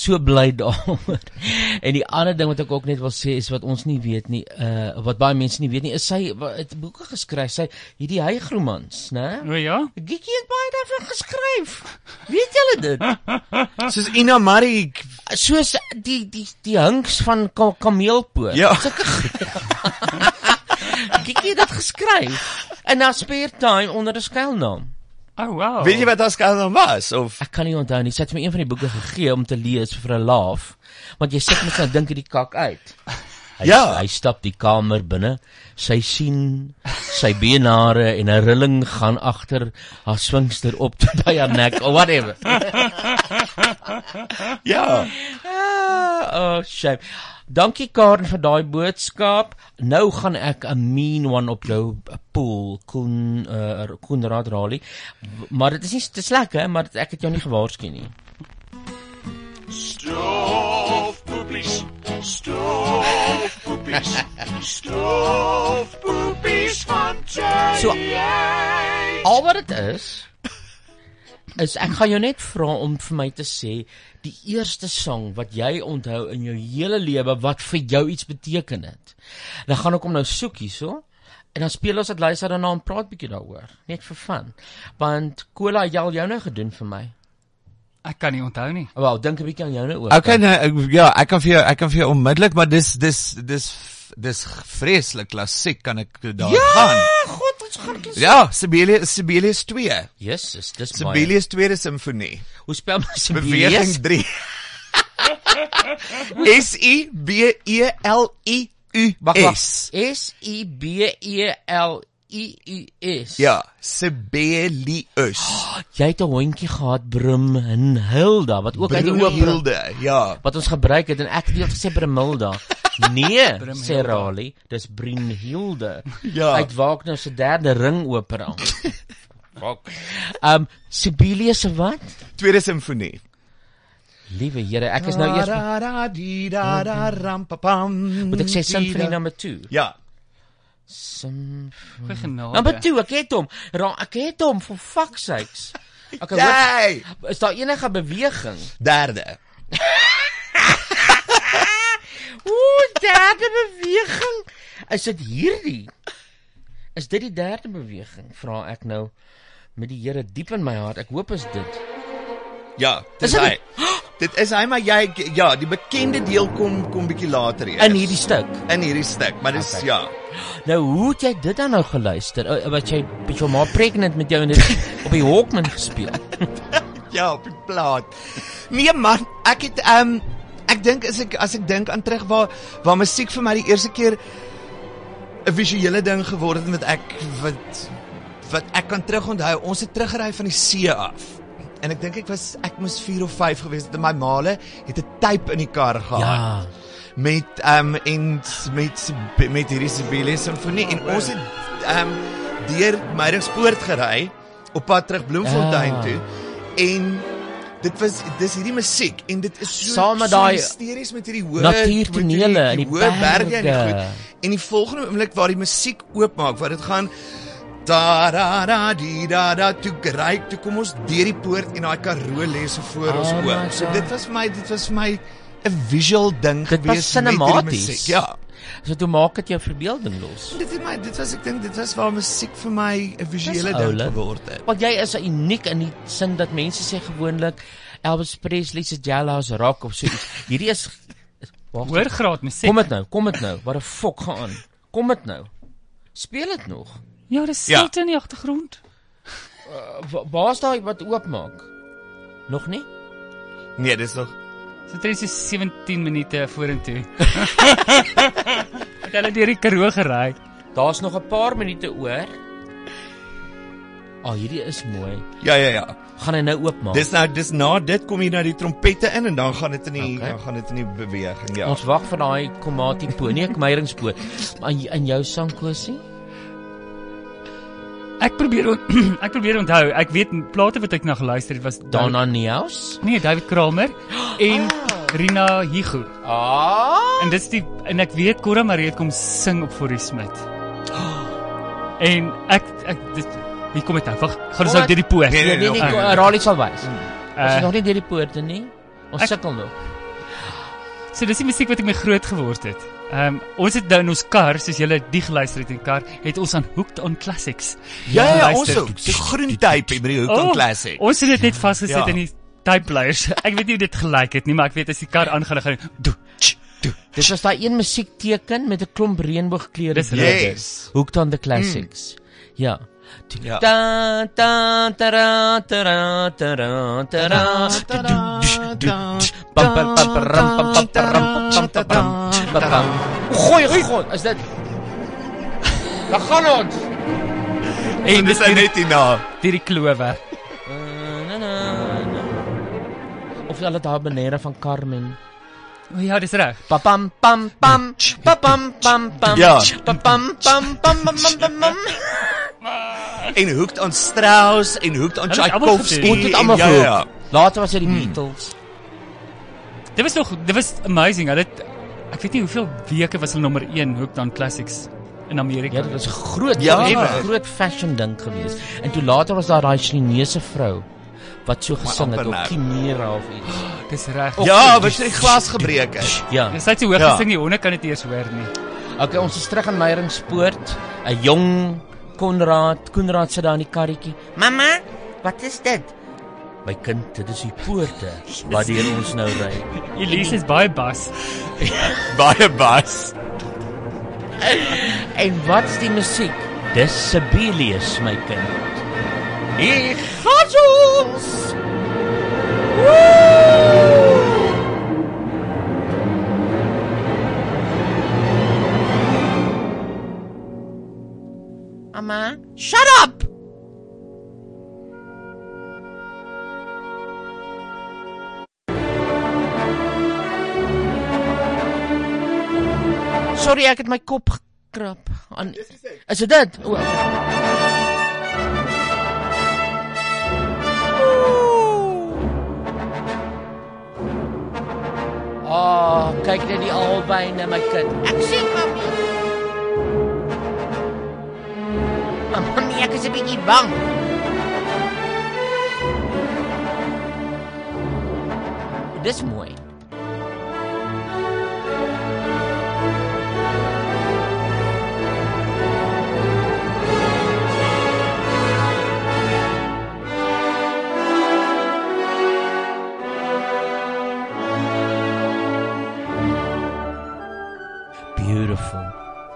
so bly daaroor. En die ander ding wat ek ook net wil sê is wat ons nie weet nie, uh wat baie mense nie weet nie, is sy het boeke geskryf, sy hierdie hygromans, né? O ja. Giekie het baie daarvan geskryf. Weet julle dit? Soos Ina Marie, soos die die die hinks van ka kameelpoot. Ja. Sulke Giekie het dit geskryf in haar spare time onder 'n skuilnaam. Oh wow. Weet jy wat as kan dan was of ek kan nie onthou nie. Sy het my een van die boeke gegee om te lees vir 'n laaf. Want jy sit net nou dink hierdie kak uit. Hy, Ja. Hy stap die kamer binne. Sy sien sy benare en 'n rilling gaan agter haar swingster op tot by haar nek or whatever. Ja. Ah, oh, shame. Dankie Karen vir daai boodskap. Nou gaan ek 'n mean one op jou pool, Koen uh, Koenraad Rally. Maar dit is nie te lekker, maar ek het jou nie gewaarsku nie. Stoofpoepies, stoofpoepies, stoofpoepies van Jay. So al wat dit is is ek gaan jou net vra om vir my te sê die eerste sang wat jy onthou in jou hele lewe wat vir jou iets beteken het. Dan gaan ek hom nou soek hierso. En dan speel ons dit luister daarna en praat bietjie daaroor, net vir fun. Want Cola het al jou nou gedoen vir my. Ek kan nie onthou nie. Wel, dink 'n bietjie aan jou nou ook. Okay, nou, ek, ja, ek kan vir jou ek kan vir jou onmiddellik, maar dis dis dis dis vreeslik klassiek kan ek daar ja, gaan. God, ons gaan klassiek. Ja, Sibelius Sibelius 2. Jesus, dis Sibelius tweede simfonie. Hoe spel my Sibelius? Beweging 3. S I B E L I U Wag, wag. S. S I B E L I U S. Ja, Sibelius. Oh, jy het 'n hondjie gehad Brimhilda wat ook uit die oop Brimhilde, ja. Wat ons gebruik het en ek het net gesê Brimhilda. Nee, sê Raleigh, dis Brimhilde. Ja. Uit Wagner se derde ringopera. Fok. Um Sibelius se wat? Tweede simfonie. Liewe Here, ek is nou eers Moet ek sê simfonie da. number 2? Ja. Simfonie. Genade. Number 2, ek het hom. Ra ek het hom for fuck sakes. Okay, Jy. wat, is daar enige beweging? Derde. Ooh, derde beweging. Is dit hierdie? Is dit die derde beweging? Vra ek nou met die Here diep in my hart. Ek hoop is dit. Ja, Is dis dit hy. Dit is hy maar jy ja, die bekende deel kom kom bietjie later eers. In hierdie stuk. In hierdie stuk, maar dis Okay. ja. Nou hoe het jy dit dan nou geluister? Uh, Wat jy met jou ma pregnant met jou en dit op die Walkman gespeel. Ja, op die plaat. Nee man, ek het ehm um, ek dink as ek as ek dink aan terug waar waar musiek vir my die eerste keer 'n visuele ding geword het wat ek wat wat ek kan terugonthou. Ons het teruggery van die see af. En ek dink ek was ek moes 4 of 5 gewees het. En my maale het 'n tape in die kar gehad. Ja. Met ehm um, en met met hierdie Sibelius simfonie en ons het ehm um, deur Meyringspoort gery op pad terug Bloemfontein Ja. toe en dit was dis hierdie musiek en dit is so Saam met daai hysteries met hierdie hoë natuurtonele met en die hoë berge en die goed. En die volgende oomblik waar die musiek oopmaak waar dit gaan da da da di da da toe geryk toe kom ons deur die poort en daai karoo lê so voor ons Oh my oë. So dit was vir my dit was vir my 'n visual ding Dit was gewees met cinematies. musiek. Ja. So toe maak dit jou verbeelding los. Dit het my dit was ek dink dit was waar musiek vir my 'n visuele Dis ding geword het. Want jy is uniek in die sin dat mense sê gewoonlik Elvis Presley se Jailhouse Rock of so iets. Hierdie is Wag, Hoërgraad musiek. Kom dit nou, kom dit nou. Wat 'n fok gaan aan. Kom dit nou. Speel dit nog. Ja, dis Ja. stilte in die agtergrond. Uh, Waar's daai wat oopmaak? Nog nie? Nee, dis nog So dit is so 17 minute vorentoe. Het hulle deur die Karoo gery. Daar's nog 'n paar minute oor. Ah, oh, hierdie is mooi. Ja ja ja. Gaan hy nou oopmaak? Dis nou dis na dit kom hier nou die trompette in en dan gaan dit in die Okay. dan gaan dit in die beweging. Ja. Ons wag vir daai komati ponie, ek meyringspoot. Maar in- in jou sangkosie? Ek probeer on- ek probeer onthou. Ek weet plate wat ek na geluister het was Donna Neus? Nee, David Kramer en Rina Higu. Ah! En dis die en ek weet Cora Marie het kom sing op Forrie Smit. En ek ek dit hier kom dit nou. Wag, gaan ons nou deur die poort. Nee, nee, nee, nee Ah. Raleigh sal wys. Ons is Uh, nog nie deur die poorte nie. Ons sukkel nog. So dis die musiek wat ek mee groot geword het. Ehm um, ons het nou in ons kar, soos julle die geluister het in kar, het ons aan Hooked on Classics. Ja, ja, ja, ons ook. Die groen tape by die Hooked on Classic. Ons het dit net vasgesit Ja. in die tape players. Ek weet nie hoe dit gelyk het nie, maar ek weet as die kar aangaan, gaan do, tch, do. Dit was daai een musiekteken met 'n klomp reënboogkleure. Yes. Hooked on the classics. Ja. Ja. Ta ta ta ra ta ra ta ra ta ra Pam pam pam pam pam pam pam pam pam pam pam. Gooi gooi, is dit Daar gaan ons. En dis nou net hierna. Deur die klowe. Na, na, na. Of hulle daar benere van Carmen. O ja, dis reg. Pa pam pam pam pa pam pam pam Ja. pa pam pam pam pam pam pam En Hooked on Strauss en Hooked on het Tchaikovsky. Ons het almal ja, gehoor. ja. Later was dit die Hmm. Beatles. Dit was nog dit was amazing. Hulle het ek weet nie hoeveel weke was hulle nommer 1 Hooked on Classics in Amerika. Ja, dit was 'n groot Ja. ja, 'n groot fashion ding geweest. En toe later was daar daai Chinese vrou wat so gesing het op. Chimera of iets. Dis reg. Ja, wat sy glas gebreek het. Ja. Dis net so hoog Ja. gesing die honde kan dit eers hoor nie. Okay, ons is terug in Meyringspoort. 'n Jong Konrad, Konrad sit daar in die karretjie. Mamma, wat is dit? My kind, dit is die poorte waardeur ons nou ry. Elise is baie bas. Baie bas. En wat's die musiek? Dis Sibelius, my kind. Hier gaan ons. Mama, shut up. Sorry, ek het my kop gekrap. Aan Is dit dit? O, Ah, oh, kyk net die albyne my kind. Ek sien mami. Mami, ek is 'n bietjie bang. Dis mooi.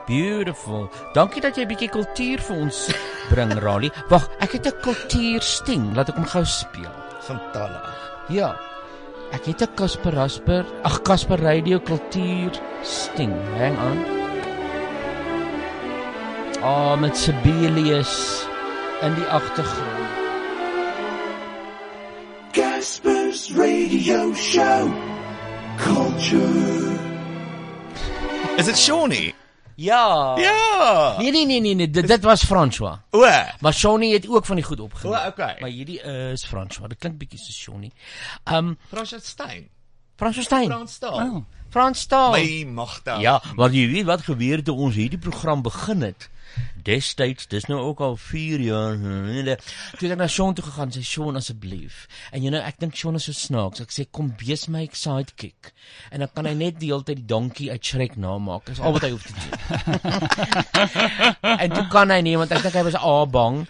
Beautiful. Dankie dat jy 'n bietjie kultuur vir ons bring, Rali. Wag, ek het 'n kultuursting. Laat ek hom gou speel. Van Tala. Ja. Ek het 'n Casper Rasper, ag Casper Radio kultuur sting. Hang aan. Ah, met Sibelius in die agtergrond. Casper's radio show. Culture. Is dit Shawnee? Ja. Ja. Nee nee nee nee, nee dit, dit was François. O. Maar Shawnee het ook van die goed opgeneem. O, okay. Maar hierdie is François. Dit klink bietjie soos Shawnee. Um François Stein. François Stein. Frans Staal. Oh. Frans Staal. My magte. Ja, maar jy weet wat gebeur toe ons hierdie program begin het. Destyds, dis nou ook al 4 jaar. Toe het ek na Sean toe gegaan, sê Sean asseblief. En jy nou, ek dink Sean is so snaaks. Ek sê kom wees my sidekick. En dan kan hy net die hele tyd die donkie uit Shrek namaak. Dis al wat hy hoef te doen. en toe kan hy nie want ek dink hy was a bang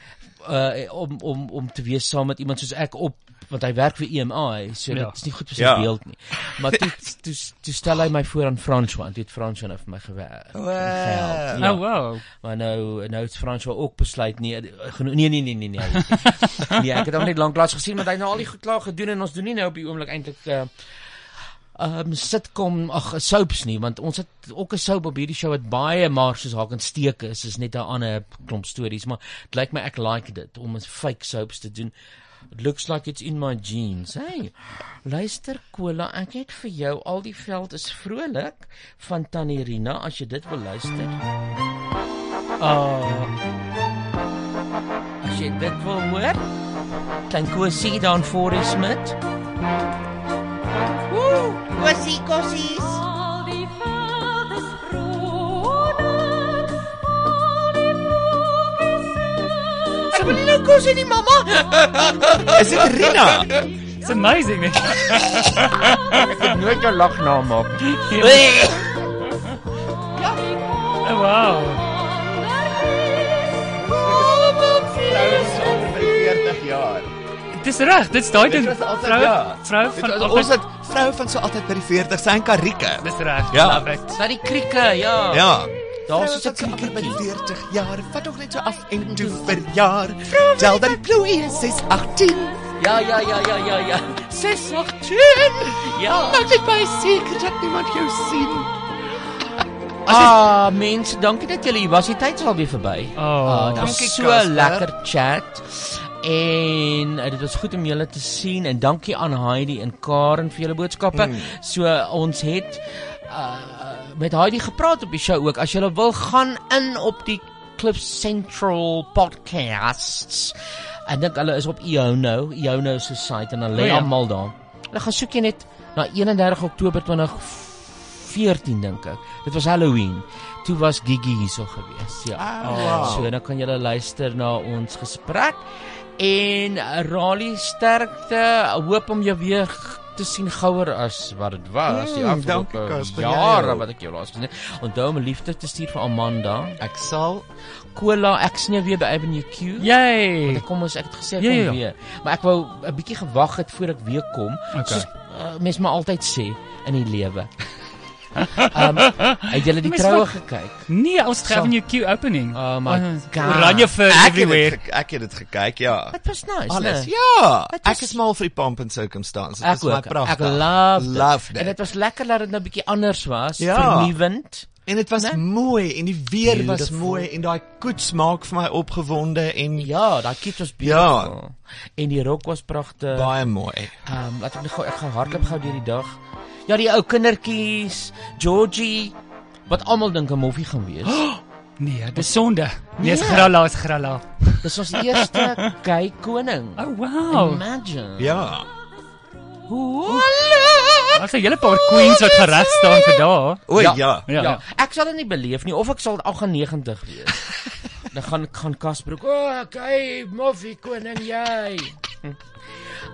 uh om om om te wees saam met iemand soos ek op want hy werk vir EMI so Ja. dit is nie goed vir sy Ja. beeld nie. Maar toe toe toe stel hy my voor aan François en toe het François nou vir my gewerk. Wow. gehelp. Oh, wow. Maar nou nou het François ook besluit nee nee nee nee nee nee. nie. nee, ek het hom net lanklaas gesien maar hy het nou al die goed klaar gedoen en ons doen nie nou op die oomblik eintlik uh um sitcom ag soaps nie want ons het ook 'n soap op hierdie show wat baie maar soos haak en steek is is net 'n ander klomp stories maar dit lyk my ek like dit om 'n fake soaps te doen looks like it's in my genes. Hey. Luister Kola, ek het vir jou al die veld is vrolik van Tannie Rina as jy dit wil luister. Oh. As jy dit wil hoor, dan Kosie dan voor is met. Woe, Kosie Kosies. Al Kosie nie, mamma. Is dit Rina? It's amazing. Ek het nooit 'n lag. Oh, wow. Vroue so onder 40 jaar. Dis reg, dit's daai ding. Dit Vrou ja. vrou Dit van altyd- ons het vroue van so altyd by die 40 sy en Karike. Dis reg. Ja. Love it. Daai krieke, ja. Ja. Daar's Vroue so 'n altyd by die krieke. 40 jaar. Vat tog net so af en toe verjaar. Tel dat die ploei is 6 18. Ja, ja, ja, ja, ja, ja. 6 18. Ja. Maak net baie seker dat niemand jou sien. Ah, mense, dankie dat julle hier was. Die tyd is alweer verby. Oh. Ah, dit was Dankie, so Casper. lekker chat. En uh, dit was goed om julle te sien en dankie aan Heidi en Karen vir julle boodskappe. Mm. So ons het uh, met Heidi gepraat op die show ook. As julle wil gaan in op die Cliff Central podcasts. Ek dink hulle is op Iono, Iono se site en hulle lê O ja. almal daar. Hulle gaan soek jy net na 31 Oktober 2014 dink ek. Dit was Halloween. Toe was Gigi hierso gewees. Ja. Ah, wow. So dan kan julle luister na ons gesprek en Rally sterkte. Hoop om jou weer te sien gouer as wat dit was die Mm, dankie, afgelope Casper, jare wat ek jou laas gesien het. Onthou om liefde te stuur vir Amanda. Ek sal Cola, ek sien jou weer by Avenue Q. Yay. Want ek kom ons ek het gesê ek Ja, kom ja, ja. weer. Maar ek wou 'n bietjie gewag het voor ek weer kom. Okay. Soos uh, mens maar altyd sê in die lewe. Ehm het julle die troue gekyk? Nee, ons het So. Avenue Q opening. Oh my God. Oranje vir het everywhere. dit ge- ek het dit gekyk, ja. Dit was nice. Alles. nee. Ja. Het Ek was- is mal vir die pomp and circumstance. Dit Ek is my pragtig. Ek love dit. Love En dit. dit was lekker dat dit nou bietjie anders was, Ja. vernuwend. En dit was Né? mooi en die weer was Beautiful. mooi en daai koets maak vir my opgewonde en Ja, daai kiet was Ja. beautiful. En die rok was pragtig. baie mooi. Ehm um, laat ek net gou ek gaan hardloop gou deur die dag. Ja, die ou kindertjies, Georgie wat almal dink 'n moffie gaan wees. Nee, dis sonde. Nee, is Nee. gralla, is gralla. Dis ons eerste gay koning. Oh wow. Imagine. Ja. Daar's 'n hele paar queens wat gereg staan vir daar. O ja. ja. Ja. ja. Ek sal dit nie beleef nie of ek sal 98 wees. Dan gaan gaan Kasbroek, "O, oh, okay, moffie koning jy." Hm.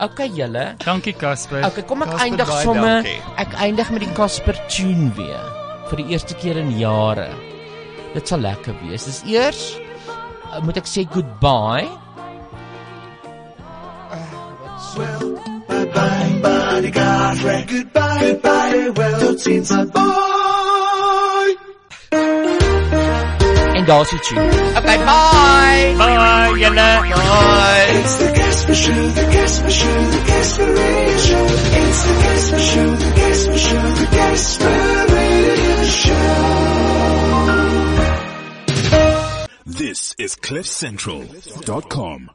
Okay julle. Dankie Casper. Okay, kom ek Casper, eindig sommer. dankie. Ek eindig met die Casper tune weer vir die eerste keer in jare. Dit sal lekker wees. Dis eers uh, moet ek sê goodbye. Bye bye, bodyguard, friend. Goodbye, goodbye, well, tot ziens, bye. Daar's die tune. Okay, bye. Bye julle. Bye. It's the Casper Show, the Casper Show, the Casper Radio Show. It's the Casper Show, the Casper Show, the Casper Radio Show. This is CliffCentral.com.